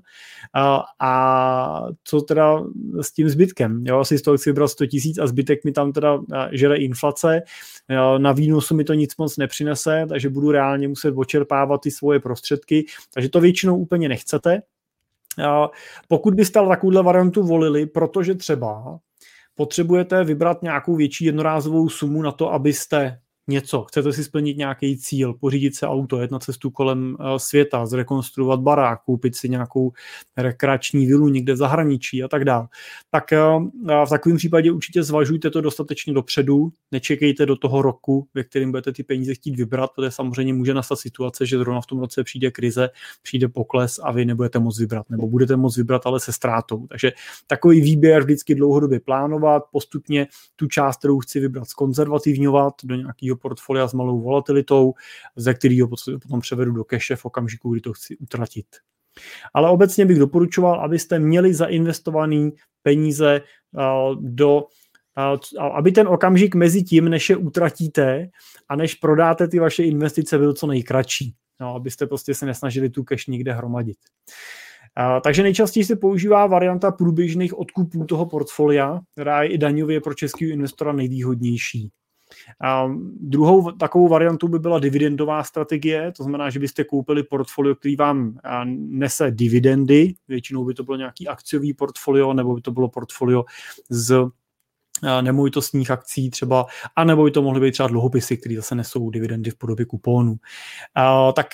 A, a co teda s tím zbytkem? Jo, asi z toho chci vybrat 100 tisíc a zbytek mi tam teda žere inflace. Jo, na výnosu mi to nic moc nepřinese, takže budu reálně muset očerpávat ty svoje prostředky. Takže to většinou úplně nechcete. Pokud byste takovouhle variantu volili, protože třeba potřebujete vybrat nějakou větší jednorázovou sumu na to, abyste něco, chcete si splnit nějaký cíl, pořídit se auto, jet na cestu kolem eh, světa, zrekonstruovat barák, koupit si nějakou rekreační vilu někde v zahraničí a tak dále, tak eh, v takovém případě určitě zvažujte to dostatečně dopředu, nečekejte do toho roku, ve kterém budete ty peníze chtít vybrat, protože samozřejmě může nastat situace, že zrovna v tom roce přijde krize, přijde pokles a vy nebudete moct vybrat, nebo budete moct vybrat, ale se ztrátou. Takže takový výběr vždycky dlouhodobě plánovat, postupně tu část, kterou chci vybrat, skonzervativňovat do nějakého svého portfolia s malou volatilitou, ze kterého potom převedu do cache v okamžiku, kdy to chci utratit. Ale obecně bych doporučoval, abyste měli zainvestovaný peníze do aby ten okamžik mezi tím, než je utratíte a než prodáte ty vaše investice, byl co nejkratší. No, abyste prostě se nesnažili tu cash nikde hromadit. Takže nejčastěji se používá varianta průběžných odkupů toho portfolia, která je i daňově pro českého investora nejvýhodnější. A druhou takovou variantou by byla dividendová strategie, to znamená, že byste koupili portfolio, který vám nese dividendy, většinou by to bylo nějaký akciový portfolio, nebo by to bylo portfolio z nemovitostních akcí třeba, anebo by to mohly být třeba dluhopisy, které zase nesou dividendy v podobě kupónů. Tak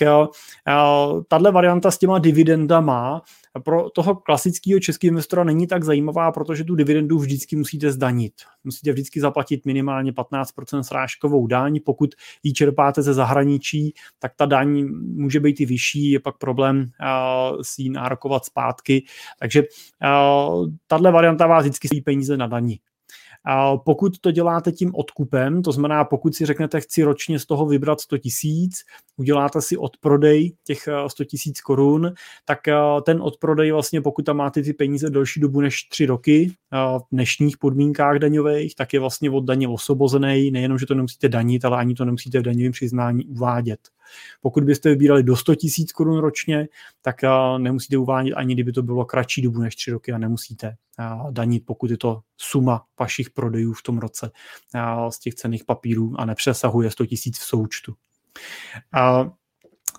tahle varianta s těma dividendama pro toho klasického českého investora není tak zajímavá, protože tu dividendu vždycky musíte zdanit. Musíte vždycky zaplatit minimálně 15% srážkovou daň. Pokud ji čerpáte ze zahraničí, tak ta daň může být i vyšší, je pak problém uh, si ji nárokovat zpátky. Takže uh, tahle varianta vás vždycky stojí peníze na daní. Pokud to děláte tím odkupem, to znamená, pokud si řeknete, chci ročně z toho vybrat 100 tisíc, uděláte si odprodej těch 100 eh, tisíc korun, tak eh, ten odprodej vlastně, pokud tam máte ty peníze delší dobu než 3 roky v dnešních podmínkách daňových, tak je vlastně od daně osobozený, nejenom, že to nemusíte danit, ale ani to nemusíte v daňovém přiznání uvádět. Pokud byste vybírali do 100 tisíc korun ročně, tak nemusíte uvádět ani kdyby to bylo kratší dobu než 3 roky a nemusíte danit, pokud je to suma vašich prodejů v tom roce z těch cených papírů a nepřesahuje 100 tisíc v součtu.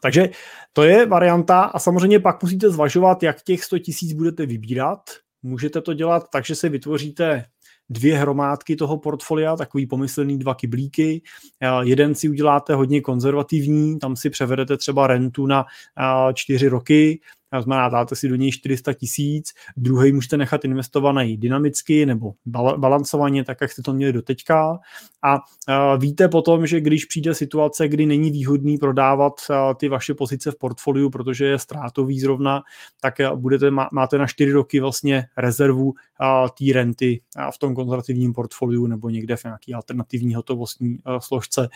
Takže to je varianta a samozřejmě pak musíte zvažovat, jak těch 100 tisíc budete vybírat. Můžete to dělat tak, že si vytvoříte dvě hromádky toho portfolia, takový pomyslný dva kyblíky. Jeden si uděláte hodně konzervativní, tam si převedete třeba rentu na čtyři roky, to znamená, dáte si do něj 400 tisíc, druhý můžete nechat investovaný dynamicky nebo balancovaně, tak jak jste to měli doteďka. A víte potom, že když přijde situace, kdy není výhodný prodávat ty vaše pozice v portfoliu, protože je ztrátový zrovna, tak budete, máte na 4 roky vlastně rezervu té renty v tom konzervativním portfoliu nebo někde v nějaké alternativní hotovostní složce,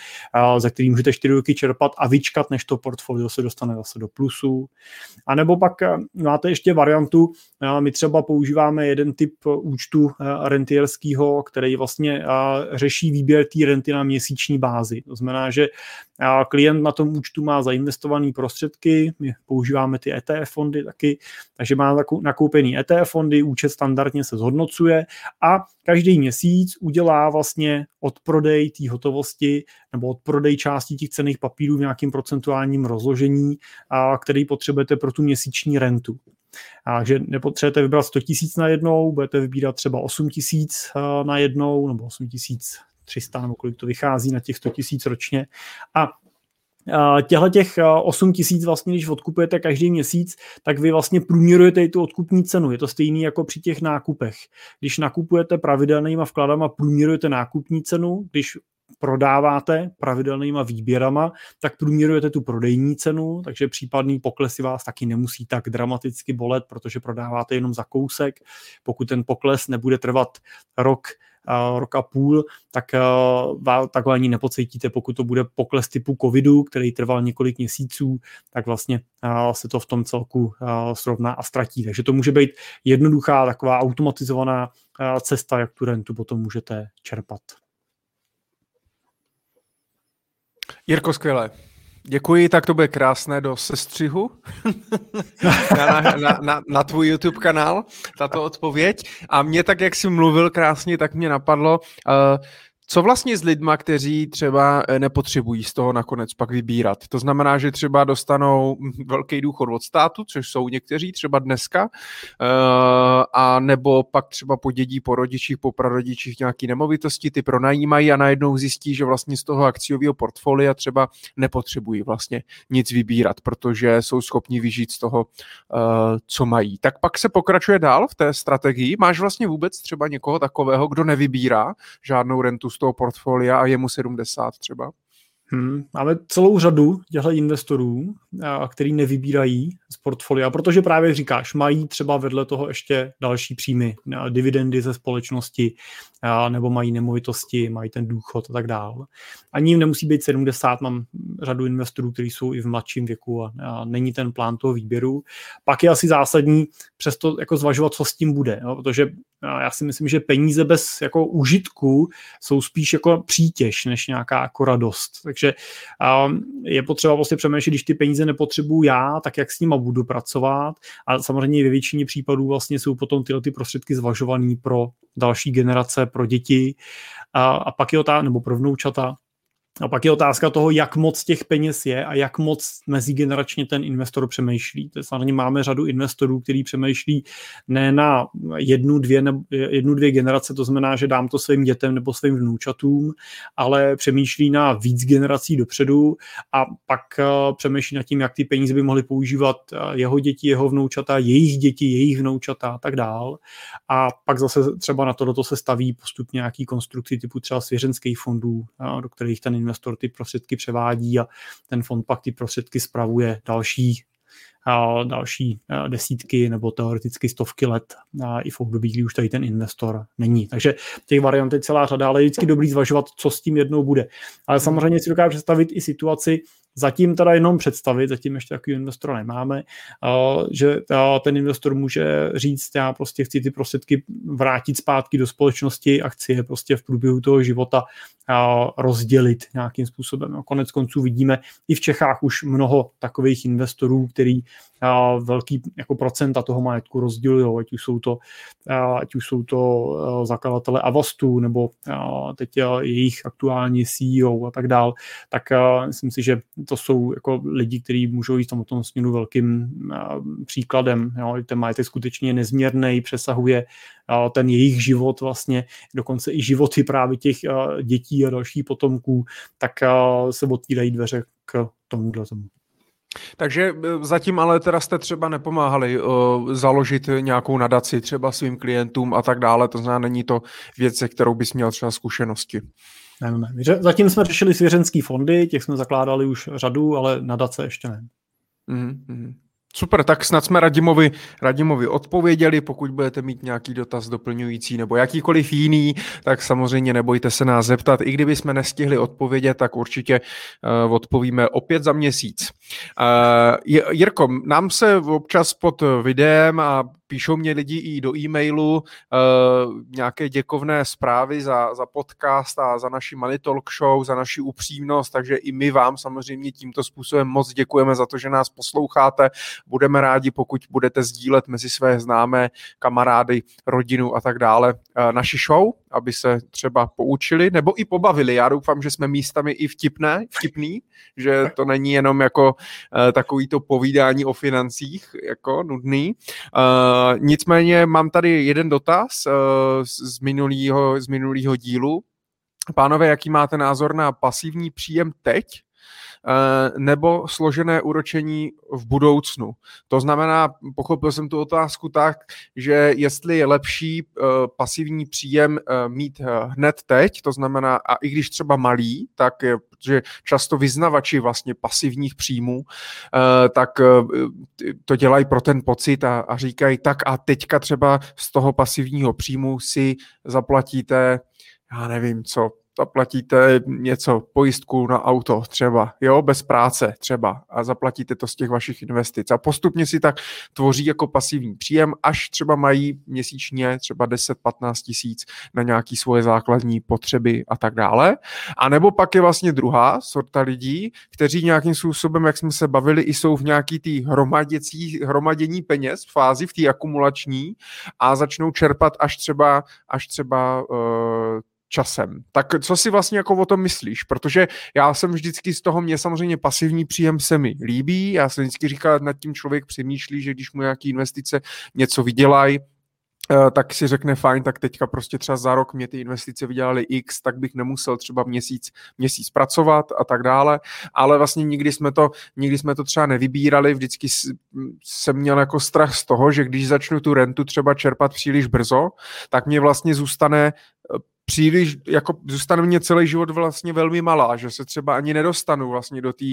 za který můžete 4 roky čerpat a vyčkat, než to portfolio se dostane zase do plusu. A nebo pak eh, máte ještě variantu, eh, my třeba používáme jeden typ účtu eh, rentierského, který vlastně řeší výběr té renty na měsíční bázi. To znamená, že klient na tom účtu má zainvestované prostředky, my používáme ty ETF fondy taky, takže má nakoupený ETF fondy, účet standardně se zhodnocuje a každý měsíc udělá vlastně odprodej té hotovosti nebo odprodej části těch cených papírů v nějakým procentuálním rozložení, který potřebujete pro tu měsíční rentu. Takže nepotřebujete vybrat 100 tisíc na jednou, budete vybírat třeba 8 tisíc na jednou nebo 8 tisíc 300 nebo kolik to vychází na těch 100 tisíc ročně. A těchto těch 8 tisíc vlastně, když odkupujete každý měsíc, tak vy vlastně průměrujete i tu odkupní cenu. Je to stejný jako při těch nákupech. Když nakupujete pravidelnýma vkladama, průměrujete nákupní cenu, když prodáváte pravidelnýma výběrama, tak průměrujete tu prodejní cenu, takže případný poklesy vás taky nemusí tak dramaticky bolet, protože prodáváte jenom za kousek. Pokud ten pokles nebude trvat rok, rok a půl, tak takhle ani nepocítíte, pokud to bude pokles typu covidu, který trval několik měsíců, tak vlastně se to v tom celku srovná a ztratí. Takže to může být jednoduchá taková automatizovaná cesta, jak tu rentu potom můžete čerpat. Jirko, skvěle. Děkuji, tak to bude krásné do sestřihu na, na, na, na tvůj YouTube kanál, tato odpověď. A mě tak, jak jsi mluvil krásně, tak mě napadlo, uh, co vlastně s lidma, kteří třeba eh, nepotřebují z toho nakonec pak vybírat? To znamená, že třeba dostanou velký důchod od státu, což jsou někteří třeba dneska, eh, a nebo pak třeba podědí po rodičích, po prarodičích nějaký nemovitosti, ty pronajímají a najednou zjistí, že vlastně z toho akciového portfolia třeba nepotřebují vlastně nic vybírat, protože jsou schopni vyžít z toho, eh, co mají. Tak pak se pokračuje dál v té strategii. Máš vlastně vůbec třeba někoho takového, kdo nevybírá žádnou rentu z toho portfolia a je mu 70 třeba? Hmm, máme celou řadu těchto investorů, který nevybírají z portfolia, protože právě říkáš, mají třeba vedle toho ještě další příjmy, dividendy ze společnosti, nebo mají nemovitosti, mají ten důchod a tak dále. Ani jim nemusí být 70, mám řadu investorů, kteří jsou i v mladším věku a, a není ten plán toho výběru. Pak je asi zásadní přesto jako zvažovat, co s tím bude, jo, protože já si myslím, že peníze bez jako užitku jsou spíš jako přítěž, než nějaká jako radost. Takže um, je potřeba vlastně přemýšlet, když ty peníze nepotřebuju já, tak jak s nimi budu pracovat. A samozřejmě ve většině případů vlastně jsou potom tyhle ty prostředky zvažované pro další generace, pro děti. A, a pak je otázka, nebo pro vnoučata, a pak je otázka toho, jak moc těch peněz je a jak moc mezigeneračně ten investor přemýšlí. To samozřejmě máme řadu investorů, kteří přemýšlí ne na jednu dvě, nebo jednu, dvě generace, to znamená, že dám to svým dětem nebo svým vnoučatům, ale přemýšlí na víc generací dopředu a pak eh, přemýšlí nad tím, jak ty peníze by mohly používat eh, jeho děti, jeho vnoučata, jejich děti, jejich vnoučata a tak dál. A pak zase třeba na to, do toho se staví postupně nějaký konstrukci typu třeba svěřenských fondů, eh, do kterých ten investor ty prostředky převádí a ten fond pak ty prostředky spravuje další další desítky nebo teoreticky stovky let i v období, kdy už tady ten investor není. Takže těch variant je celá řada, ale je vždycky dobrý zvažovat, co s tím jednou bude. Ale samozřejmě si dokážu představit i situaci, Zatím teda jenom představit, zatím ještě takový investora nemáme, že ten investor může říct, já prostě chci ty prostředky vrátit zpátky do společnosti a chci je prostě v průběhu toho života rozdělit nějakým způsobem. Konec konců vidíme i v Čechách už mnoho takových investorů, který velký jako procenta toho majetku rozdělují, ať už jsou to, ať už jsou to zakladatele Avastu nebo teď jejich aktuální CEO a tak dál, tak myslím si, že to jsou jako lidi, kteří můžou jít v tom směru velkým příkladem. Jo. Ten majetek skutečně nezměrný, přesahuje ten jejich život vlastně, dokonce i životy právě těch dětí a dalších potomků, tak se otvírají dveře k tomuhle tomu. Takže e, zatím ale teda jste třeba nepomáhali uh, založit nějakou nadaci třeba svým klientům a tak dále, to znamená, není to věc, se kterou bys měl třeba zkušenosti. Ne, ne. Zatím jsme řešili svěřenský fondy, těch jsme zakládali už řadu, ale nadace ještě ne. Mm-hmm. Super, tak snad jsme Radimovi, Radimovi odpověděli. Pokud budete mít nějaký dotaz doplňující nebo jakýkoliv jiný, tak samozřejmě nebojte se nás zeptat. I kdyby jsme nestihli odpovědět, tak určitě uh, odpovíme opět za měsíc. Uh, Jirko, nám se občas pod videem a píšou mě lidi i do e-mailu uh, nějaké děkovné zprávy za, za podcast a za naši Money Talk Show, za naši upřímnost, takže i my vám samozřejmě tímto způsobem moc děkujeme za to, že nás posloucháte. Budeme rádi, pokud budete sdílet mezi své známé kamarády, rodinu a tak dále uh, naši show, aby se třeba poučili nebo i pobavili. Já doufám, že jsme místami i vtipné, vtipný, že to není jenom jako uh, takový to povídání o financích, jako nudný. Nicméně mám tady jeden dotaz uh, z minulého z minulýho dílu. Pánové, jaký máte názor na pasivní příjem teď Eh, nebo složené úročení v budoucnu. To znamená, pochopil jsem tu otázku tak, že jestli je lepší eh, pasivní příjem eh, mít hned teď, to znamená, a i když třeba malý, tak protože často vyznavači vlastně pasivních příjmů, tak to dělají pro ten pocit a, a říkají tak a teďka třeba z toho pasivního příjmu si zaplatíte já nevím co, zaplatíte něco, pojistku na auto třeba, jo, bez práce třeba a zaplatíte to z těch vašich investic a postupně si tak tvoří jako pasivní příjem, až třeba mají měsíčně třeba 10-15 tisíc na nějaký svoje základní potřeby a tak dále. A nebo pak je vlastně druhá sorta lidí, kteří nějakým způsobem, jak jsme se bavili, i jsou v nějaký tý hromaděcí, hromadění peněz v fázi, v té akumulační a začnou čerpat až třeba, až třeba uh, časem. Tak co si vlastně jako o tom myslíš? Protože já jsem vždycky z toho, mě samozřejmě pasivní příjem se mi líbí, já jsem vždycky říkal, nad tím člověk přemýšlí, že když mu nějaký investice něco vydělají, eh, tak si řekne fajn, tak teďka prostě třeba za rok mě ty investice vydělaly X, tak bych nemusel třeba měsíc, měsíc pracovat a tak dále, ale vlastně nikdy jsme to, nikdy jsme to třeba nevybírali, vždycky jsem měl jako strach z toho, že když začnu tu rentu třeba čerpat příliš brzo, tak mě vlastně zůstane příliš, jako zůstane mě celý život vlastně velmi malá, že se třeba ani nedostanu vlastně do té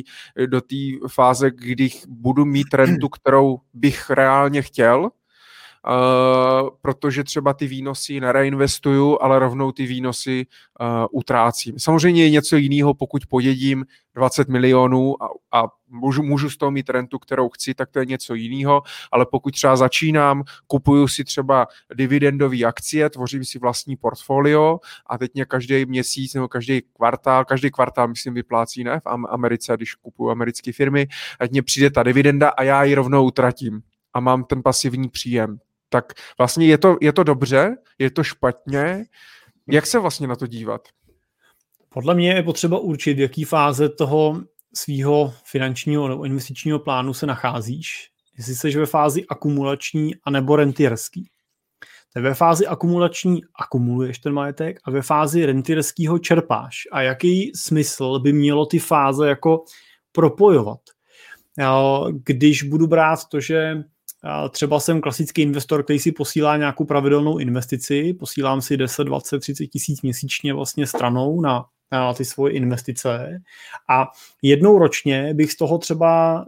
do tý fáze, kdy budu mít rentu, kterou bych reálně chtěl, uh, protože třeba ty výnosy nereinvestuju, ale rovnou ty výnosy uh, utrácím. Samozřejmě je něco jiného, pokud pojedím 20 milionů a, a můžu, můžu z toho mít rentu, kterou chci, tak to je něco jiného, ale pokud třeba začínám, kupuju si třeba dividendové akcie, tvořím si vlastní portfolio a teď mě každý měsíc nebo každý kvartál, každý kvartál myslím vyplácí ne v Americe, když kupuju americké firmy, ať mě přijde ta dividenda a já ji rovnou utratím a mám ten pasivní příjem. Tak vlastně je to, je to dobře, je to špatně. Jak se vlastně na to dívat? Podle mě je potřeba určit, v jaký fáze toho svého finančního nebo investičního plánu se nacházíš. Jestli jsi ve fázi akumulační anebo rentierský. Ve fázi akumulační akumuluješ ten majetek a ve fázi rentierského čerpáš. A jaký smysl by mělo ty fáze jako propojovat? Když budu brát to, že třeba jsem klasický investor, který si posílá nějakou pravidelnou investici, posílám si 10, 20, 30 tisíc měsíčně vlastně stranou na na ty svoje investice. A jednou ročně bych z toho třeba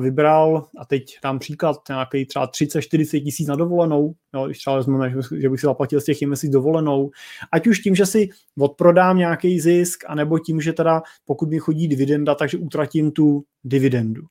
vybral, a teď dám příklad, nějaký třeba 30-40 tisíc na dovolenou, jo, když třeba vezmeme, že bych si zaplatil z těch investic dovolenou, ať už tím, že si odprodám nějaký zisk, anebo tím, že teda pokud mi chodí dividenda, takže utratím tu dividendu.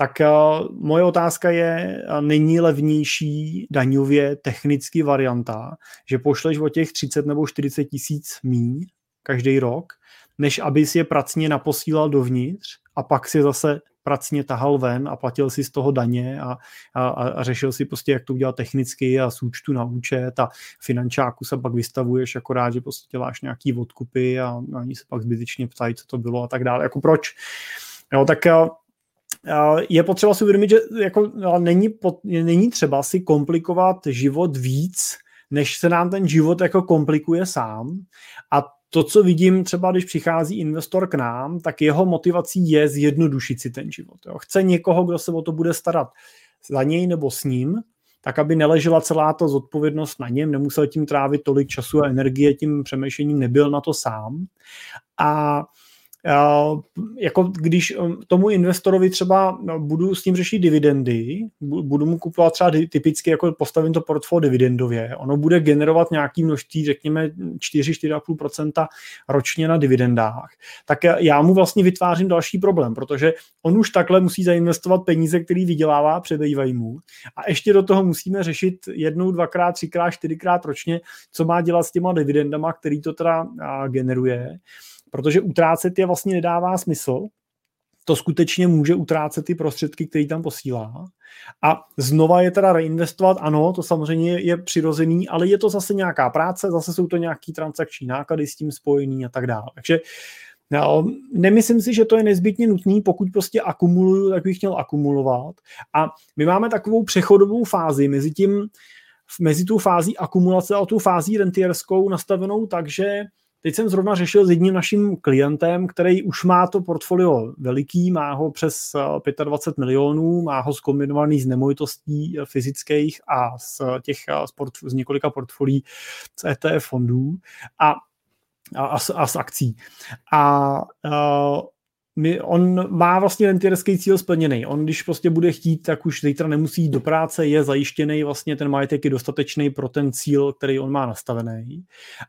Tak uh, moje otázka je, není levnější daňově technicky varianta, že pošleš o těch 30 nebo 40 tisíc míň každý rok, než aby si je pracně naposílal dovnitř a pak si zase pracně tahal ven a platil si z toho daně a, a, a řešil si prostě, jak to udělat technicky a z účtu na účet a finančáku se pak vystavuješ akorát, že prostě děláš nějaký odkupy a oni se pak zbytečně ptají, co to bylo a tak dále. Jako proč? Jo, tak je potřeba si uvědomit, že jako, není, pot, není třeba si komplikovat život víc, než se nám ten život jako komplikuje sám. A to, co vidím třeba, když přichází investor k nám, tak jeho motivací je zjednodušit si ten život. Jo. Chce někoho, kdo se o to bude starat za něj nebo s ním, tak aby neležela celá ta zodpovědnost na něm, nemusel tím trávit tolik času a energie tím přemýšlením, nebyl na to sám. A jako když um, tomu investorovi třeba no, budu s ním řešit dividendy, budu mu kupovat třeba typicky jako postavím to portfolio dividendově, ono bude generovat nějaký množství, řekněme 4-4,5% ročně na dividendách, tak já mu vlastně vytvářím další problém, protože on už takhle musí zainvestovat peníze, který vydělává, přebývají mu a ještě do toho musíme řešit jednou, dvakrát, třikrát, čtyřikrát ročně, co má dělat s těma dividendama, který to teda generuje protože utrácet je vlastně nedává smysl, to skutečně může utrácet ty prostředky, které tam posílá. A znova je teda reinvestovat, ano, to samozřejmě je přirozený, ale je to zase nějaká práce, zase jsou to nějaký transakční náklady s tím spojený a tak dále. Takže no, nemyslím si, že to je nezbytně nutný, pokud prostě akumuluju, tak bych chtěl akumulovat. A my máme takovou přechodovou fázi mezi tím, mezi tu fází akumulace a tu fází rentierskou nastavenou tak, že Teď jsem zrovna řešil s jedním naším klientem, který už má to portfolio veliký, má ho přes 25 eh, milionů, má ho zkombinovaný z nemovitostí eh, fyzických a z těch eh, z, port, z několika portfolií z ETF fondů a, a, a, a z akcí. A, a my, on má vlastně rentierský cíl splněný. On, když prostě bude chtít, tak už zítra nemusí jít do práce, je zajištěný, vlastně ten majetek je dostatečný pro ten cíl, který on má nastavený.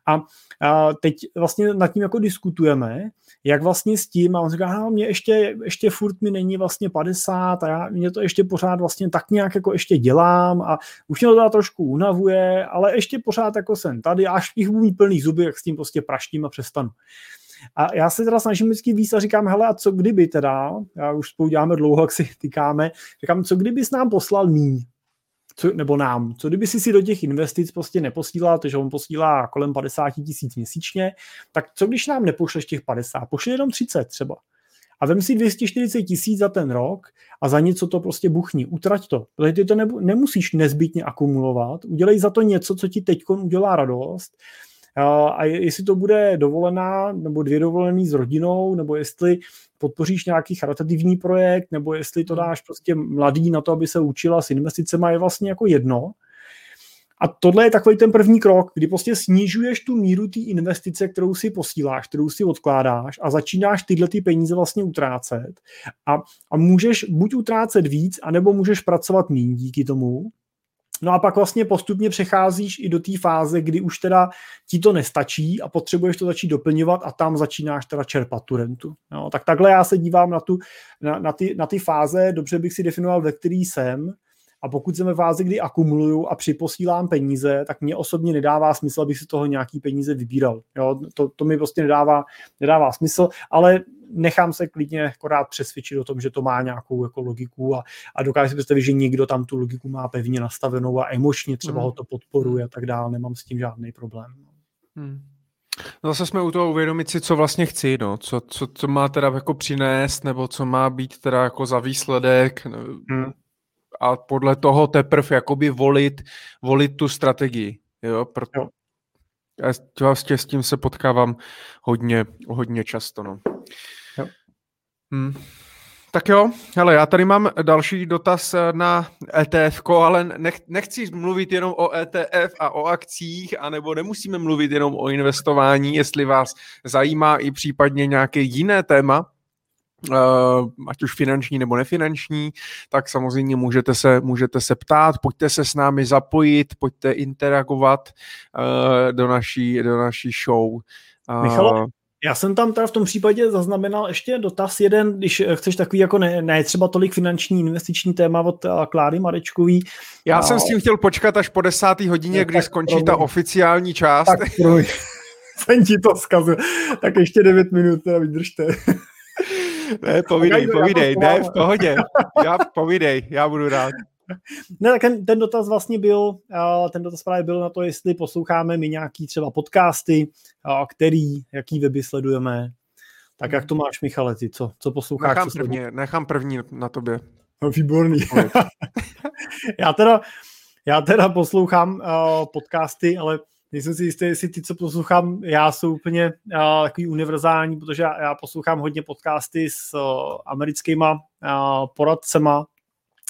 A, a teď vlastně nad tím jako diskutujeme, jak vlastně s tím, a on říká, mě ještě, ještě furt mi není vlastně 50 a já, mě to ještě pořád vlastně tak nějak jako ještě dělám a už mě to trošku unavuje, ale ještě pořád jako jsem tady, až jich budu plný zuby, jak s tím prostě praštím a přestanu. A já se teda snažím vždycky víc a říkám, hele, a co kdyby teda, já už spolu děláme dlouho, jak si týkáme, říkám, co kdyby nám poslal míň? Co, nebo nám, co kdyby si si do těch investic prostě neposílal, protože on posílá kolem 50 tisíc měsíčně, tak co když nám nepošleš těch 50, pošli jenom 30 třeba. A vem si 240 tisíc za ten rok a za něco to prostě buchni, utrať to. Protože ty to nemusíš nezbytně akumulovat, udělej za to něco, co ti teď udělá radost a jestli to bude dovolená nebo dvě dovolený s rodinou, nebo jestli podpoříš nějaký charitativní projekt, nebo jestli to dáš prostě mladý na to, aby se učila s investicemi, je vlastně jako jedno. A tohle je takový ten první krok, kdy prostě snižuješ tu míru té investice, kterou si posíláš, kterou si odkládáš a začínáš tyhle ty peníze vlastně utrácet. A, a můžeš buď utrácet víc, anebo můžeš pracovat méně díky tomu, No a pak vlastně postupně přecházíš i do té fáze, kdy už teda ti to nestačí a potřebuješ to začít doplňovat a tam začínáš teda čerpat tu rentu. No, tak takhle já se dívám na, tu, na, na, ty, na ty fáze, dobře bych si definoval, ve který jsem, a pokud jsem ve fázi, kdy akumuluju a připosílám peníze, tak mě osobně nedává smysl, abych si toho nějaký peníze vybíral. Jo, to, to mi prostě nedává, nedává smysl, ale nechám se klidně akorát přesvědčit o tom, že to má nějakou jako logiku a, a dokážu si představit, že někdo tam tu logiku má pevně nastavenou a emočně třeba hmm. ho to podporuje a tak dále. Nemám s tím žádný problém. Hmm. No zase jsme u toho uvědomit si, co vlastně chci, no. co, co, co má teda jako přinést, nebo co má být teda jako za výsledek. Hmm a podle toho teprve jakoby volit, volit tu strategii. Jo, proto, jo. Já vlastně s tím se potkávám hodně, hodně často. No. Jo. Hmm. Tak jo, hele, já tady mám další dotaz na ETF, ale nech, nechci mluvit jenom o ETF a o akcích, anebo nemusíme mluvit jenom o investování, jestli vás zajímá i případně nějaké jiné téma, ať už finanční nebo nefinanční, tak samozřejmě můžete se, můžete se ptát, pojďte se s námi zapojit, pojďte interagovat uh, do, naší, do naší show. Uh, Michalo, já jsem tam teda v tom případě zaznamenal ještě dotaz jeden, když chceš takový jako ne, ne třeba tolik finanční investiční téma od Kláry Marečkový. Já a... jsem s tím chtěl počkat až po desátý hodině, no, kdy skončí promiň. ta oficiální část. Tak jsem ti to zkazil. Tak ještě 9 minut, teda vydržte. Ne, povídej, povídej, ne, v pohodě. Já povídej, já budu rád. Ne, tak ten, ten dotaz vlastně byl, ten dotaz právě byl na to, jestli posloucháme my nějaký třeba podcasty, který, jaký weby sledujeme. Tak jak to máš, Michale, ty, co, co posloucháš? Nechám, co první, nechám první na tobě. No, výborný. já, teda, já teda poslouchám uh, podcasty, ale nejsem si jistý, jestli ty, co poslouchám, já jsou úplně uh, takový univerzální, protože já, já poslouchám hodně podcasty s uh, americkýma uh, poradcema,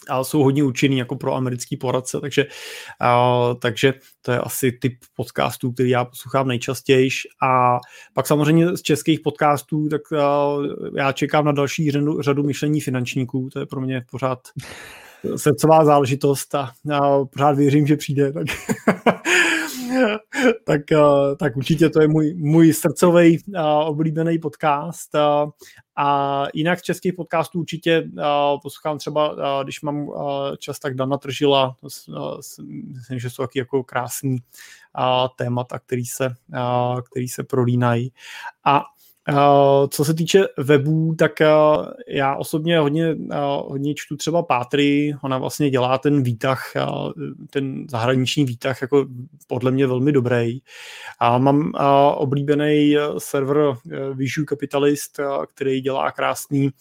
a jsou hodně účinný jako pro americký poradce, takže, uh, takže to je asi typ podcastů, který já poslouchám nejčastěji. A pak samozřejmě z českých podcastů, tak uh, já čekám na další řadu, řadu myšlení finančníků, to je pro mě pořád srdcová záležitost a já pořád věřím, že přijde, tak tak, eh, tak určitě to je můj, můj srdcový uh, oblíbený podcast. Uh, a jinak z českých podcastů určitě poslouchám třeba, když mám čas, tak Dana Tržila, myslím, že jsou taky jako krásný témata, který se, který se prolínají. A co se týče webů, tak uh, já osobně hodně, uh, hodně čtu třeba Pátry, ona vlastně dělá ten výtah, ten zahraniční výtah jako podle mě velmi dobrý. A mám oblíbený server Visual Capitalist, který dělá krásný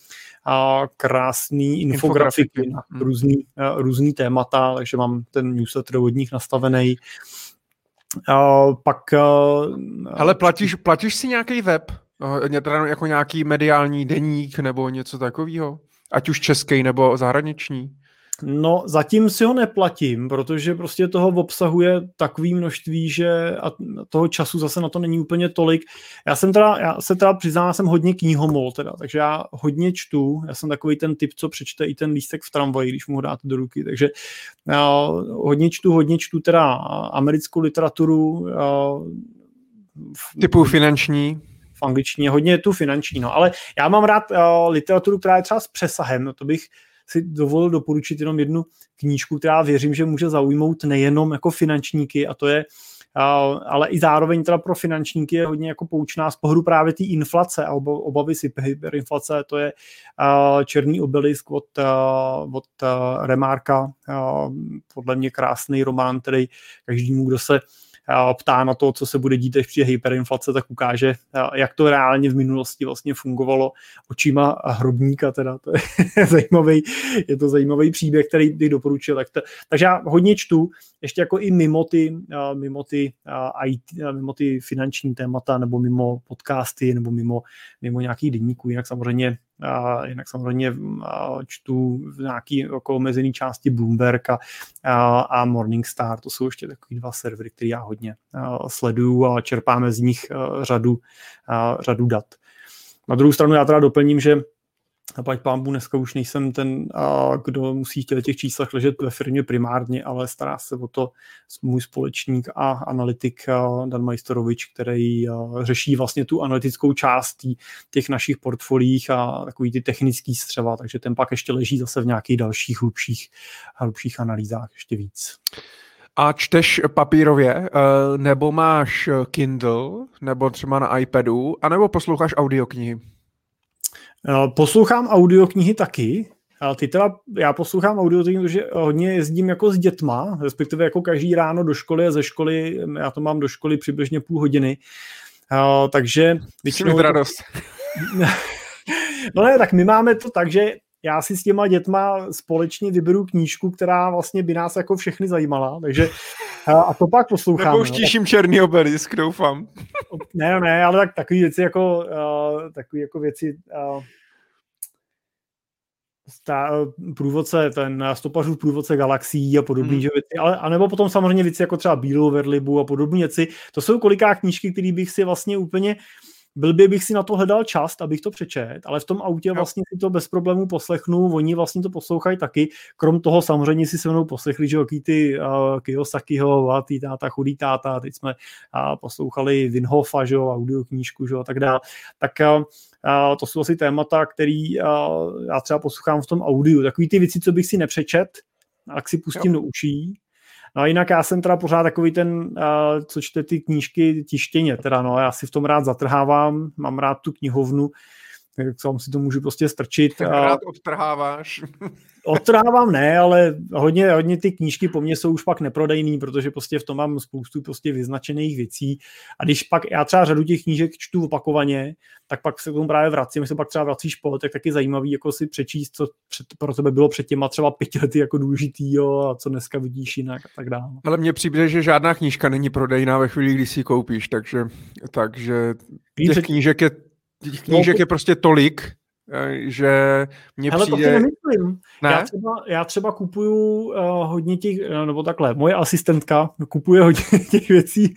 krásný infografiky na hmm. různý, různý témata, takže mám ten newsletter od nich nastavený. Uh, pak... Uh, Ale platíš, platíš si nějaký web? Teda jako nějaký mediální deník nebo něco takového? Ať už český nebo zahraniční? No, zatím si ho neplatím, protože prostě toho obsahuje takový množství, že a toho času zase na to není úplně tolik. Já jsem teda, já se teda přiznám, jsem hodně knihomol teda, takže já hodně čtu, já jsem takový ten typ, co přečte i ten lístek v tramvaji, když mu ho dáte do ruky, takže já hodně čtu, hodně čtu teda americkou literaturu. Typu finanční? V angličtině, hodně je tu finanční, no, ale já mám rád uh, literaturu, která je třeba s přesahem, no, to bych si dovolil doporučit jenom jednu knížku, která věřím, že může zaujmout nejenom jako finančníky a to je Uh, ale i zároveň teda pro finančníky je hodně jako poučná z pohledu právě té inflace a obavy si hyperinflace, to je uh, Černý obelisk od, uh, od Remarka, podle mě krásný román, který každému, kdo se ptá na to, co se bude dít, až přijde hyperinflace, tak ukáže, jak to reálně v minulosti vlastně fungovalo očima hrobníka, teda to je zajímavý, je to zajímavý příběh, který bych doporučil. Tak to, takže já hodně čtu, ještě jako i mimo ty, mimo ty, IT, mimo ty finanční témata, nebo mimo podcasty, nebo mimo, mimo nějaký denníků, jinak samozřejmě a jinak samozřejmě čtu v nějaký jako omezený části Bloomberg a, a, a Morningstar, to jsou ještě takový dva servery, které já hodně sleduju a čerpáme z nich řadu, řadu dat. Na druhou stranu já teda doplním, že A pať pámbu dneska už nejsem ten, a kdo musí v těch číslech ležet ve firmě primárně, ale stará se o to můj společník a analytik Dan Majstorovič, který řeší vlastně tu analytickou část těch našich portfolích a takový ty technický střeva, takže ten pak ještě leží zase v nějakých dalších hlubších, hlubších analýzách ještě víc. A čteš papírově, eh, nebo máš Kindle, nebo třeba na iPadu, anebo posloucháš audioknihy? Eh, poslouchám audioknihy taky. A ty teda, já poslouchám audioknihy, protože hodně jezdím jako s dětma, respektive jako každý ráno do školy a ze školy, já to mám do školy přibližně půl hodiny. A, takže většinou... Radost. no ne, tak my máme to tak, že já si s těma dětma společně vyberu knížku, která vlastně by nás jako všechny zajímala, takže a to pak poslouchám. Nepouštíš jim černý obelisk, doufám. Ne, ne, ale tak takové věci jako, uh, takové jako věci uh, ta, průvodce, ten stopařův průvodce galaxií a podobné hmm. věci, ale anebo potom samozřejmě věci jako třeba Bílou Verlibu a podobné věci. To jsou koliká knížky, které bych si vlastně úplně uh, Blbě bych si na to hledal čas, abych to přečet, ale v tom autě vlastně si to bez problémů poslechnu, oni vlastně to poslouchají taky, krom toho samozřejmě si se mnou poslechli, že jaký ty uh, Kiyosakiho a ty táta, chudý táta, teď jsme uh, poslouchali Winhofa, že jo, audioknížku, že jo, a tak dále, tak uh, Uh, to jsou asi témata, který uh, já třeba poslouchám v tom audiu. Takový ty věci, co bych si nepřečet, tak si pustím jo. do uší. No a jinak já jsem teda pořád takový ten, uh, co čte ty knížky tištěně, teda no, já si v tom rád zatrhávám, mám rád tu knihovnu, tak sám si to můžu prostě strčit. Tak rád odtrháváš. Odtrhávám ne, ale hodně, hodně ty knížky po mně jsou už pak neprodejný, protože prostě v tom mám spoustu prostě vyznačených věcí. A když pak já třeba řadu těch knížek čtu opakovaně, tak pak se k tomu právě vracím, se pak třeba vracíš po tak taky zajímavý jako si přečíst, co před, pro tebe bylo před těma třeba pěti lety jako důležitý jo, a co dneska vidíš jinak a tak dále. Ale mně přijde, že žádná knížka není prodejná ve chvíli, kdy si ji koupíš, takže, takže těch knížek je těch knížek no, je prostě tolik, že mě Hele, přijde... to si nemyslím. Ne? Já, třeba, já třeba kupuju uh, hodně těch, uh, nebo takhle, moje asistentka kupuje hodně těch věcí,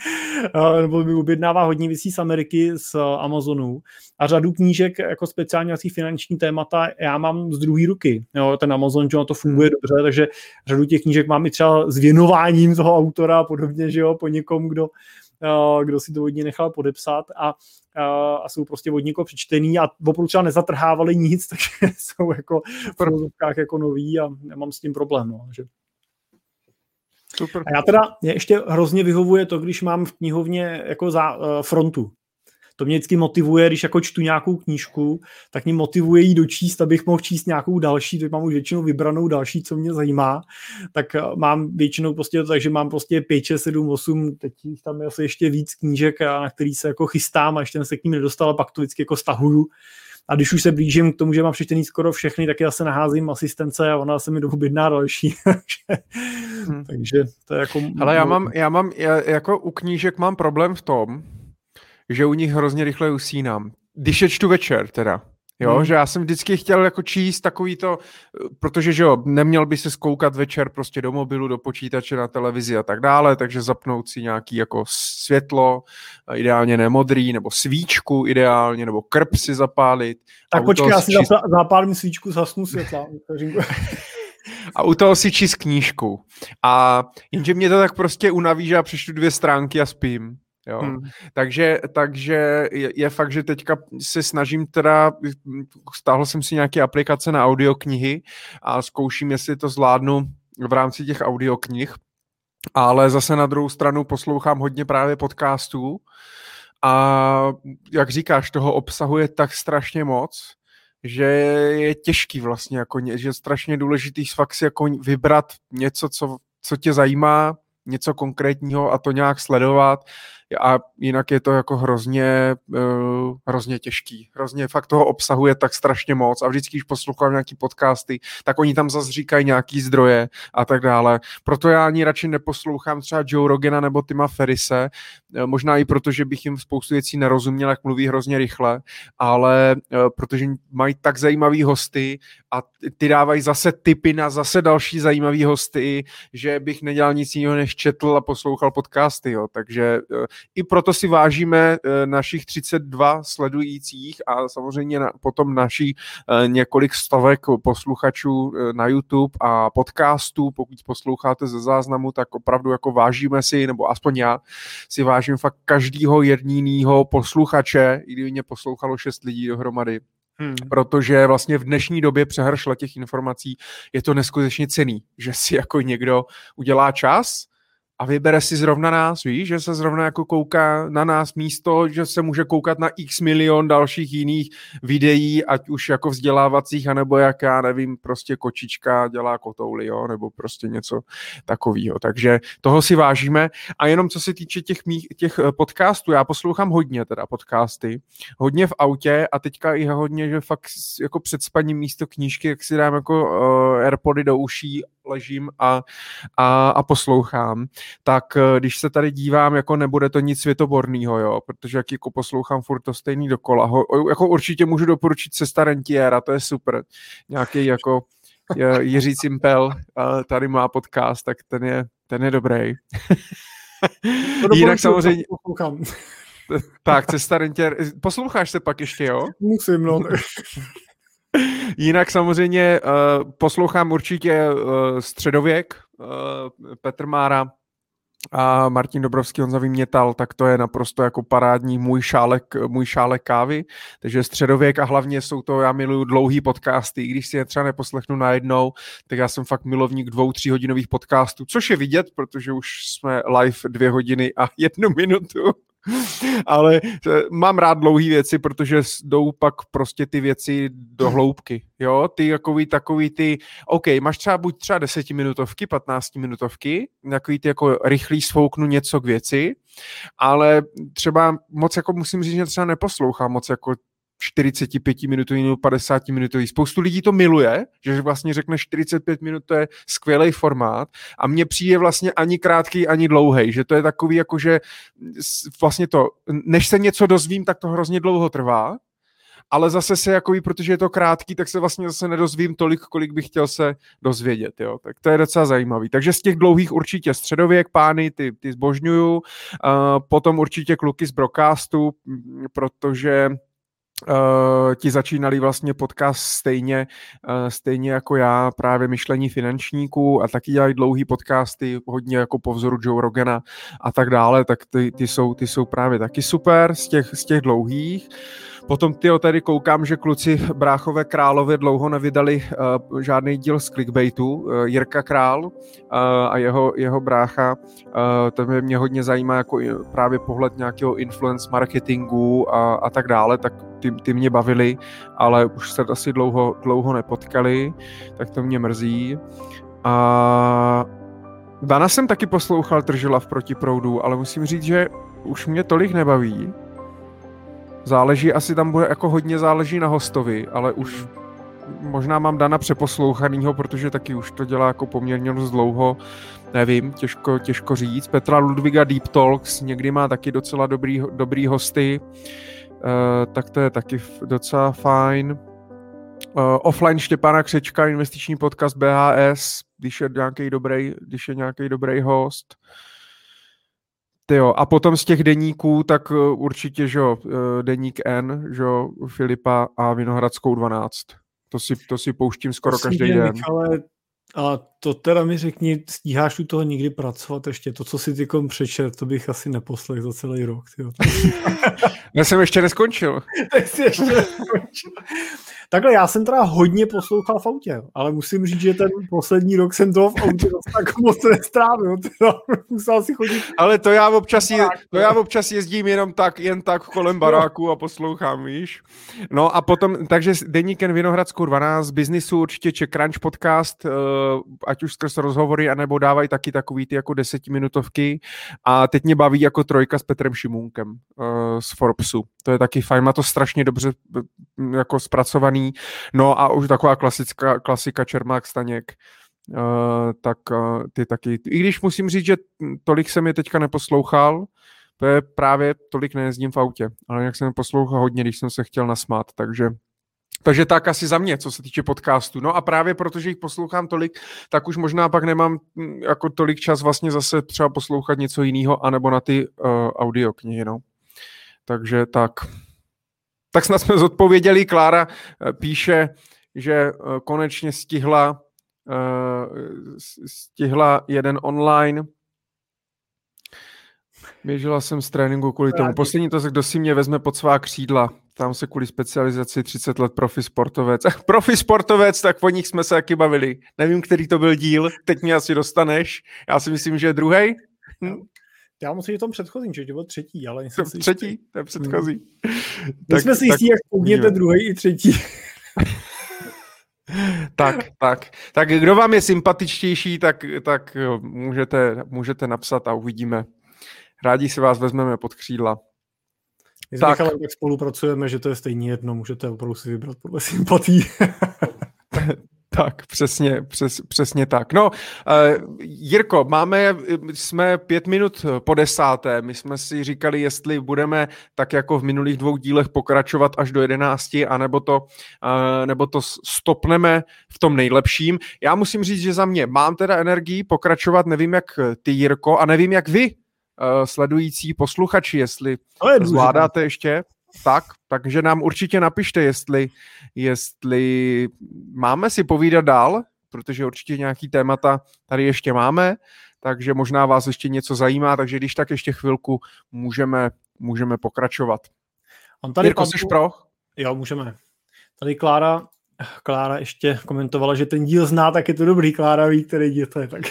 uh, nebo mi objednává hodně věcí z Ameriky, z uh, Amazonu a řadu knížek, jako speciálně asi finanční témata, já mám z druhé ruky. Jo, ten Amazon, že to funguje hmm. dobře, takže řadu těch knížek mám i třeba s věnováním toho autora a podobně, že jo, po někom, kdo kdo si to hodně nechal podepsat a, a jsou prostě od někoho přečtený a opravdu třeba nezatrhávali nic, takže jsou jako v prozovkách jako nový a nemám s tím problém. No, že. Super. A já teda, mě ještě hrozně vyhovuje to, když mám v knihovně jako za uh, frontu to mě vždycky motivuje, když jako čtu nějakou knížku, tak mě motivuje jí dočíst, abych mohl číst nějakou další, teď mám už většinou vybranou další, co mě zajímá, tak eh, mám většinou prostě to tak, že mám prostě 5, 6, 7, 8, teď tam je asi ještě víc knížek, na který se jako chystám a ještě se k ním nedostal, a pak to vždycky jako stahuju. A když už se blížím k tomu, že mám přečtený skoro všechny, tak já se naházím asistence a ona se mi objedná další. hmm. Takže to je jako... Ale já mám, já mám, já, jako u knížek mám problém v tom, že u nich hrozně rychle usínám. Když je čtu večer teda. Jo, hmm. že já jsem vždycky chtěl jako číst takový to, protože že jo, neměl by se skoukat večer prostě do mobilu, do počítače, na televizi a tak dále, takže zapnout si nějaký jako světlo, ideálně nemodrý, nebo svíčku ideálně, nebo krp si zapálit. Tak počkej, já si číst... zapálím svíčku, zasnu světla. a u toho si číst knížku. A jenže mě to tak prostě unaví, že já přečtu dvě stránky a spím. Jo. Hmm. Takže, takže je, je fakt, že teďka se snažím teda, stáhl jsem si nějaké aplikace na audioknihy a zkouším, jestli to zvládnu v rámci těch audioknih, ale zase na druhou stranu poslouchám hodně právě podcastů a jak říkáš, toho obsahuje tak strašně moc, že je těžký vlastně, jako, že je strašně důležitý fakt si jako vybrat něco, co, co tě zajímá, něco konkrétního a to nějak sledovat a jinak je to jako hrozně, uh, hrozně těžký. Hrozně fakt toho obsahuje tak strašně moc a vždycky, když poslouchám nějaký podcasty, tak oni tam zase říkají nějaký zdroje a tak dále. Proto já ani radši neposlouchám třeba Joe Rogena nebo Tima Ferise, uh, možná i proto, že bych jim spoustu věcí nerozuměl, jak mluví hrozně rychle, ale uh, protože mají tak zajímavý hosty a ty dávají zase tipy na zase další zajímavý hosty, že bych nedělal nic jiného, než četl a poslouchal podcasty, jo. takže i proto si vážíme našich 32 sledujících a samozřejmě potom naší několik stovek posluchačů na YouTube a podcastů, pokud posloucháte ze záznamu, tak opravdu jako vážíme si, nebo aspoň já si vážím fakt každýho jedinýho posluchače, i kdyby mě poslouchalo šest lidí dohromady, Hmm. Protože vlastně v dnešní době přehršle těch informací je to neskutečně cený, že si jako někdo udělá čas a vybere si zrovna nás, víš, že se zrovna jako kouká na nás místo, že se může koukat na x milion dalších jiných videí, ať už jako vzdělávacích, anebo jak já nevím, prostě kočička dělá kotouly, jo, nebo prostě něco takového. Takže toho si vážíme a jenom co se týče těch, mých, těch eh, podcastů, já poslouchám hodně teda podcasty, hodně v autě a teďka i hodně, že fakt jako před spaním místo knížky, jak si dám jako uh, Airpody do uší ležím a, a, a poslouchám, tak eh, když se tady dívám, jako nebude to nic světoborného, jo, protože jak jako poslouchám furt to stejný dokola, ho, jako určitě můžu doporučit Cesta Rentiera, to je super, nějaký jako Jiří Cimpel, tady má podcast, tak ten je, ten je dobrý. Jinak samozřejmě... Tak, Cesta Rentier, posloucháš se pak ještě, jo? Musím, no. Jinak samozřejmě uh, poslouchám určitě uh, Středověk, uh, Petr Mára a Martin Dobrovský, Honza Vymětal, tak to je naprosto jako parádní můj šálek, můj šálek kávy. Takže Středověk a hlavně jsou to, já miluju dlouhý podcasty, i když si je třeba neposlechnu najednou, tak já jsem fakt milovník dvou, tří hodinových podcastů, což je vidět, protože už jsme live dvě hodiny a jednu minutu. Ale eh, mám rád dlouhé věci, protože jdou pak prostě ty věci do hloubky, jo, ty takový, takový ty, OK, máš třeba buď třeba desetiminutovky, patnáctiminutovky, takový ty jako rychlý svouknu něco k věci, ale třeba moc jako musím říct, že třeba neposlouchám moc jako 45 minutový nebo 50 minutový. Spoustu lidí to miluje, že vlastně řekne 45 minut, to je skvělý formát a mně přijde vlastně ani krátký, ani dlouhý, že to je takový jako, že vlastně to, než se něco dozvím, tak to hrozně dlouho trvá, ale zase se jako protože je to krátký, tak se vlastně zase nedozvím tolik, kolik bych chtěl se dozvědět, jo. Tak to je docela zajímavý. Takže z těch dlouhých určitě středověk, pány, ty, ty zbožňuju, uh, potom určitě kluky z broadcastu, protože Uh, ti začínali vlastně podcast stejně, uh, stejně jako já, právě myšlení finančníků a taky dělají dlouhý podcasty, hodně jako po vzoru Joe Rogana a tak dále, tak ty, ty, jsou, ty jsou právě taky super z těch, z těch dlouhých. Potom ty tady koukám, že kluci Bráchové Králově dlouho nevydali uh, žádný díl z clickbaitu. Uh, Jirka Král uh, a jeho, jeho brácha, uh, to mě, mě hodně zajímá jako právě pohled nějakého influence marketingu a, a tak dále, tak ty, ty mě bavili, ale už se asi dlouho, dlouho nepotkali, tak to mě mrzí. A Dana jsem taky poslouchal Tržila v protiproudu, ale musím říct, že už mě tolik nebaví. Záleží, asi tam bude jako hodně záleží na hostovi, ale už možná mám Dana přeposlouchanýho, protože taky už to dělá jako poměrně dost dlouho, nevím, těžko, těžko říct. Petra Ludviga Deep Talks někdy má taky docela dobrý, dobrý hosty, uh, tak to je taky docela fajn. Uh, offline Štěpána Křečka, investiční podcast BHS, když je nějaký dobrý, když je nějaký dobrý host. Ty jo, a potom z těch deníků, tak eh, určitě, že jo, eh, deník N, že jo, Filipa a Vinohradskou 12. To si, to si pouštím skoro Prosím každý den. Ale a to teda mi řekni, stíháš u toho nikdy pracovat ještě? To, co si ty přečet, to bych asi neposlech za celý rok. Já jsem ještě neskončil. Tak jsi ještě neskončil. Takhle, já jsem teda hodně poslouchal v autě, ale musím říct, že ten poslední rok jsem toho v autě tak moc nestrávil. Teda musel si chodit. Ale to já občas, je, to já občas jezdím jenom tak, jen tak kolem baráku a poslouchám, víš. No a potom, takže Deníken Vinohradskou 12, biznisu určitě Czech Crunch podcast, eh, ať už skrz rozhovory, anebo dávají taky takový ty jako desetiminutovky. A teď mě baví jako trojka s Petrem Šimunkem eh, z Forbesu. To je taky fajn, má to strašně dobře eh, jako zpracovaný No a už taková klasická, klasika Čermák Staněk, uh, tak uh, ty taky, i když musím říct, že tolik jsem je teďka neposlouchal, to je právě tolik nejezdím v autě, ale jak jsem poslouchal hodně, když jsem se chtěl nasmát, takže Takže tak asi za mě, co se týče podcastu. No a právě protože jich poslouchám tolik, tak už možná pak nemám mm, jako tolik čas vlastně zase třeba poslouchat něco jiného, anebo na ty uh, audioknihy, no. Takže tak. Tak snad jsme zodpověděli. Klára uh, píše, že uh, konečně stihla uh, stihla jeden online Běžela jsem z tréninku kvůli tomu. Poslední to, kdo si mě vezme pod svá křídla. Tam se kvůli specializaci 30 let profi sportovec. profi sportovec, tak po nich jsme se taky bavili. Nevím, který to byl díl, teď mě asi dostaneš. Já si myslím, že je druhý. Hm? Já musím, že tom předchozím, že to byl třetí, ale jsem si Třetí, jistý. to je předchozí. Hmm. tak, jsme si jistí, jak poudněte druhý i třetí. tak, tak. Tak kdo vám je sympatičtější, tak, tak můžete, můžete napsat a uvidíme. Rádi si vás vezmeme pod křídla. My tak. Michalem tak spolupracujeme, že to je stejně jedno, můžete opravdu si vybrat podle sympatí. Tak, přesně, přes, přesně tak. No, uh, Jirko, máme, jsme pět minut po desáté. My jsme si říkali, jestli budeme tak jako v minulých dvou dílech pokračovat až do jedenácti, anebo to, uh, nebo to stopneme v tom nejlepším. Já musím říct, že za mě mám teda energii pokračovat, nevím jak ty, Jirko, a nevím jak vy, uh, sledující posluchači, jestli zvládáte ještě, tak, takže nám určitě napište, jestli, jestli máme si povídat dál, protože určitě nějaký témata tady ještě máme, takže možná vás ještě něco zajímá, takže když tak ještě chvilku můžeme, můžeme pokračovat. On tady Jirko, jsi pro? Jo, můžeme. Tady Klára Klára ještě komentovala, že ten díl zná, tak je to dobrý, Klára ví, který díl to je. Tak.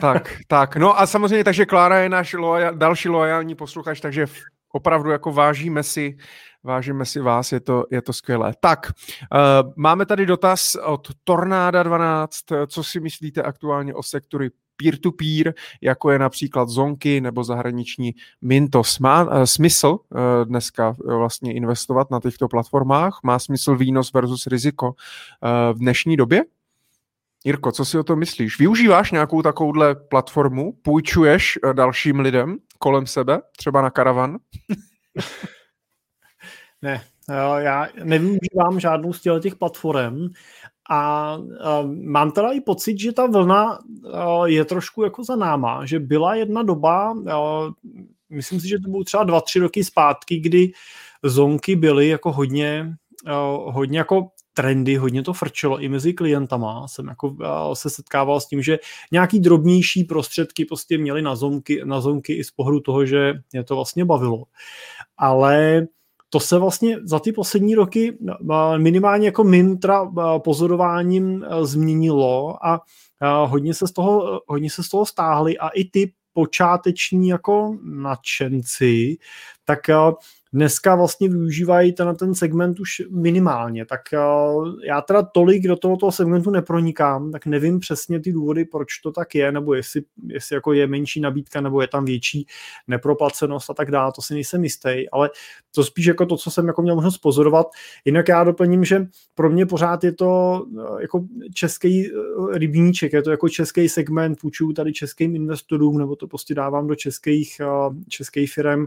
tak, tak. No a samozřejmě, takže Klára je náš loja, další loajální posluchač, takže opravdu jako vážíme si, vážíme si vás, je to, je to skvělé. Tak, uh, máme tady dotaz od Tornáda 12, co si myslíte aktuálně o sektory peer-to-peer, jako je například Zonky nebo zahraniční Mintos. Má uh, smysl uh, dneska vlastně investovat na těchto platformách? Má smysl výnos versus riziko uh, v dnešní době? Jirko, co si o to myslíš? Využíváš nějakou takovouhle platformu? Půjčuješ uh, dalším lidem kolem sebe, třeba na karavan? ne, já nevyužívám žádnou z těch platform a uh, mám teda i pocit, že ta vlna je trošku jako za náma, že byla jedna doba, myslím si, že to bylo třeba dva, tři roky zpátky, kdy zonky byly jako hodně, hodně jako trendy, hodně to frčelo i mezi klientama. Jsem jako se setkával s tím, že nějaký drobnější prostředky prostě měli na zonky, na zonky i z pohledu toho, že je to vlastně bavilo. Ale to se vlastně za ty poslední roky minimálně jako mintra pozorováním změnilo a hodně se z toho, hodně se z toho stáhli a i ty počáteční jako nadšenci, tak dneska vlastně využívají ten, ten segment už minimálně, tak uh, já teda tolik do tohoto segmentu nepronikám, tak nevím přesně ty důvody, proč to tak je, nebo jestli, jestli jako je menší nabídka, nebo je tam větší neproplacenost a tak dále, to si nejsem jistý, ale to spíš jako to, co jsem jako měl možnost pozorovat. Jinak já doplním, že pro mě pořád je to uh, jako český uh, rybníček, je to jako český segment, půjčuju tady českým investorům, nebo to prostě dávám do českých, českých firm.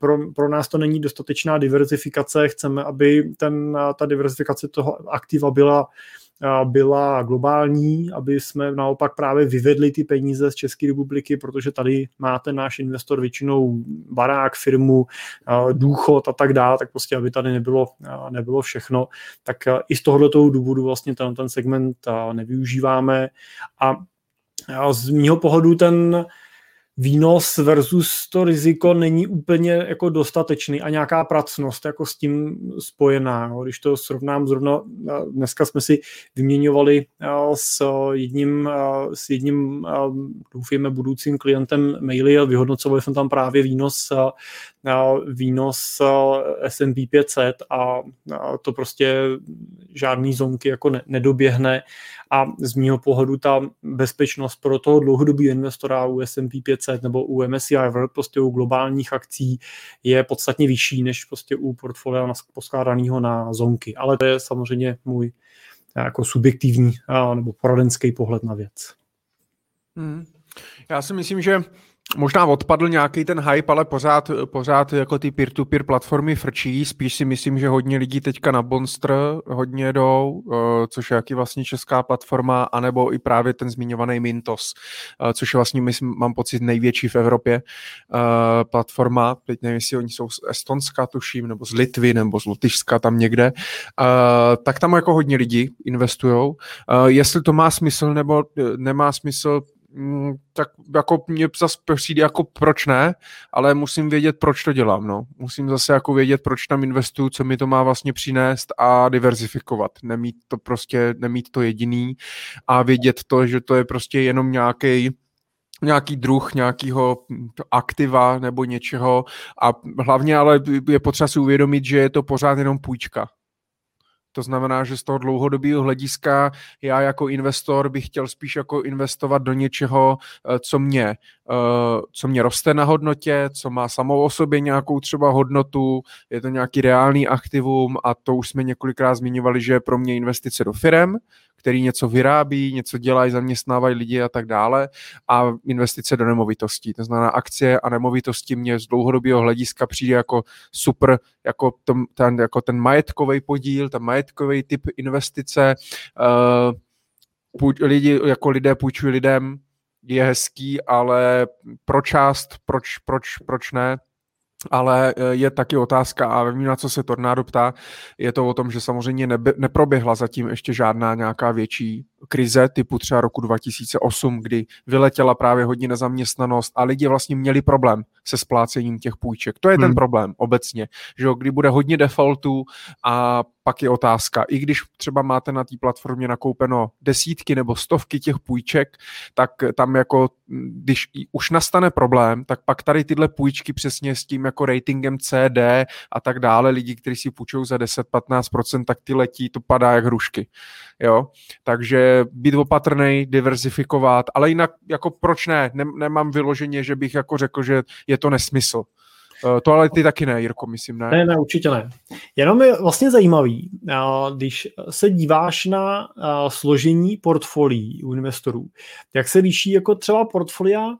Pro, pro nás to není dostatečná diverzifikace, chceme, aby ten, ta diverzifikace toho aktiva byla byla globální, aby jsme naopak právě vyvedli ty peníze z České republiky, protože tady máte náš investor většinou barák, firmu, důchod a tak dále, tak prostě, aby tady nebylo, nebylo všechno, tak i z tohoto důvodu vlastně ten, ten segment nevyužíváme. A z mého pohledu ten výnos versus to riziko není úplně jako dostatečný a nějaká pracnost jako s tím spojená. Když to srovnám zrovna, dneska jsme si vyměňovali s jedním, s jedním doufujeme budoucím klientem maily a vyhodnocovali jsme tam právě výnos výnos S&P 500 a to prostě žádný zonky jako nedoběhne a z mého pohledu ta bezpečnost pro toho dlouhodobého investora u S&P 500 nebo u MSCI World, prostě u globálních akcí je podstatně vyšší než prostě u portfolia poskládaného na zonky. Ale to je samozřejmě můj jako subjektivní nebo poradenský pohled na věc. Hmm. Já si myslím, že možná odpadl nějaký ten hype, ale pořád, pořád jako ty peer-to-peer platformy frčí. Spíš si myslím, že hodně lidí teďka na Bonster hodně jdou, eh, což je jaký vlastně česká platforma, anebo i právě ten zmiňovaný Mintos, eh, což je vlastně, myslím, mám pocit, největší v Evropě eh, platforma. Teď nevím, jestli oni jsou z Estonska, tuším, nebo z Litvy, nebo z Lotyšska, tam někde. Tak tam jako hodně lidí investujou. Jestli to má smysl nebo nemá smysl, tak jako mě zase přijde jako proč ne, ale musím vědět, proč to dělám, no. Musím zase jako vědět, proč tam investuju, co mi to má vlastně přinést a diverzifikovat. Nemít to prostě, nemít to jediný a vědět to, že to je prostě jenom nějaký nějaký druh nějakého aktiva nebo něčeho a hlavně ale je potřeba si uvědomit, že je to pořád jenom půjčka. To znamená, že z toho dlouhodobého hlediska já jako investor bych chtěl spíš jako investovat do něčeho, eh, co mě, eh, co mě roste na hodnotě, co má samou o sobě nějakou třeba hodnotu, je to nějaký reálný aktivum a to už jsme několikrát zmiňovali, že je pro mě investice do firem, který něco vyrábí, něco dělají, zaměstnávají lidi a tak dále a investice do nemovitostí. To znamená akcie a nemovitosti mě z dlouhodobého hlediska přijde jako super, jako, ten, jako ten majetkový podíl, ten majetkový typ investice. Uh, půj, lidi, jako lidé půjčují lidem, je hezký, ale pro část, proč, proč, proč ne, ale e, je taky otázka, a vím, na co se Tornádo ptá, je to o tom, že samozřejmě nebe, neproběhla zatím ještě žádná nějaká větší krize typu třeba roku 2008, kdy vyletěla právě hodně nezaměstnanost a lidi vlastně měli problém se splácením těch půjček. To je hmm. ten problém obecně, že jo, kdy bude hodně defaultů a pak je otázka, i když třeba máte na té platformě nakoupeno desítky nebo stovky těch půjček, tak tam jako, když už nastane problém, tak pak tady tyhle půjčky přesně s tím jako ratingem CD a tak dále, lidi, kteří si půjčují za 10-15%, tak ty letí, to padá jak hrušky. Jo? Takže být opatrný, diverzifikovat, ale jinak jako proč ne? Nemám vyloženě, že bych jako řekl, že je to nesmysl. Eh, to ale ty taky ne, Jirko, myslím, ne? Ne, ne, určitě ne. Jenom je vlastně zajímavý, eh, když se díváš na eh, složení portfolií u investorů, jak se liší jako třeba portfolia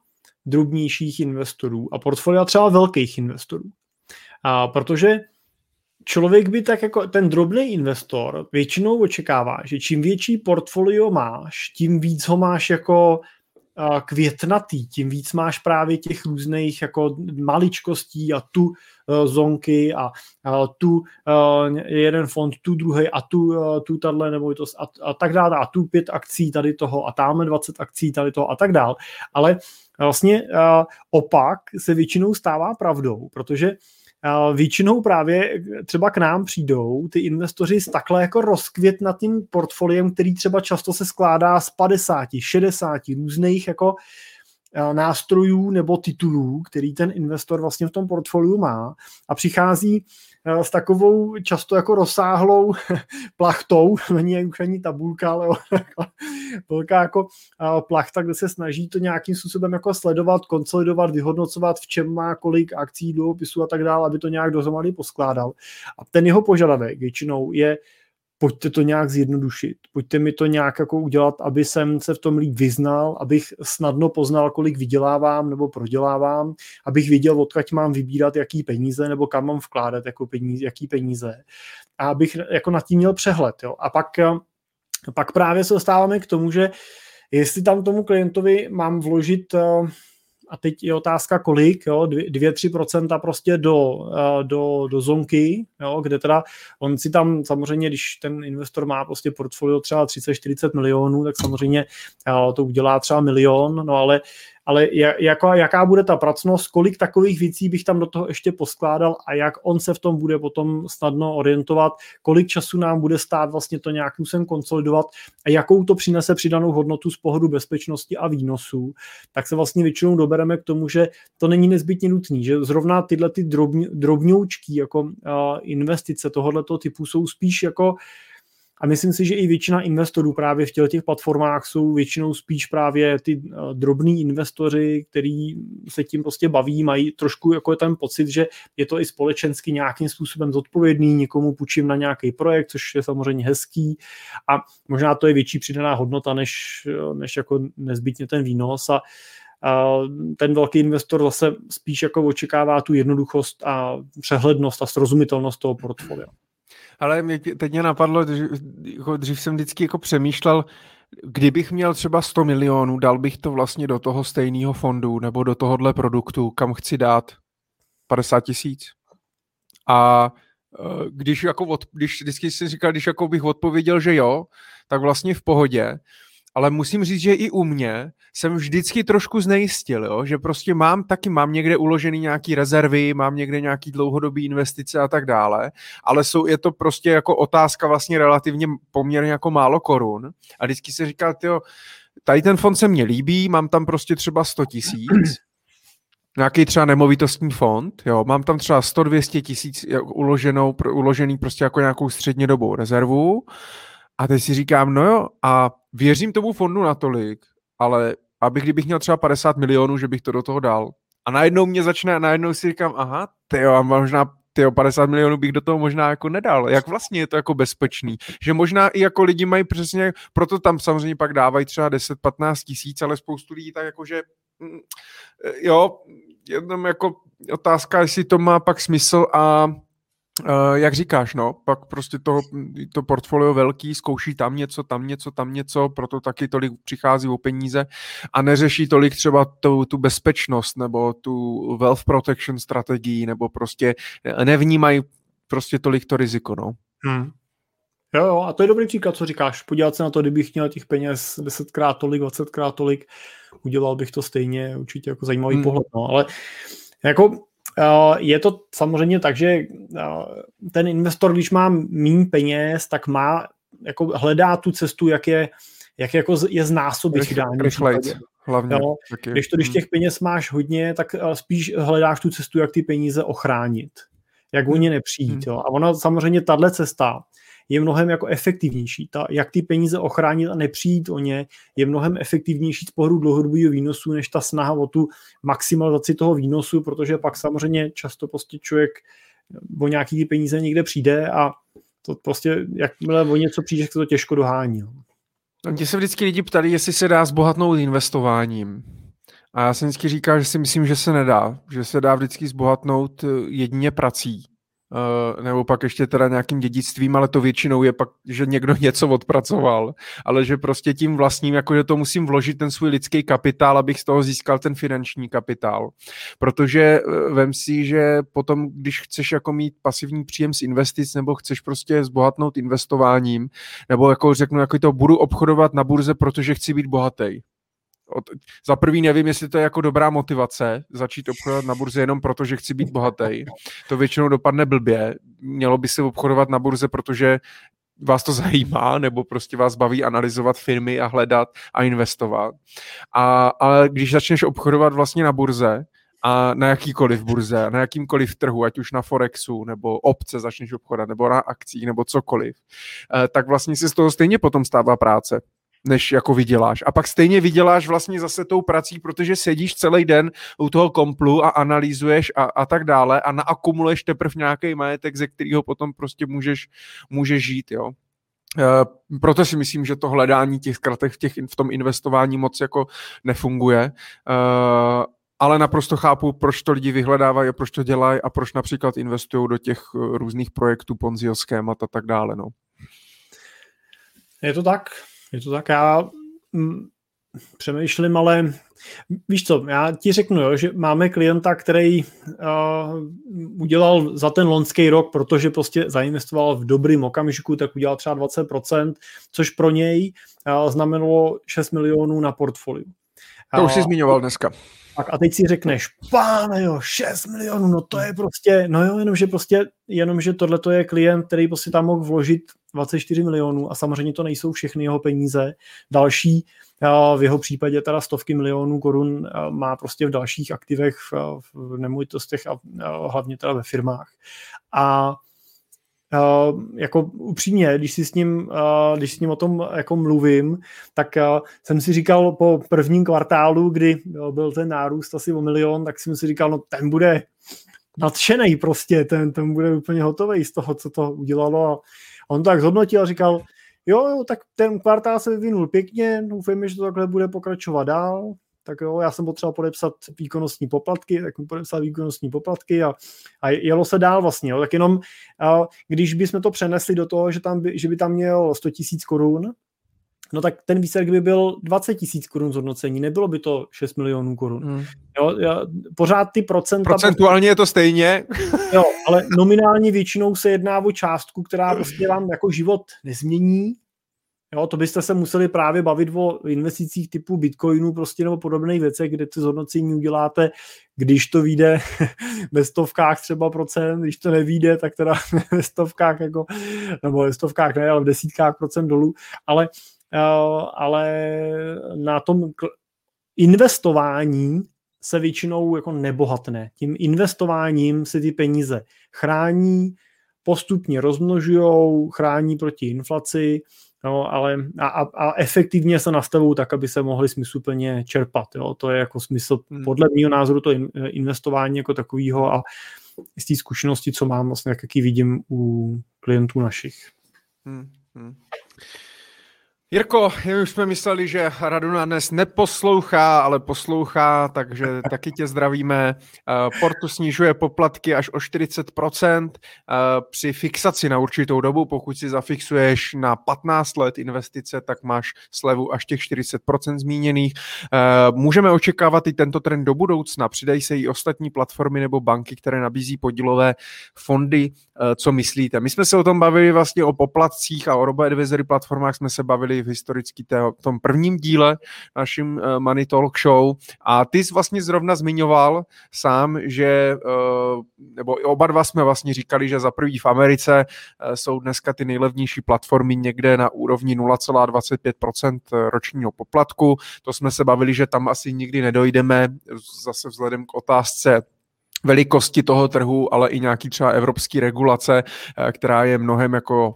drobnějších investorů a portfolia třeba velkých investorů. Protože člověk by tak jako ten drobný investor většinou očekává, že čím větší portfolio máš, tím víc ho máš jako květnatý, tím víc máš právě těch různých jako maličkostí a tu uh, zonky a, tu uh, jeden fond, tu druhý a tu, uh, tu tato nemovitost a, a tak dále a tu pět akcí tady toho a tamhle 20 akcí tady toho a tak dále. Ale vlastně opak se většinou stává pravdou, protože většinou právě třeba k nám přijdou ty investoři s takhle jako rozkvětnatým portfoliem, který třeba často se skládá z 50, 60 různých jako nástrojů nebo titulů, který ten investor vlastně v tom portfoliu má. A přichází Eh, s takovou často jako rozsáhlou plachtou, není už ani tabulka, ale velká jako eh, plachta, kde se snaží to nějakým způsobem jako sledovat, konsolidovat, vyhodnocovat, v čem má kolik akcí, dluhopisů a tak dále, aby to nějak dohromady poskládal. A ten jeho požadavek většinou je pojďte to nějak zjednodušit, pojďte mi to nějak jako udělat, aby jsem se v tom líp vyznal, abych snadno poznal, kolik vydělávám nebo prodělávám, abych věděl, odkud mám vybírat jaký peníze nebo kam mám vkládat jako peníze, jaký peníze a abych jako nad tím měl přehled. Jo. A pak, pak právě se dostáváme k tomu, že jestli tam tomu klientovi mám vložit a teď je otázka kolik, jo, 2-3% prostě do, eh, do, do zonky, jo, kde teda on si tam samozřejmě, když ten investor má prostě portfolio třeba 30-40 milionů, tak samozřejmě eh, to udělá třeba milion, no ale ale jaká, jaká bude ta pracnost, kolik takových věcí bych tam do toho ještě poskládal a jak on se v tom bude potom snadno orientovat, kolik času nám bude stát vlastně to nějakým sem konsolidovat a jakou to přinese přidanou hodnotu z pohledu bezpečnosti a výnosů, tak se vlastně většinou dobereme k tomu, že to není nezbytně nutný, že zrovna tyhle ty drobň, drobňoučky jako uh, investice tohoto typu jsou spíš jako a myslím si, že i většina investorů právě v těch platformách jsou většinou spíš právě ty eh, drobní investoři, který se tím prostě baví, mají trošku jako ten pocit, že je to i společensky nějakým způsobem zodpovědný, někomu půjčím na nějaký projekt, což je samozřejmě hezký a možná to je větší přidaná hodnota, než, eh, než jako nezbytně ten výnos a ten velký investor zase spíš jako očekává tu jednoduchost a přehlednost a srozumitelnost toho portfolia. Ale mě teď mě napadlo, dřív, jako dřív jsem vždycky jako přemýšlel, kdybych měl třeba 100 milionů, dal bych to vlastně do toho stejného fondu nebo do tohohle produktu, kam chci dát 50 tisíc. A eh, když, jako od, když vždycky si říkal, když jako bych odpověděl, že jo, tak vlastně v pohodě, ale musím říct, že i u mě jsem vždycky trošku znejistil, jo? že prostě mám taky, mám někde uložený nějaký rezervy, mám někde nějaký dlouhodobý investice a tak dále, ale jsou, je to prostě jako otázka vlastně relativně poměrně jako málo korun a vždycky se říká, jo, tady ten fond se mně líbí, mám tam prostě třeba 100 tisíc, nějaký třeba nemovitostní fond, jo, mám tam třeba 100-200 tisíc uloženou, uložený prostě jako nějakou střednědobou rezervu a teď si říkám, no jo, a věřím tomu fondu natolik, ale abych, kdybych měl třeba 50 milionů, že bych to do toho dal. A najednou mě začne, a najednou si říkám, aha, tyjo, a možná tyjo, 50 milionů bych do toho možná jako nedal. Jak vlastně je to jako bezpečný? Že možná i jako lidi mají přesně, proto tam samozřejmě pak dávají třeba 10-15 tisíc, ale spoustu lidí tak jako, že mm, jo, jenom jako otázka, jestli to má pak smysl a Uh, jak říkáš, no, pak prostě to, to portfolio velký, zkouší tam něco, tam něco, tam něco, proto taky tolik přichází o peníze a neřeší tolik třeba tu, tu bezpečnost nebo tu wealth protection strategii, nebo prostě nevnímají prostě tolik to riziko, no. Hmm. Jo, jo, a to je dobrý příklad, co říkáš. Podívat se na to, kdybych měl těch peněz desetkrát tolik, dvacetkrát tolik, udělal bych to stejně, určitě jako zajímavý hmm. pohled, no, ale jako Eh, je to samozřejmě tak, že eh, ten investor, když má méně peněz, tak má, jako hledá tu cestu, jak je, jak jako je znásobit v dání hlavně. Jo, když to, když hmm. těch peněz máš hodně, tak eh, spíš hledáš tu cestu, jak ty peníze ochránit, jak o ně hmm. nepřijít. Hmm. Jo. A ona samozřejmě tahle cesta je mnohem jako efektivnější. Ta, jak ty peníze ochránit a nepřijít o ně, je mnohem efektivnější z pohledu dlouhodobého výnosu, než ta snaha o tu maximalizaci toho výnosu, protože pak samozřejmě často prostě člověk o nějaký ty peníze někde přijde a to prostě, jakmile o něco přijde, se to těžko dohání. No. Mně se vždycky lidi ptali, jestli se dá zbohatnout investováním. A já jsem vždycky říkal, že si myslím, že se nedá. Že se dá vždycky zbohatnout jedině prací. Uh, nebo pak ještě teda nějakým dědictvím, ale to většinou je pak, že někdo něco odpracoval, ale že prostě tím vlastním, jako že to musím vložit ten svůj lidský kapitál, abych z toho získal ten finanční kapitál. Protože uh, vem si, že potom, když chceš jako mít pasivní příjem z investic, nebo chceš prostě zbohatnout investováním, nebo jako řeknu, jako to budu obchodovat na burze, protože chci být bohatý od, za prvý nevím, jestli to je jako dobrá motivace začít obchodovat na burze jenom proto, že chci být bohatý. To většinou dopadne blbě. Mělo by se obchodovat na burze, protože vás to zajímá, nebo prostě vás baví analyzovat firmy a hledat a investovat. A, ale když začneš obchodovat vlastně na burze, a na jakýkoliv burze, na jakýmkoliv trhu, ať už na Forexu, nebo obce začneš obchodat, nebo na akcích, nebo cokoliv, eh, tak vlastně si z toho stejně potom stává práce než jako vyděláš. A pak stejně vyděláš vlastně zase tou prací, protože sedíš celý den u toho komplu a analýzuješ a, a tak dále a naakumuluješ teprve nějaký majetek, ze kterého potom prostě můžeš, můžeš žít, jo. Uh, proto si myslím, že to hledání těch zkratek v, těch, v tom investování moc jako nefunguje. Uh, ale naprosto chápu, proč to lidi vyhledávají a proč to dělají a proč například investují do těch eh, různých projektů, Ponziho schémat a tak dále. No. Je to tak, je to tak, já mm, přemýšlím, ale víš co, já ti řeknu, jo, že máme klienta, který uh, udělal za ten lonský rok, protože prostě zainvestoval v dobrým okamžiku, tak udělal třeba 20%, což pro něj uh, znamenalo 6 milionů na portfoliu. To už jsi zmiňoval dneska. Tak a teď si řekneš, páne jo, 6 milionů, no to je prostě, no jo, jenomže prostě, jenomže tohle to je klient, který prostě tam mohl vložit 24 milionů a samozřejmě to nejsou všechny jeho peníze. Další, v jeho případě teda stovky milionů korun má prostě v dalších aktivech, v nemovitostech a hlavně teda ve firmách. A Uh, jako upřímně, když si s ním, uh, když s ním o tom jako mluvím, tak uh, jsem si říkal po prvním kvartálu, kdy byl ten nárůst asi o milion, tak jsem si říkal, no ten bude nadšený prostě, ten, ten bude úplně hotový z toho, co to udělalo a on tak zhodnotil a říkal, jo, jo, tak ten kvartál se vyvinul pěkně, doufejme, že to takhle bude pokračovat dál, tak jo, já jsem potřeboval podepsat výkonnostní poplatky, tak mu podepsal výkonnostní poplatky a, a jelo se dál vlastně, jo. tak jenom když bychom to přenesli do toho, že, tam by, že by tam měl 100 tisíc korun, no tak ten výsledek by byl 20 tisíc korun zhodnocení, nebylo by to 6 milionů korun. Hmm. Jo, pořád ty procenta... Procentuálně je to stejně. Jo, ale nominálně většinou se jedná o částku, která prostě vám jako život nezmění, Jo, to byste se museli právě bavit o investicích typu bitcoinu prostě nebo podobných věcech, kde ty zhodnocení uděláte, když to vyjde ve stovkách třeba procent, když to nevíde, tak teda ve stovkách jako, nebo ve stovkách ne, ale v desítkách procent dolů, ale ale na tom investování se většinou jako nebohatne. Tím investováním se ty peníze chrání, postupně rozmnožují, chrání proti inflaci, no, ale a, a, a efektivně se nastavují tak, aby se mohli smysluplně čerpat. Jo. To je jako smysl, hmm. podle mého názoru, to investování jako takového a z té zkušenosti, co mám, vlastně, jaký vidím u klientů našich. Hmm. Hmm. Jirko, my už jsme mysleli, že Raduna dnes neposlouchá, ale poslouchá, takže taky tě zdravíme. Eh, Portu snižuje poplatky až o 40% eh, při fixaci na určitou dobu. Pokud si zafixuješ na 15 let investice, tak máš slevu až těch 40% zmíněných. Eh, můžeme očekávat i tento trend do budoucna. Přidají se i ostatní platformy nebo banky, které nabízí podílové fondy. Co myslíte? My jsme se o tom bavili vlastně o poplatcích a o robo-advisory platformách jsme se bavili v historicky tého, v tom prvním díle naším uh, Money Talk Show a ty jsi vlastně zrovna zmiňoval sám, že uh, nebo oba dva jsme vlastně říkali, že za prvý v Americe uh, jsou dneska ty nejlevnější platformy někde na úrovni 0,25% ročního poplatku. To jsme se bavili, že tam asi nikdy nedojdeme, zase vzhledem k otázce velikosti toho trhu, ale i nějaký třeba evropský regulace, která je mnohem jako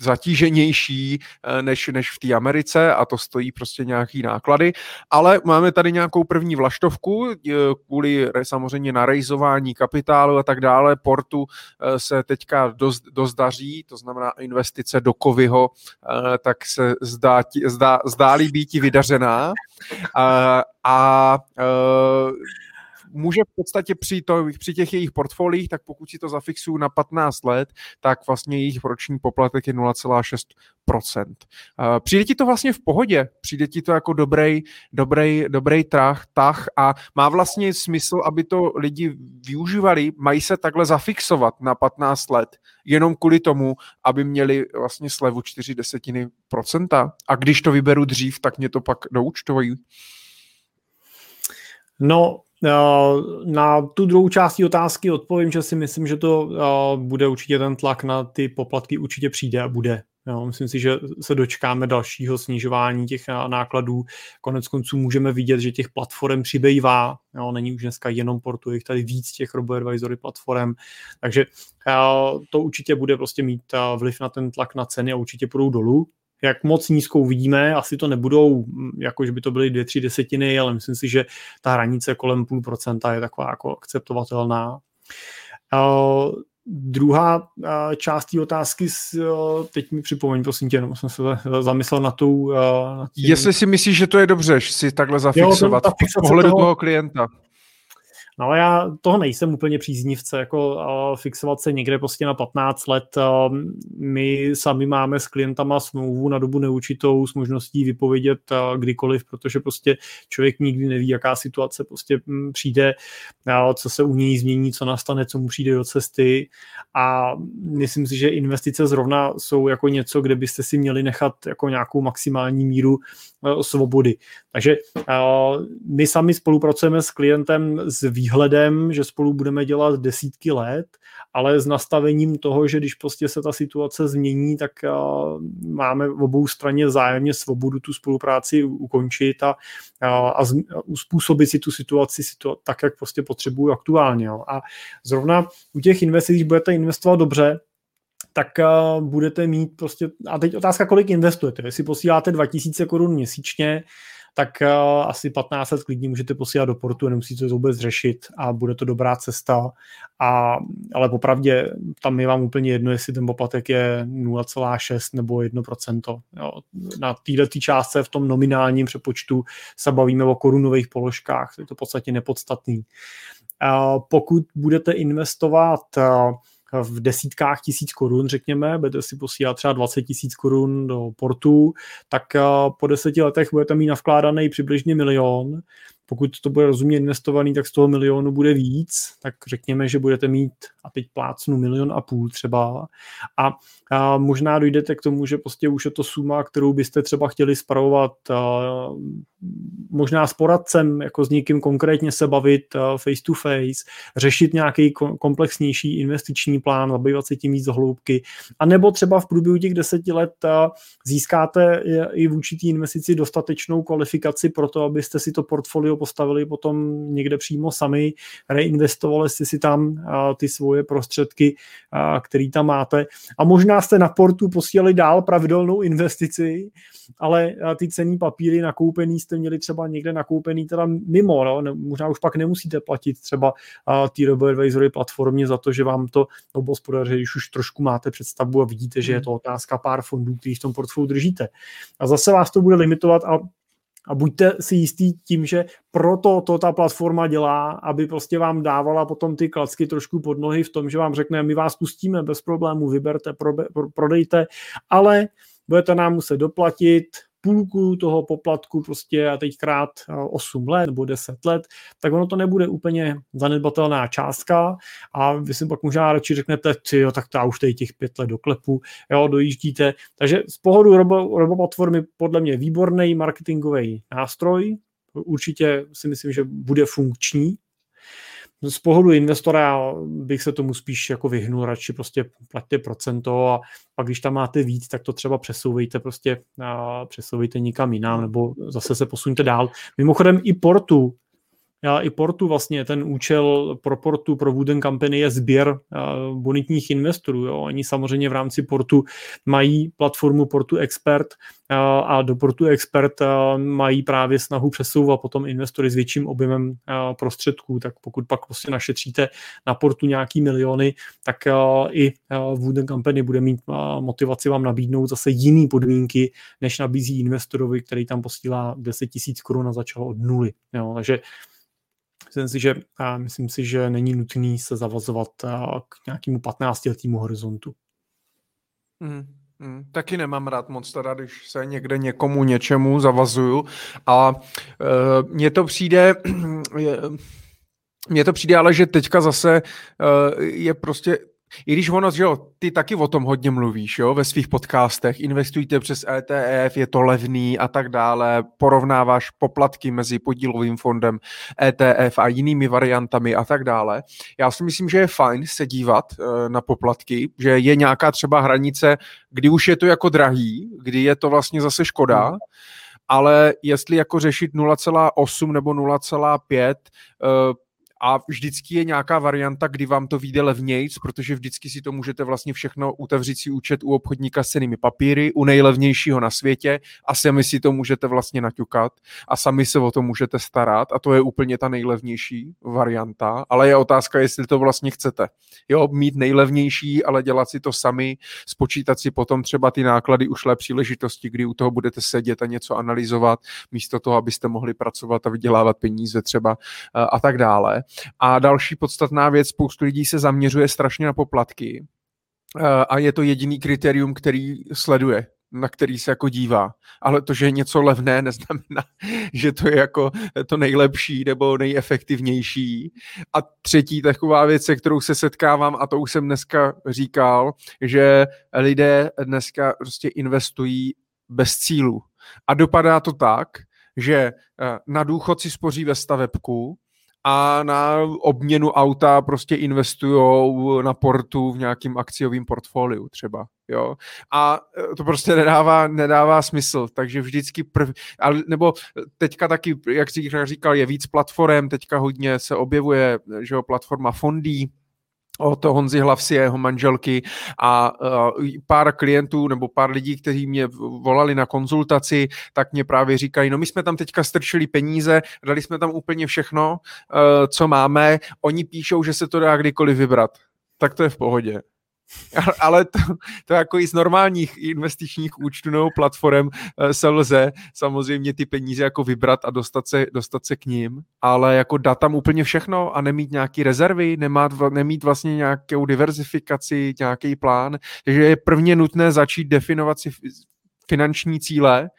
zatíženější eh, než, než v té Americe a to stojí prostě nějaký náklady, ale máme tady nějakou první vlaštovku eh, kvůli samozřejmě narejzování kapitálu a tak dále. Portu eh, se teďka dost, dost daří, to znamená investice do Kovyho, tak se zdá, zdá, zdálí být vydařená a, a může v podstatě při, to, při těch jejich portfoliích, tak pokud si to zafixuju na 15 let, tak vlastně jejich roční poplatek je 0,6%. Přijde ti to vlastně v pohodě, přijde ti to jako dobrý, dobrý, dobrý trah, tah a má vlastně smysl, aby to lidi využívali, mají se takhle zafixovat na 15 let, jenom kvůli tomu, aby měli vlastně slevu 4 desetiny procenta. A když to vyberu dřív, tak mě to pak doučtovají. No, Eh, na tu druhou část otázky odpovím, že si myslím, že to eh, bude určitě ten tlak na ty poplatky určitě přijde a bude. Jo, myslím si, že se dočkáme dalšího snižování těch eh, nákladů. Konec konců můžeme vidět, že těch platform přibývá. Jo, není už dneska jenom portu, je tady víc těch robo-advisory platform. Takže to určitě bude prostě mít vliv na ten tlak na ceny a určitě půjdou dolů jak moc nízkou vidíme, asi to nebudou, mm, jako že by to byly dvě, tři desetiny, ale myslím si, že ta hranice kolem půl procenta je taková jako akceptovatelná. Uh, druhá uh, část té otázky, uh, teď mi připomeň, prosím tě, jsem se zamyslel na tou... Uh, na tý... Jestli si myslíš, že to je dobře, si takhle zafixovat jo, to, v pohledu toho, toho klienta. No ale já toho nejsem úplně příznivce, jako uh, fixovat se někde prostě na 15 let. Uh, my sami máme s klientama smlouvu na dobu neurčitou s možností vypovědět uh, kdykoliv, protože prostě člověk nikdy neví, jaká situace prostě m, přijde, uh, co se u něj změní, co nastane, co mu přijde do cesty a myslím si, že investice zrovna jsou jako něco, kde byste si měli nechat jako nějakou maximální míru svobody. Takže uh, my sami spolupracujeme s klientem s výhledem, že spolu budeme dělat desítky let, ale s nastavením toho, že když prostě se ta situace změní, tak uh, máme v obou straně vzájemně svobodu tu spolupráci ukončit a, a, uspůsobit si tu situaci situa- tak, jak prostě potřebuju aktuálně. A zrovna u těch investic, když budete investovat dobře, tak uh, budete mít prostě, a teď otázka, kolik investujete. Jestli posíláte 2000 korun měsíčně, tak uh, asi 15 let klidně můžete posílat do portu a nemusíte to vůbec řešit a bude to dobrá cesta. A, ale popravdě tam je vám úplně jedno, jestli ten poplatek je 0,6 nebo 1%. Jo. Na této částce v tom nominálním přepočtu se bavíme o korunových položkách, to je to v podstatě nepodstatný. Uh, pokud budete investovat v desítkách tisíc korun, řekněme, budete si posílat třeba 20 tisíc korun do portu, tak eh, po deseti letech budete mít navkládaný přibližně milion. Pokud to bude rozumně investovaný, tak z toho milionu bude víc, tak řekněme, že budete mít, a teď plácnu milion a půl třeba, a, a možná dojdete k tomu, že prostě už je to suma, kterou byste třeba chtěli spravovat možná s poradcem, jako s někým konkrétně se bavit face to face, řešit nějaký komplexnější investiční plán, zabývat se tím víc do hloubky, a nebo třeba v průběhu těch deseti let získáte i v určitý investici dostatečnou kvalifikaci pro to, abyste si to portfolio postavili potom někde přímo sami, reinvestovali jste si tam ty svoje prostředky, které tam máte a možná jste na portu posílali dál pravidelnou investici, ale ty cený papíry nakoupený jste měli třeba někde nakoupený teda mimo, no? možná už pak nemusíte platit třeba té RoboAdvisory platformě za to, že vám to obospodaří, když už trošku máte představu a vidíte, že je to otázka pár fondů, který v tom portfoliu držíte. A zase vás to bude limitovat a a buďte si jistý tím, že proto to ta platforma dělá, aby prostě vám dávala potom ty klacky trošku pod nohy v tom, že vám řekne, my vás pustíme bez problémů, vyberte, prodejte, ale budete nám muset doplatit půlku toho poplatku prostě a teď krát 8 let nebo 10 let, tak ono to nebude úplně zanedbatelná částka a vy si pak možná radši řeknete, ty jo, tak já už tady těch pět let doklepu, jo, dojíždíte. Takže z pohledu robo, podle mě výborný marketingový nástroj, určitě si myslím, že bude funkční, z pohledu investora bych se tomu spíš jako vyhnul, radši prostě plaťte procento a pak když tam máte víc, tak to třeba přesouvejte prostě a přesouvejte nikam jinam nebo zase se posuňte dál. Mimochodem i portu i portu vlastně, ten účel pro portu, pro Wooden Company je sběr uh, bonitních investorů. Jo. Oni samozřejmě v rámci portu mají platformu Portu Expert uh, a do Portu Expert uh, mají právě snahu přesouvat potom investory s větším objemem prostředků. Tak pokud pak prostě našetříte na portu nějaký miliony, tak i Wooden Company bude mít motivaci vám nabídnout zase jiný podmínky, než nabízí investorovi, který tam posílá 10 tisíc korun a začal od nuly. Jo. Takže Myslím si, že, myslím si, že není nutný se zavazovat k nějakému 15-letému horizontu. Mm. Hmm, taky nemám rád moc teda, když se někde někomu něčemu zavazuju a uh, mně to přijde, mně to přijde ale, že teďka zase uh, je prostě i když ono, že jo, ty taky o tom hodně mluvíš, jo, ve svých podcastech, investujte přes ETF, je to levný a tak dále, porovnáváš poplatky mezi podílovým fondem ETF a jinými variantami a tak dále. Já si myslím, že je fajn se dívat uh, na poplatky, že je nějaká třeba hranice, kdy už je to jako drahý, kdy je to vlastně zase škoda, hmm ale jestli jako řešit 0,8 nebo 0,5, uh, a vždycky je nějaká varianta, kdy vám to vyjde levnějc, protože vždycky si to můžete vlastně všechno utevřít si účet u obchodníka s cenými papíry, u nejlevnějšího na světě a sami si to můžete vlastně naťukat a sami se o to můžete starat a to je úplně ta nejlevnější varianta, ale je otázka, jestli to vlastně chcete. Jo, mít nejlevnější, ale dělat si to sami, spočítat si potom třeba ty náklady ušlé příležitosti, kdy u toho budete sedět a něco analyzovat, místo toho, abyste mohli pracovat a vydělávat peníze třeba eh, a tak dále. A další podstatná věc, spoustu lidí se zaměřuje strašně na poplatky eh, a je to jediný kritérium, který sleduje na který se jako dívá. Ale to, že je něco levné, neznamená, že to je jako to nejlepší nebo nejefektivnější. A třetí taková věc, se kterou se setkávám, a to už jsem dneska říkal, že lidé dneska prostě investují bez cílu. A dopadá to tak, že eh, na důchod si spoří ve stavebku, a na obměnu auta prostě investujou na portu v nějakým akciovým portfoliu třeba, jo. A e, to prostě nedává, nedává smysl, takže vždycky prv, ale, nebo teďka taky, jak jsi říkal, je víc platform, teďka hodně se objevuje, že jo, platforma Fondí, od Honzy Hlavsi a jeho manželky a uh, pár klientů nebo pár lidí, kteří mě volali na konzultaci, tak mě právě říkají, no my jsme tam teďka strčili peníze, dali jsme tam úplně všechno, uh, co máme, oni píšou, že se to dá kdykoliv vybrat. Tak to je v pohodě. Ale to, to jako i z normálních investičních účtů nebo platform eh, se lze samozřejmě ty peníze jako vybrat a dostat se, dostat se k ním, ale jako dát tam úplně všechno a nemít nějaký rezervy, nemát, nemít vlastně nějakou diverzifikaci, nějaký plán, takže je prvně nutné začít definovat si finanční cíle,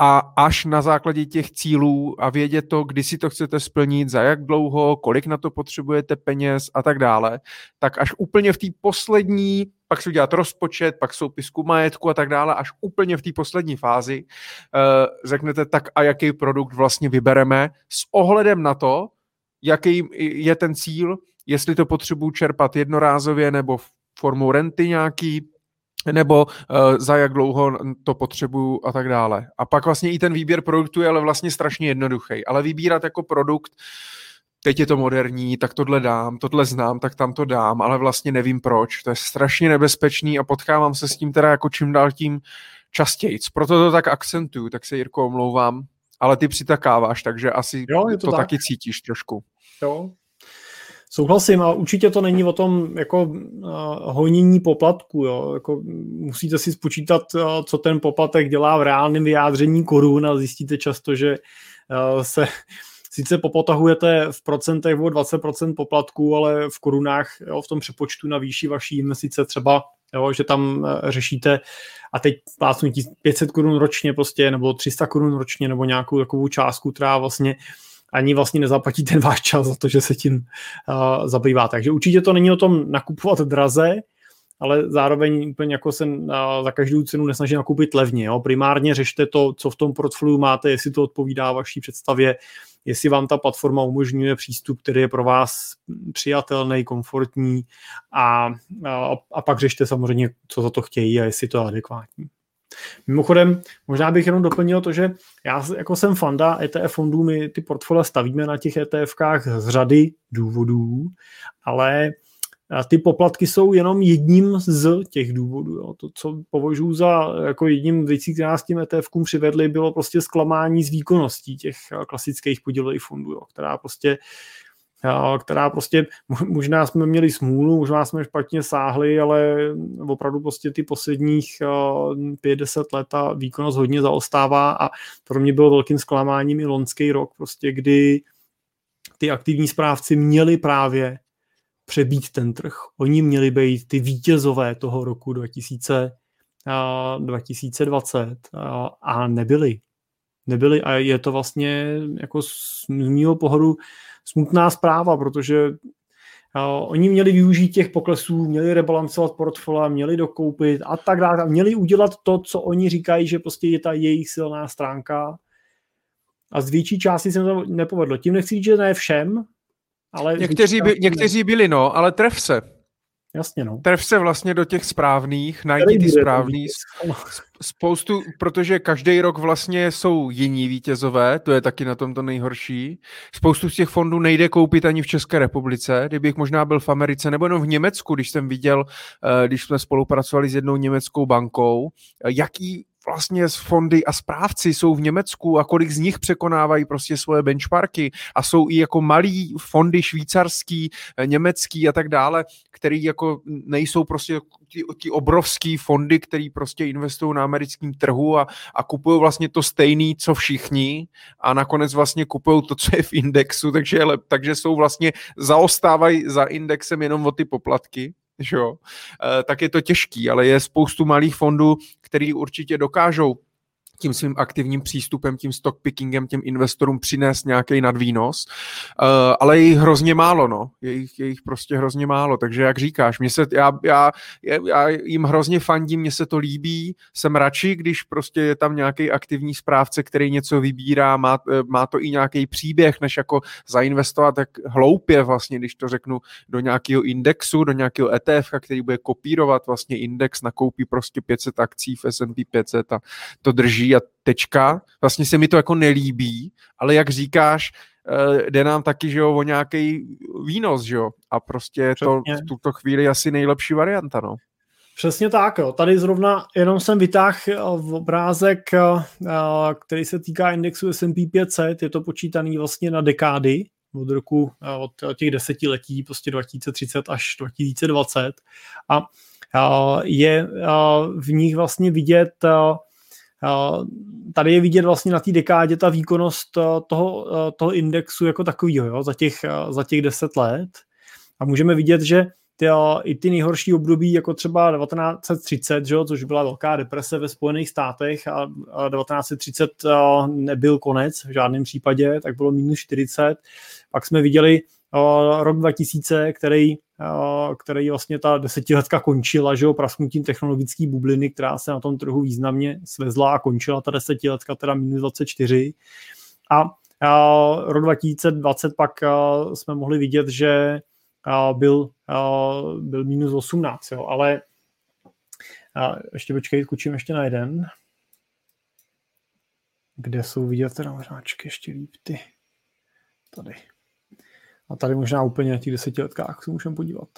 a až na základě těch cílů a vědět to, kdy si to chcete splnit, za jak dlouho, kolik na to potřebujete peněz a tak dále, tak až úplně v té poslední, pak si udělat rozpočet, pak soupisku majetku a tak dále, až úplně v té poslední fázi uh, řeknete tak a jaký produkt vlastně vybereme? S ohledem na to, jaký je ten cíl, jestli to potřebuji čerpat jednorázově nebo formou renty nějaký, nebo uh, za jak dlouho to potřebuju a tak dále. A pak vlastně i ten výběr produktu je ale vlastně strašně jednoduchý. Ale vybírat jako produkt, teď je to moderní, tak tohle dám, tohle znám, tak tam to dám, ale vlastně nevím proč. To je strašně nebezpečný a potkávám se s tím teda jako čím dál tím častěji. Proto to tak akcentuju, tak se Jirko omlouvám, ale ty přitakáváš, takže asi jo, to, to tak. taky cítíš trošku. Jo, Souhlasím a určitě to není o tom jako honění poplatku. Jo. Jako, musíte si spočítat, co ten poplatek dělá v reálném vyjádření korun a zjistíte často, že se sice popotahujete v procentech o 20% poplatků, ale v korunách jo, v tom přepočtu na výši vaší investice třeba, jo, že tam řešíte a teď plácnutí 500 korun ročně prostě, nebo 300 korun ročně, nebo nějakou takovou částku, která vlastně uh, ani vlastně nezaplatí ten váš čas za to, že se tím uh, zabývá. Takže určitě to není o tom nakupovat draze, ale zároveň úplně jako se uh, za každou cenu nesnaží nakupit levně. Jo? Primárně řešte to, co v tom portfoliu máte, jestli to odpovídá vaší představě, jestli vám ta platforma umožňuje přístup, který je pro vás přijatelný, komfortní a, a, a pak řešte samozřejmě, co za to chtějí a jestli to je adekvátní. Mimochodem, možná bych jenom doplnil to, že já jako jsem fanda ETF fondů, my ty portfolia stavíme na těch ETFkách z řady důvodů, ale ty poplatky jsou jenom jedním z těch důvodů. Jo. To, co považuji za jako jedním věcí, která s tím ETFkům přivedly, bylo prostě zklamání z výkonností těch klasických podílových fondů, jo, která prostě která prostě, možná jsme měli smůlu, možná jsme špatně sáhli, ale opravdu prostě ty posledních 50 let ta výkonnost hodně zaostává a pro mě bylo velkým zklamáním i lonský rok, prostě kdy ty aktivní správci měli právě přebít ten trh. Oni měli být ty vítězové toho roku 2000, 2020 a nebyli. Nebyli a je to vlastně jako z mého pohledu smutná zpráva, protože Uh, oni měli využít těch poklesů, měli rebalancovat portfolia, měli dokoupit a tak dále. Měli udělat to, co oni říkají, že prostě je ta jejich silná stránka. A z větší části se to nepovedlo. Tím nechci říct, že ne všem, ale... Někteří, by, někteří byli, no, ale tref se. Jasně, no. Tref se vlastně do těch správných, najdi ty správný, spoustu, protože každý rok vlastně jsou jiní vítězové, to je taky na tom to nejhorší. Spoustu z těch fondů nejde koupit ani v České republice, kdybych možná byl v Americe nebo jenom v Německu, když jsem viděl, eh, když jsme spolupracovali s jednou německou bankou, eh, jaký vlastně z fondy a správci jsou v Německu a kolik z nich překonávají prostě svoje benchmarky a jsou i jako malí fondy švýcarský, eh, německý a tak dále, který jako nejsou prostě ti, ti obrovský fondy, který prostě investují na americkém trhu a, a kupují vlastně to stejný, co všichni a nakonec vlastně kupují to, co je v indexu, takže, takže jsou vlastně zaostávají za indexem jenom o ty poplatky že jo, eh, tak je to těžký, ale je spoustu malých fondů, který určitě dokážou tím svým aktivním přístupem, tím stock pickingem těm investorům přinést nějaký nadvýnos, uh, ale je jich hrozně málo, no. Je jich, je jich prostě hrozně málo, takže jak říkáš, mě se, já, já, já jim hrozně fandím, mně se to líbí, jsem radši, když prostě je tam nějaký aktivní správce, který něco vybírá, má, eh, má to i nějaký příběh, než jako zainvestovat tak hloupě vlastně, když to řeknu, do nějakého indexu, do nějakého ETF, který bude kopírovat vlastně index, nakoupí prostě 500 akcí v S&P 500 a to drží a tečka. Vlastně se mi to jako nelíbí, ale jak říkáš, eh, jde nám taky, že jo, o nějaký výnos, že jo, a prostě to v tuto chvíli asi nejlepší varianta, no. Přesně tak, jo. Tady zrovna jenom jsem vytáhl v obrázek, který se týká indexu S&P 500, je to počítaný vlastně na dekády, od roku, od těch desetiletí, prostě 2030 až 2020 a je v nich vlastně vidět Tady je vidět vlastně na té dekádě ta výkonnost toho, toho indexu jako takového za, těch, za těch 10 let. A můžeme vidět, že ty, i ty nejhorší období, jako třeba 1930, že, což byla velká deprese ve Spojených státech a 1930 nebyl konec v žádném případě, tak bylo minus 40. Pak jsme viděli rok 2000, který, který vlastně ta desetiletka končila, že jo, prasknutím technologické bubliny, která se na tom trhu významně svezla a končila ta desetiletka teda minus 24. A, a rok 2020 pak jsme mohli vidět, že byl, byl minus 18, jo, ale ještě počkej, kučím ještě na jeden. Kde jsou vidět teda možná ještě líp ty. Tady. A tady možná úplně na těch desetiletkách se můžeme podívat.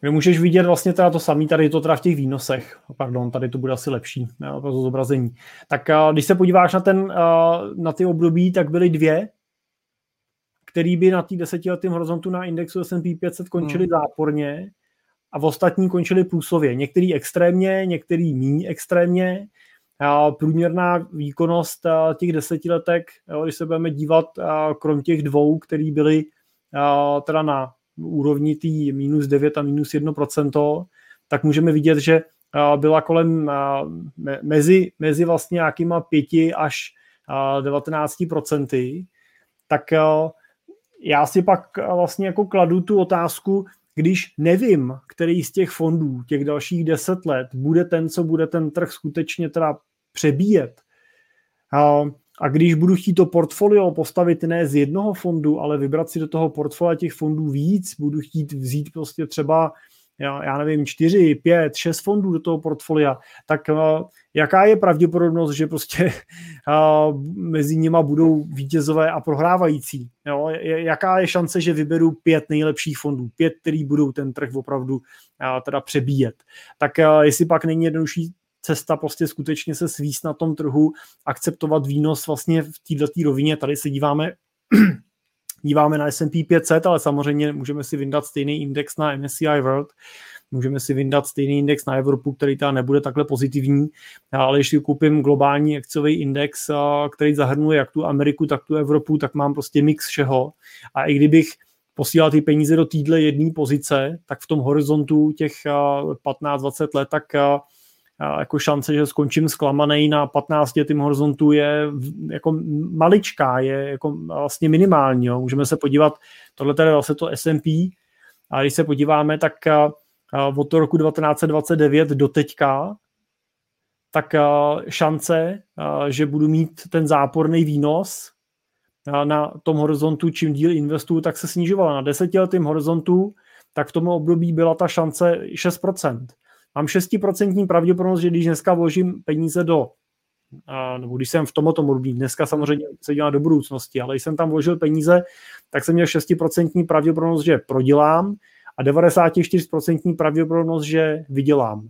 Kde můžeš vidět vlastně teda to samé, tady je to teda v těch výnosech. Pardon, tady to bude asi lepší to zobrazení. Tak když se podíváš na, ten, na ty období, tak byly dvě, který by na té desetiletém horizontu na indexu S&P 500 končili hmm. záporně a v ostatní končili plusově. Některý extrémně, některý méně extrémně. Průměrná výkonnost těch desetiletek, když se budeme dívat, krom těch dvou, který byly teda na úrovni tý minus 9 a minus 1%, tak můžeme vidět, že byla kolem mezi, mezi vlastně nějakýma 5 až 19%, tak já si pak vlastně jako kladu tu otázku, když nevím, který z těch fondů těch dalších deset let bude ten, co bude ten trh skutečně teda přebíjet. A, a když budu chtít to portfolio postavit ne z jednoho fondu, ale vybrat si do toho portfolia těch fondů víc, budu chtít vzít prostě třeba já, já nevím, čtyři, pět, šest fondů do toho portfolia, tak uh, jaká je pravděpodobnost, že prostě uh, mezi nima budou vítězové a prohrávající? Jo? Jaká je šance, že vyberu pět nejlepších fondů, pět, který budou ten trh opravdu uh, teda přebíjet? Tak jestli pak není jednodušší cesta prostě skutečně se svíst na tom trhu, akceptovat výnos vlastně v této rovině, tady se díváme díváme na S&P 500, ale samozřejmě můžeme si vyndat stejný index na MSCI World, můžeme si vyndat stejný index na Evropu, který tam nebude takhle pozitivní, ale když koupím globální akciový index, který zahrnuje jak tu Ameriku, tak tu Evropu, tak mám prostě mix všeho. A i kdybych posílal ty peníze do týdle jedné pozice, tak v tom horizontu těch 15-20 let, tak jako šance, že skončím zklamaný na 15 letým horizontu je jako maličká, je jako vlastně minimální. Jo. Můžeme se podívat, tohle je vlastně to S&P, a když se podíváme, tak od roku 1929 do teďka, tak šance, že budu mít ten záporný výnos na tom horizontu, čím díl investuju, tak se snižovala. Na desetiletém horizontu, tak v tom období byla ta šance 6% mám 6% pravděpodobnost, že když dneska vložím peníze do, nebo když jsem v tomto období, dneska samozřejmě se dělá do budoucnosti, ale když jsem tam vložil peníze, tak jsem měl 6% pravděpodobnost, že prodělám a 94% pravděpodobnost, že vydělám.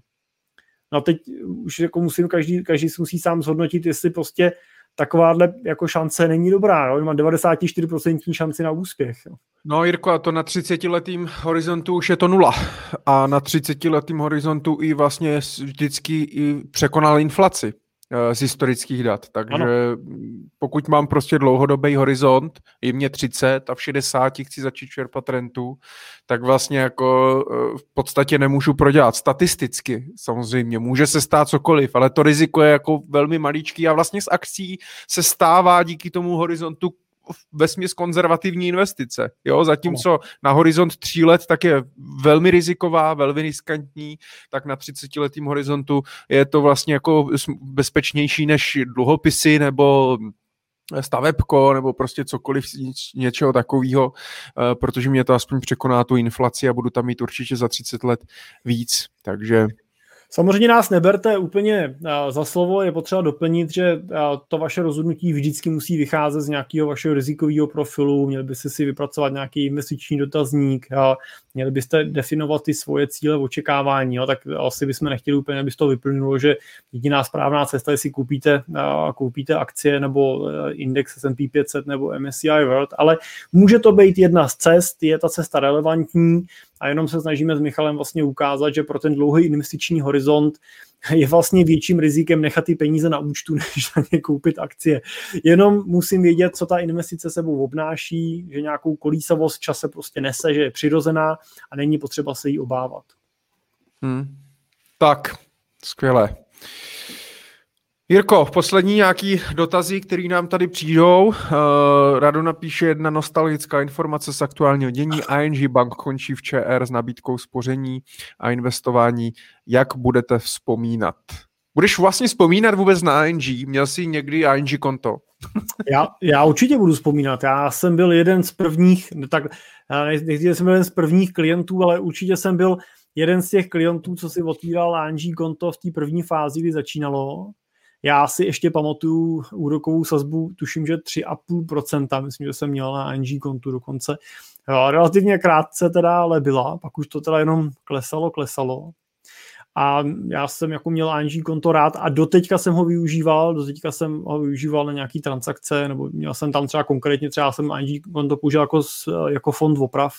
No a teď už jako musím, každý, každý si musí sám zhodnotit, jestli prostě takováhle jako šance není dobrá. Jo? Má 94% šanci na úspěch. Jo? No Jirko, a to na 30-letým horizontu už je to nula. A na 30-letým horizontu i vlastně vždycky i překonal inflaci. Eh, z historických dat. Takže ano. pokud mám prostě dlouhodobý horizont, je mě 30 a v 60 chci začít čerpat rentu, tak vlastně jako eh, v podstatě nemůžu prodělat. Statisticky samozřejmě, může se stát cokoliv, ale to riziko je jako velmi maličký a vlastně z akcí se stává díky tomu horizontu vesměs konzervativní investice. Jo, zatímco na horizont tří let tak je velmi riziková, velmi riskantní, tak na 30 letým horizontu je to vlastně jako bezpečnější než dluhopisy nebo stavebko nebo prostě cokoliv něčeho takového, eh, protože mě to aspoň překoná tu inflaci a budu tam mít určitě za 30 let víc. Takže Samozřejmě nás neberte úplně za slovo, je potřeba doplnit, že to vaše rozhodnutí vždycky musí vycházet z nějakého vašeho rizikového profilu, měli byste si vypracovat nějaký investiční dotazník, měli byste definovat ty svoje cíle v očekávání, tak asi bychom nechtěli úplně, aby z toho vyplnulo, že jediná správná cesta je si koupíte, koupíte akcie nebo index S&P 500 nebo MSCI World, ale může to být jedna z cest, je ta cesta relevantní, a jenom se snažíme s Michalem vlastně ukázat, že pro ten dlouhý investiční horizont je vlastně větším rizikem nechat ty peníze na účtu, než na ně koupit akcie. Jenom musím vědět, co ta investice sebou obnáší, že nějakou kolísavost čase prostě nese, že je přirozená a není potřeba se jí obávat. Hmm. Tak, skvěle. Jirko, poslední nějaký dotazy, které nám tady přijdou. Uh, Rado napíše jedna nostalgická informace z aktuálního dění. ING Bank končí v ČR s nabídkou spoření a investování. Jak budete vzpomínat? Budeš vlastně vzpomínat vůbec na ING? Měl jsi někdy ING konto? já, já určitě budu vzpomínat. Já jsem byl jeden z prvních, tak nechci, jsem byl jeden z prvních klientů, ale určitě jsem byl jeden z těch klientů, co si otvíral ING konto v té první fázi, kdy začínalo já si ještě pamatuju úrokovou sazbu, tuším, že 3,5%, myslím, že jsem měl na ING kontu dokonce. Jo, relativně krátce teda, ale byla, pak už to teda jenom klesalo, klesalo. A já jsem jako měl ING konto rád a doteďka jsem ho využíval, doteďka jsem ho využíval na nějaký transakce, nebo měl jsem tam třeba konkrétně, třeba jsem ING konto použil jako, jako fond oprav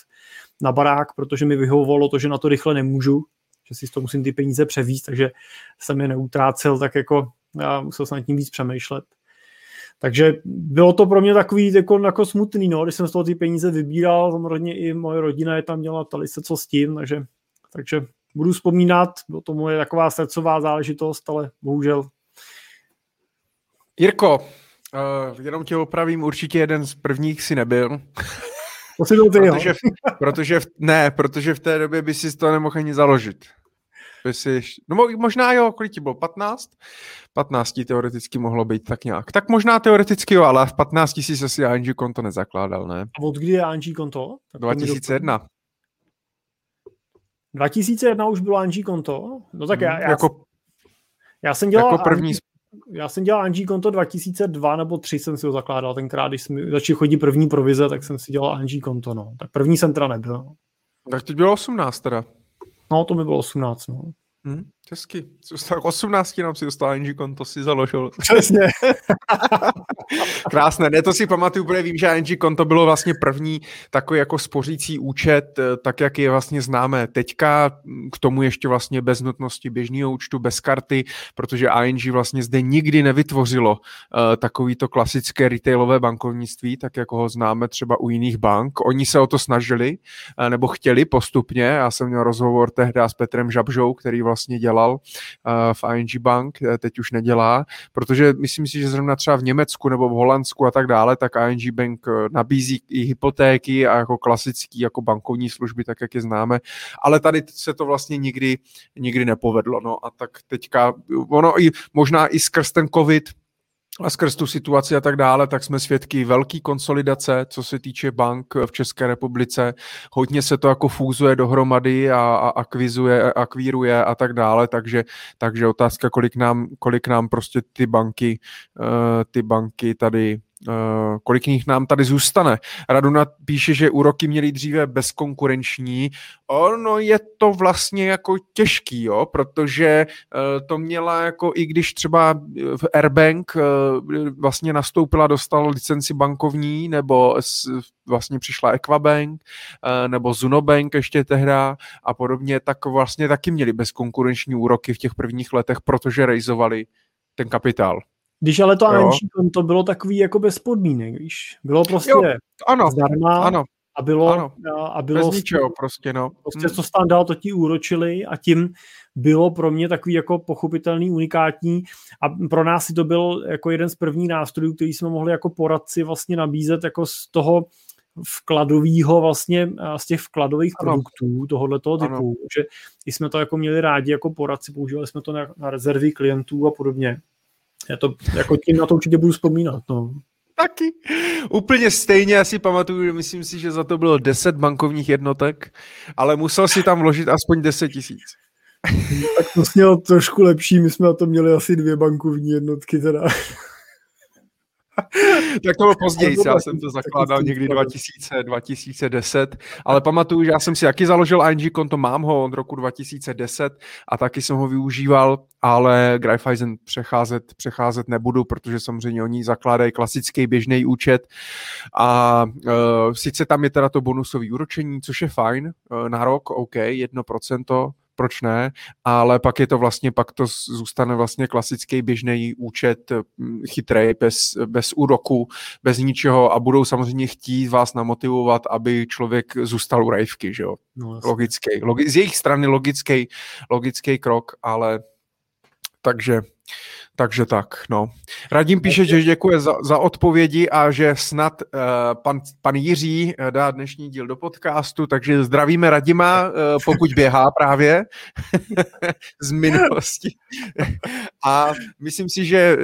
na barák, protože mi vyhovovalo to, že na to rychle nemůžu, že si z toho musím ty peníze převíst, takže jsem je neutrácel tak jako já musel jsem nad tím víc přemýšlet. Takže bylo to pro mě takový jako, jako smutný, no, když jsem z toho ty peníze vybíral, samozřejmě i moje rodina je tam měla, ptali se, co s tím, takže, takže budu vzpomínat, bylo to moje taková srdcová záležitost, ale bohužel. Jirko, uh, jenom tě opravím, určitě jeden z prvních si nebyl. To si byl ty, protože, v, protože v, ne, protože v té době by si to nemohl ani založit by si, no možná jo, kolik ti bylo, 15? 15 teoreticky mohlo být tak nějak. Tak možná teoreticky jo, ale v 15 si si ING konto nezakládal, ne? A od kdy je ING konto? Tak 2001. 2001 už bylo ING konto? No tak já, hmm, já, jako, já jsem dělal jako první... ING, já jsem dělal ING konto 2002 nebo 3 jsem si ho zakládal tenkrát, když jsme začali chodit první provize, tak jsem si dělal ING konto, no. Tak první jsem teda nebyl. Tak teď bylo 18 teda. No, to mi bylo 18, no. Hmm, hezky. Tak 18 nám si dostal ING konto, si založil. Přesně. Krásné. Ne, to si pamatuju, protože vím, že ING konto bylo vlastně první takový jako spořící účet, eh, tak jak je vlastně známe teďka, k tomu ještě vlastně bez nutnosti běžného účtu, bez karty, protože ING vlastně zde nikdy nevytvořilo uh, takovýto klasické retailové bankovnictví, tak jako ho známe třeba u jiných bank. Oni se o to snažili, uh, nebo chtěli postupně. Já jsem měl rozhovor tehdy s Petrem Žabžou, který vlastně dělal uh, v ING Bank, teď už nedělá, protože myslím si, že zrovna třeba v Německu nebo v Holandsku a tak dále, tak ING Bank eh, nabízí i hypotéky a jako klasický jako bankovní služby, tak jak je známe, ale tady se to vlastně nikdy, nikdy nepovedlo. No a tak teďka, ono i možná i skrz ten covid, a skrz tu situaci a tak dále, tak jsme svědky velký konsolidace, co se týče bank v České republice. Hodně se to jako fúzuje dohromady a, a akvizuje, akvíruje a tak dále, takže, takže otázka, kolik nám, kolik nám prostě ty banky, uh, ty banky tady kolik nich nám tady zůstane. Raduna píše, že úroky měly dříve bezkonkurenční. Ono je to vlastně jako těžký, jo, protože uh, to měla jako i když třeba v Airbank vlastně nastoupila, dostal licenci bankovní, nebo vlastně přišla Equabank, nebo Zunobank ještě tehda a podobně, tak vlastně taky měli bezkonkurenční úroky v těch prvních letech, protože rejzovali ten kapitál. Když ale to ANG to bylo takový jako bez podmínek, víš. Bylo prostě jo, ano, zdarma ano, a bylo, ano, a bylo bez ničeho prostě, no. Prostě co tam dal, to ti úročili a tím bylo pro mě takový jako pochopitelný, unikátní a pro nás si to byl jako jeden z prvních nástrojů, který jsme mohli jako poradci vlastně nabízet jako z toho vkladového vlastně, z těch vkladových ano. produktů tohohle toho typu, ano. že jsme to jako měli rádi jako poradci, používali jsme to na, na rezervy klientů a podobně. Já to jako tím na to určitě budu vzpomínat. No. Taky. Úplně stejně já si pamatuju, myslím si, že za to bylo 10 bankovních jednotek, ale musel si tam vložit aspoň 10 tisíc. tak to snělo trošku lepší, my jsme na to měli asi dvě bankovní jednotky teda. tak to bylo později, já jsem to zakládal někdy 2000, 2010, ale pamatuju, že já jsem si taky založil ING konto, mám ho od roku 2010 a taky jsem ho využíval, ale Greifeisen přecházet, přecházet nebudu, protože samozřejmě oni zakládají klasický běžný účet a uh, sice tam je teda to bonusové úročení, což je fajn, uh, na rok, OK, 1%, proč ne, ale pak je to vlastně, pak to zůstane vlastně klasický běžný účet, hm, chytrý, bez, bez úroku, bez ničeho a budou samozřejmě chtít vás namotivovat, aby člověk zůstal u rajvky, že jo? No, logický, logi, z jejich strany logický, logický krok, ale takže takže tak, no. Radim píše, že děkuje za, za odpovědi a že snad uh, pan, pan Jiří eh, dá dnešní díl do podcastu, takže zdravíme Radima, uh, pokud běhá právě z minulosti. a myslím si, že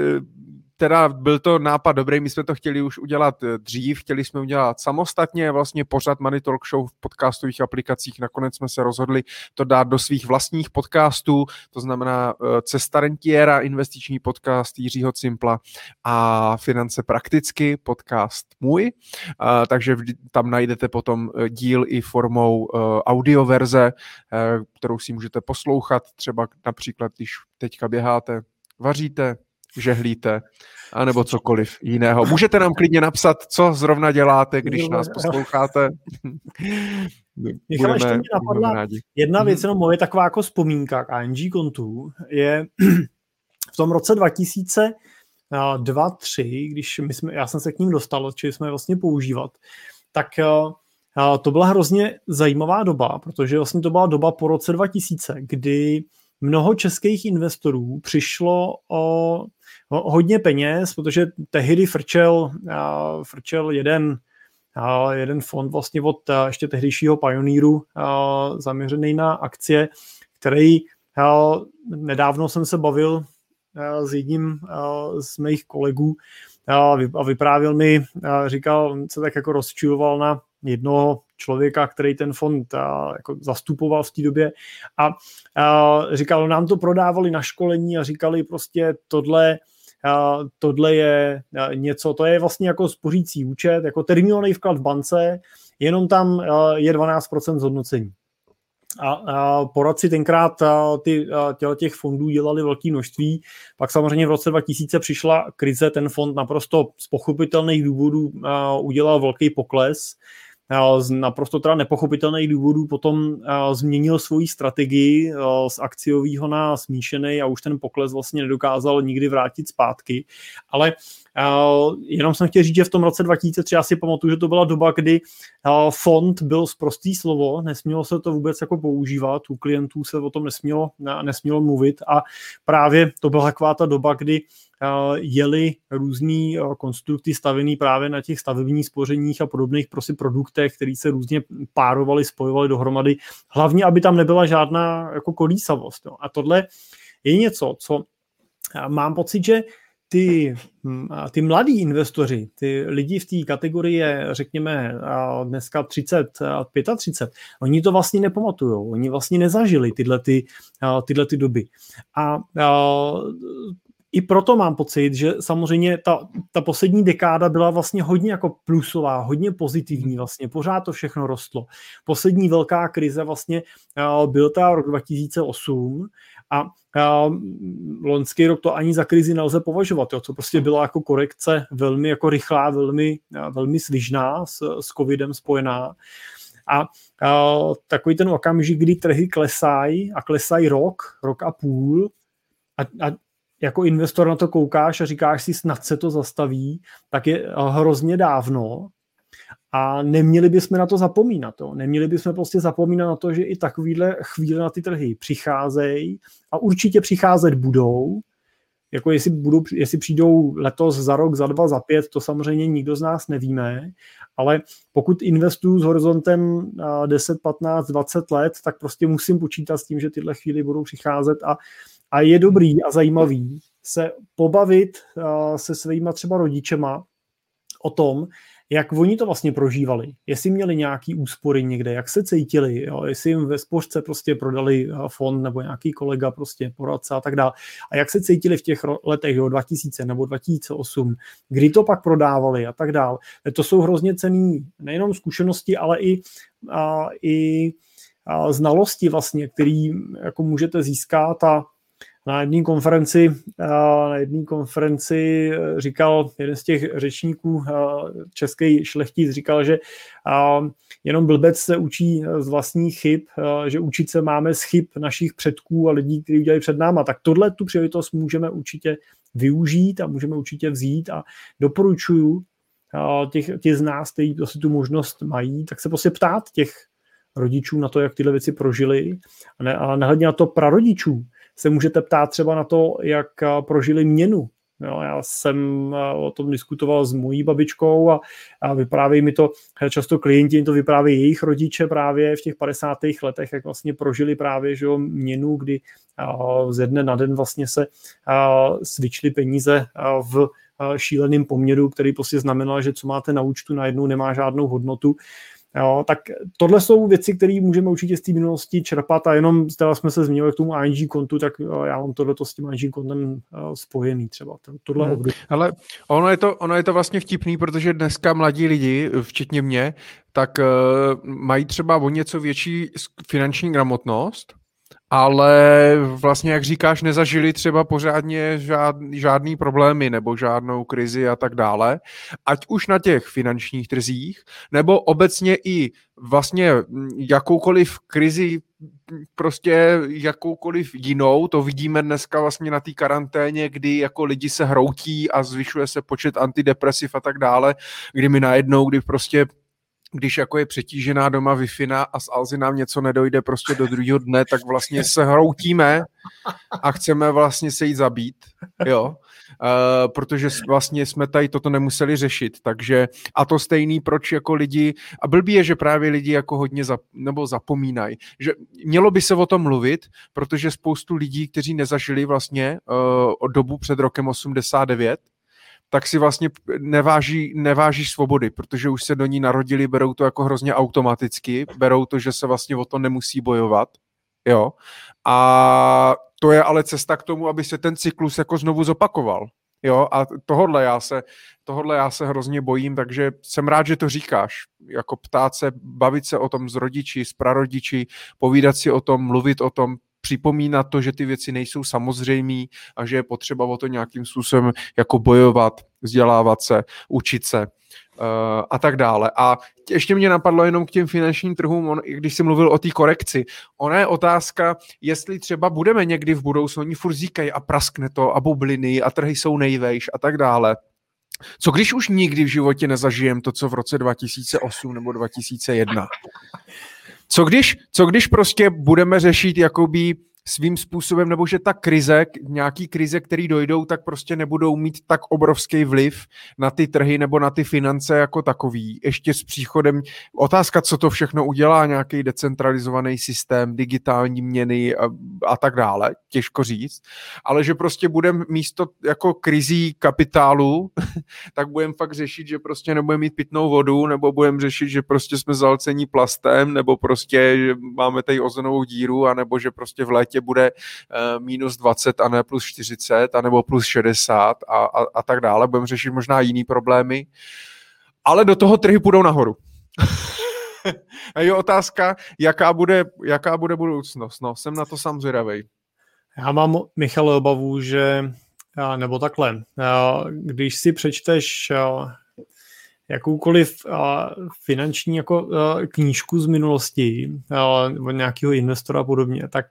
teda byl to nápad dobrý, my jsme to chtěli už udělat eh, dřív, chtěli jsme udělat samostatně, vlastně pořád Money Talk Show v podcastových aplikacích, nakonec jsme se rozhodli to dát do svých vlastních podcastů, to znamená eh, Cesta rentiera, investiční podcast Jiřího Cimpla a Finance prakticky, podcast můj, takže tam najdete potom eh, díl i formou audioverze, kterou si můžete poslouchat, třeba například, když teďka běháte, vaříte, žehlíte, anebo cokoliv jiného. Můžete nám klidně napsat, co zrovna děláte, když nás posloucháte. Michal, ještě mě napadla jedna mhm. věc, jenom moje taková jako vzpomínka k ING kontu, je v tom roce 2002 3 když my jsme, já jsem se k ním dostal, čili jsme je vlastně používat, tak eh, to byla hrozně zajímavá doba, protože vlastně to byla doba po roce 2000, kdy mnoho českých investorů přišlo o hodně peněz, protože tehdy frčel, frčel jeden, jeden fond vlastně od ještě tehdejšího Pioneeru zaměřený na akcie, který nedávno jsem se bavil s jedním z mých kolegů a vyprávěl mi, říkal, se tak jako rozčiloval na jednoho člověka, který ten fond jako zastupoval v té době a, a říkal, nám to prodávali na školení a říkali prostě tohle tohle je něco, to je vlastně jako spořící účet, jako termínovaný vklad v bance, jenom tam je 12% zhodnocení. A, a poradci tenkrát a, ty, a, těch fondů dělali velké množství, pak samozřejmě v roce 2000 přišla krize, ten fond naprosto z pochopitelných důvodů a, udělal velký pokles, z naprosto teda nepochopitelných důvodů potom změnil svoji strategii z akciového na smíšený a už ten pokles vlastně nedokázal nikdy vrátit zpátky. Ale jenom jsem chtěl říct, že v tom roce 2003 já si pamatuju, že to byla doba, kdy fond byl zprostý slovo, nesmělo se to vůbec jako používat, u klientů se o tom nesmělo, nesmělo mluvit a právě to byla taková ta doba, kdy jeli různý konstrukty stavený právě na těch stavebních spořeních a podobných prostě produktech, které se různě párovaly, spojovaly dohromady, hlavně, aby tam nebyla žádná jako kolísavost. Jo. A tohle je něco, co mám pocit, že ty, hm, ty mladí investoři, ty lidi v té kategorii, řekněme, dneska 30, 35, oni to vlastně nepamatují, oni vlastně nezažili tyhle, ty, tyhle ty doby. A, a i proto mám pocit, že samozřejmě ta, ta poslední dekáda byla vlastně hodně jako plusová, hodně pozitivní vlastně, pořád to všechno rostlo. Poslední velká krize vlastně byl ta rok 2008 a loňský rok to ani za krizi nelze považovat, jo, co prostě byla jako korekce velmi jako rychlá, velmi, velmi svižná s, s covidem spojená. A, a takový ten okamžik, kdy trhy klesají a klesají rok, rok a půl a, a jako investor na to koukáš a říkáš si, snad se to zastaví, tak je hrozně dávno a neměli bychom na to zapomínat. To. Neměli bychom prostě zapomínat na to, že i takovýhle chvíle na ty trhy přicházejí a určitě přicházet budou. Jako jestli, budou, jestli přijdou letos, za rok, za dva, za pět, to samozřejmě nikdo z nás nevíme, ale pokud investuju s horizontem 10, 15, 20 let, tak prostě musím počítat s tím, že tyhle chvíli budou přicházet a a je dobrý a zajímavý se pobavit se svýma třeba rodičema o tom, jak oni to vlastně prožívali, jestli měli nějaký úspory někde, jak se cítili, jo, jestli jim ve spořce prostě prodali eh, fond nebo nějaký kolega prostě poradce a tak dále. A jak se cítili v těch letech jo, 2000 nebo 2008, kdy to pak prodávali a tak dále. To jsou hrozně cený nejenom zkušenosti, ale i, a, i a znalosti vlastně, který jako můžete získat a na jedné konferenci, na jedné konferenci eh, říkal jeden z těch řečníků český šlechtic, říkal, že jenom blbec se učí z vlastních chyb, že učit se máme z chyb našich předků a lidí, kteří udělali před náma. Tak tohle tu příležitost můžeme určitě využít a můžeme určitě vzít a doporučuju těch, těch z nás, kteří prostě tu možnost mají, tak se prostě ptát těch rodičů na to, jak tyhle věci prožili a, ne, a nehledně na to prarodičů, se můžete ptát třeba na to, jak prožili měnu. Jo, já jsem o tom diskutoval s mojí babičkou a, a vyprávějí mi to, často klienti to vyprávějí jejich rodiče právě v těch 50. letech, jak vlastně prožili právě že jo, měnu, kdy a, ze dne na den vlastně se svičly peníze a, v šíleným poměru, který prostě znamenal, že co máte na účtu najednou nemá žádnou hodnotu Jo, tak tohle jsou věci, které můžeme určitě z té minulosti čerpat a jenom teda jsme se zmínili k tomu ING kontu, tak já mám tohle s tím ING kontem spojený třeba. Tohle hmm. Ale ono je, to, ono je to vlastně vtipný, protože dneska mladí lidi, včetně mě, tak uh, mají třeba o něco větší finanční gramotnost, ale vlastně, jak říkáš, nezažili třeba pořádně žádný, žádný problémy nebo žádnou krizi a tak dále, ať už na těch finančních trzích, nebo obecně i vlastně jakoukoliv krizi, prostě jakoukoliv jinou, to vidíme dneska vlastně na té karanténě, kdy jako lidi se hroutí a zvyšuje se počet antidepresiv a tak dále, kdy mi najednou, kdy prostě když jako je přetížená doma wi a z Alzy nám něco nedojde prostě do druhého dne, tak vlastně se hroutíme a chceme vlastně se jít zabít, jo, uh, protože vlastně jsme tady toto nemuseli řešit, takže a to stejný, proč jako lidi, a blbý je, že právě lidi jako hodně zap, nebo zapomínají, že mělo by se o tom mluvit, protože spoustu lidí, kteří nezažili vlastně uh, dobu před rokem 89, tak si vlastně neváží, neváží svobody, protože už se do ní narodili, berou to jako hrozně automaticky, berou to, že se vlastně o to nemusí bojovat, jo. A to je ale cesta k tomu, aby se ten cyklus jako znovu zopakoval. Jo, a tohodle já, se, tohodle já se hrozně bojím, takže jsem rád, že to říkáš. Jako ptát se, bavit se o tom s rodiči, s prarodiči, povídat si o tom, mluvit o tom, připomínat to, že ty věci nejsou samozřejmé a že je potřeba o to nějakým způsobem jako bojovat, vzdělávat se, učit se uh, a tak dále. A ještě mě napadlo jenom k těm finančním trhům, on, když jsi mluvil o té korekci. Ona je otázka, jestli třeba budeme někdy v budoucnu, oni furt říkají a praskne to a bubliny a trhy jsou nejvejš a tak dále. Co když už nikdy v životě nezažijem to, co v roce 2008 nebo 2001? Co když, co když prostě budeme řešit jakoby svým způsobem, nebo že ta krize, nějaký krize, které dojdou, tak prostě nebudou mít tak obrovský vliv na ty trhy nebo na ty finance jako takový. Ještě s příchodem, otázka, co to všechno udělá, nějaký decentralizovaný systém, digitální měny a, a tak dále, těžko říct, ale že prostě budeme místo jako krizí kapitálu, tak budeme fakt řešit, že prostě nebudeme mít pitnou vodu, nebo budeme řešit, že prostě jsme zalcení plastem, nebo prostě, že máme tady ozonovou díru, anebo že prostě v létě létě bude uh, minus 20 a ne plus 40, anebo plus 60 a, a, a tak dále. Budeme řešit možná jiný problémy, ale do toho trhy půjdou nahoru. a je otázka, jaká bude, jaká bude budoucnost. No, jsem na to sám zvědavej. Já mám, Michal, obavu, že nebo takhle, když si přečteš jakoukoliv finanční jako knížku z minulosti od nějakého investora a podobně, tak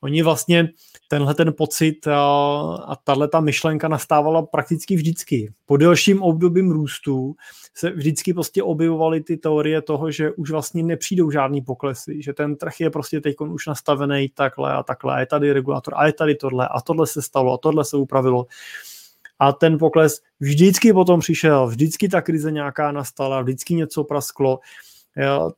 oni vlastně tenhle ten pocit a tahle ta myšlenka nastávala prakticky vždycky. Po delším obdobím růstu se vždycky prostě objevovaly ty teorie toho, že už vlastně nepřijdou žádný poklesy, že ten trh je prostě teď už nastavený takhle a takhle a je tady regulator a je tady tohle a tohle se stalo a tohle se upravilo a ten pokles vždycky potom přišel, vždycky ta krize nějaká nastala, vždycky něco prasklo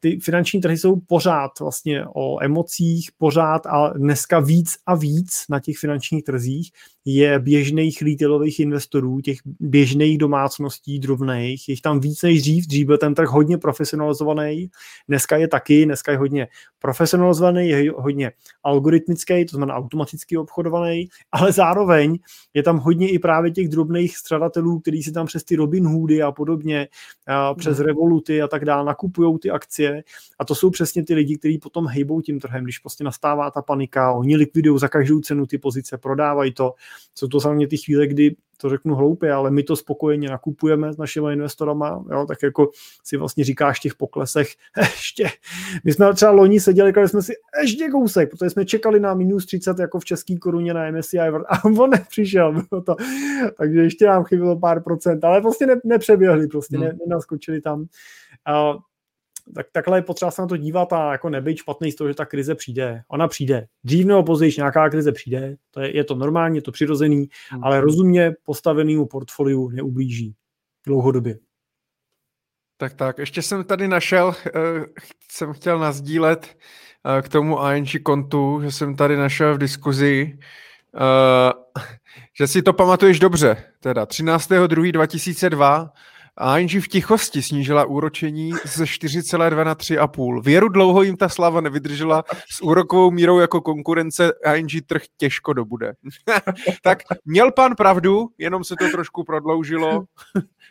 ty finanční trhy jsou pořád vlastně o emocích, pořád a dneska víc a víc na těch finančních trzích je běžných retailových investorů, těch běžných domácností drobných, je tam víc než dřív, dřív byl ten trh hodně profesionalizovaný, dneska je taky, dneska je hodně profesionalizovaný, je hodně algoritmický, to znamená automaticky obchodovaný, ale zároveň je tam hodně i právě těch drobných střadatelů, kteří si tam přes ty Robin Hoody a podobně, a přes hmm. Revoluty a tak dále nakupují ty akcie a to jsou přesně ty lidi, kteří potom hejbou tím trhem, když prostě nastává ta panika, oni likvidují za každou cenu ty pozice, prodávají to. Jsou to samozřejmě ty chvíle, kdy to řeknu hloupě, ale my to spokojeně nakupujeme s našimi investorama, jo, tak jako si vlastně říkáš v těch poklesech, ještě, my jsme třeba loni seděli, říkali jsme si ještě kousek, protože jsme čekali na minus 30 jako v české koruně na MSCI a on nepřišel, bylo to, takže ještě nám chybilo pár procent, ale prostě ne, nepřeběhli, prostě hmm. ne, nenaskočili tam. Uh, tak takhle je potřeba se na to dívat a jako nebyt špatný z toho, že ta krize přijde. Ona přijde. Dřív nebo později nějaká krize přijde, to je, je to normální, je to přirozený, hmm. ale rozumně postavenému portfoliu neublíží dlouhodobě. Tak tak, ještě jsem tady našel, uh, jsem chtěl nazdílet uh, k tomu ING kontu, že jsem tady našel v diskuzi, uh, že si to pamatuješ dobře, teda 13.2.2002 ING v tichosti snížila úročení ze 4,2 na 3,5. Věru dlouho jim ta slava nevydržela s úrokovou mírou jako konkurence ING trh těžko dobude. tak měl pan pravdu, jenom se to trošku prodloužilo.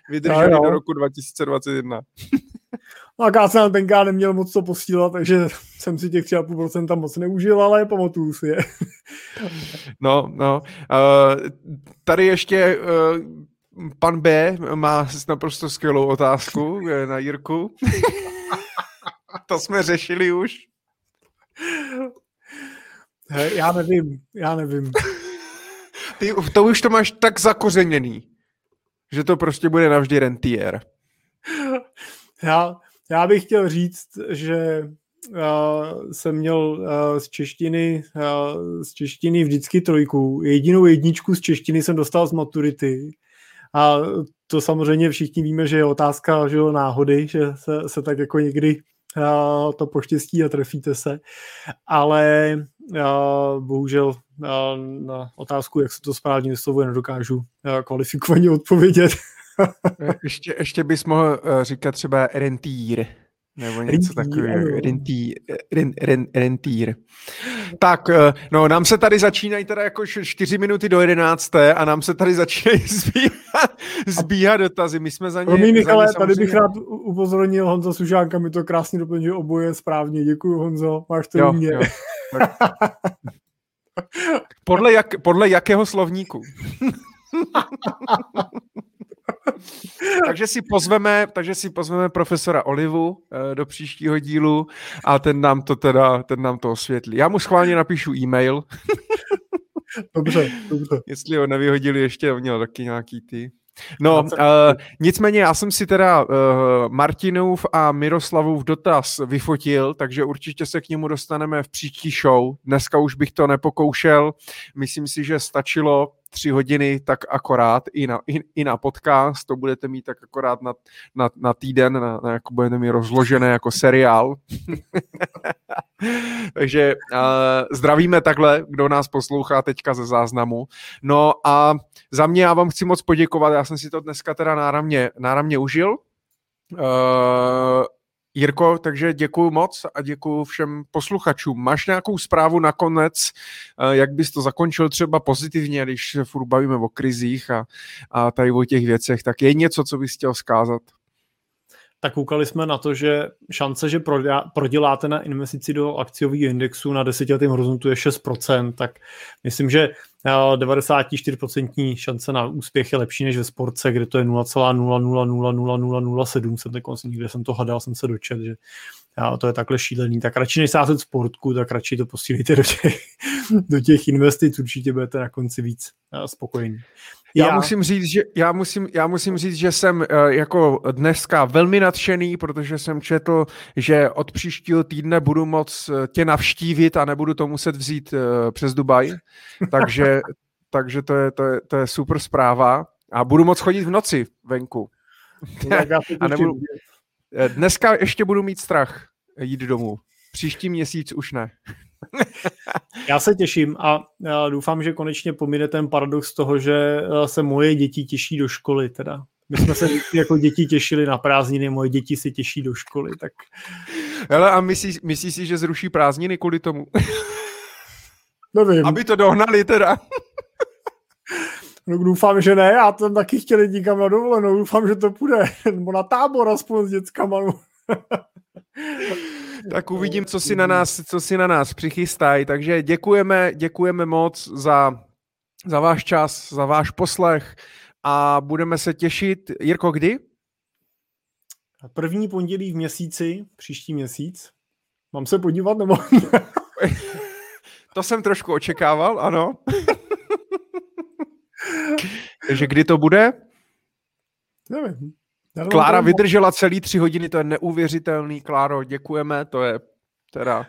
Vydrželi no, do roku 2021. No a já jsem tenkrát neměl moc co posílat, takže jsem si těch 3,5% moc neužil, ale pamatuju si je. no, no. Uh, tady ještě uh, pan B má naprosto skvělou otázku na Jirku. to jsme řešili už. He, já nevím, já nevím. Ty, to už to máš tak zakořeněný, že to prostě bude navždy rentier. Já, já bych chtěl říct, že uh, jsem měl uh, z češtiny uh, z češtiny vždycky trojku. Jedinou jedničku z češtiny jsem dostal z maturity a to samozřejmě všichni víme, že je otázka že jo, náhody, že se, se tak jako někdy a, to poštěstí a trefíte se. Ale a, bohužel a, na otázku, jak se to správně vyslovuje, nedokážu a, kvalifikovaně odpovědět. ještě, ještě bys mohl říkat třeba rentír. Nebo něco takového. Rentýr, rentýr. Tak, eh, no, nám se tady začínají teda jako 4 minuty do 11. a nám se tady začínají zbíhat, zbíhat dotazy. My jsme za ně... Promiň, Michale, samozřejmě... tady bych rád upozornil Honza Sužánka, mi to krásně doplňuje oboje správně. Děkuji, Honzo, máš to jo, mě. Jo. podle, jak, podle jakého slovníku? takže si pozveme, takže si pozveme profesora Olivu eh, do příštího dílu a ten nám to teda, ten nám to osvětlí. Já mu schválně napíšu e-mail. dobře, dobře. Jestli ho nevyhodili ještě, on měl taky nějaký ty No, uh, nicméně já jsem si teda uh, Martinův a Miroslavův dotaz vyfotil, takže určitě se k němu dostaneme v příští show. Dneska už bych to nepokoušel, myslím si, že stačilo tři hodiny tak akorát i na, i, i na podcast, to budete mít tak akorát na, na, na týden, na, na, jako budete mít rozložené jako seriál. Takže uh, zdravíme takhle, kdo nás poslouchá teďka ze záznamu. No a za mě já vám chci moc poděkovat, já jsem si to dneska teda náramně, náramně užil. Uh, Jirko, takže děkuji moc a děkuji všem posluchačům. Máš nějakou zprávu nakonec, eh, jak bys to zakončil třeba pozitivně, když se furt bavíme o krizích a, a tady o těch věcech, tak je něco, co bys chtěl zkázat? Tak koukali jsme na to, že šance, že proděláte na investici do akciového indexu na desetiletém horizontu je 6%, tak myslím, že 94% šance na úspěch je lepší než ve sportce, kde to je 0,0000007, jsem dokonce nikde jsem to hadal, jsem se dočet, že já, to je takhle šílený, tak radši než sázet sportku, tak radši to posílíte do těch, do těch investic, určitě budete na konci víc spokojení. Já, já musím říct, že já musím, já musím říct, že jsem uh, jako dneska velmi nadšený, protože jsem četl, že od příštího týdne budu moc eh, tě navštívit a nebudu to muset vzít uh, přes Dubaj. Takže, takže to, je, to, je, to je super zpráva. A budu moc chodit v noci venku. a nebudu, Dneska ještě budu mít strach jít domů. Příští měsíc už ne. Já se těším a doufám, že konečně pomine ten paradox toho, že se moje děti těší do školy teda. My jsme se jako děti těšili na prázdniny, moje děti se těší do školy, tak... Hele, a myslíš, myslí si, že zruší prázdniny kvůli tomu? Nevím. Aby to dohnali teda. No doufám, že ne, já tam taky chtěli nikam na dovolenou, doufám, že to půjde, nebo na tábor aspoň s dětskama. No. tak uvidím, co si na nás, co si na nás přichystají, takže děkujeme, děkujeme moc za, za váš čas, za váš poslech a budeme se těšit. Jirko, kdy? První pondělí v měsíci, příští měsíc. Mám se podívat, nebo... to jsem trošku očekával, ano. Takže kdy to bude? Nevím. Klára vydržela celý tři hodiny, to je neuvěřitelný. Kláro, děkujeme, to je teda...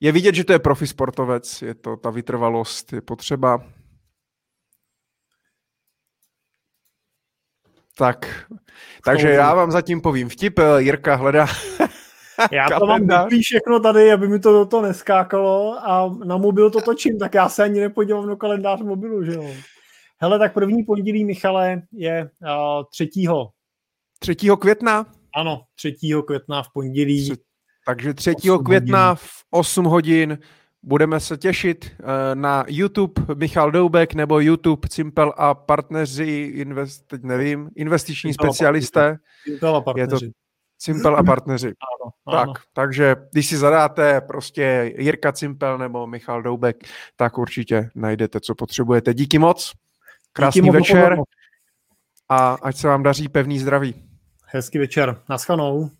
Je vidět, že to je profi sportovec, je to ta vytrvalost, je potřeba. Tak, takže já vám zatím povím vtip, Jirka hledá Já to mám vyplý všechno tady, aby mi to do toho neskákalo a na mobil to točím, tak já se ani nepodívám do kalendář mobilu, že jo. Hele, tak první pondělí, Michale, je uh, třetího. Třetího května? Ano, třetího května v pondělí. Takže třetího května hodin. v 8 hodin budeme se těšit uh, na YouTube Michal Doubek nebo YouTube Cimpel a partneři, invest, teď nevím, investiční Cimpel specialisté. Cimpel a partneři. Je to Cimpel a partneři. Ano, ano. Tak, takže když si zadáte prostě Jirka Cimpel nebo Michal Doubek, tak určitě najdete, co potřebujete. Díky moc, krásný Díky večer a ať se vám daří pevný zdraví. Hezký večer, naschledanou.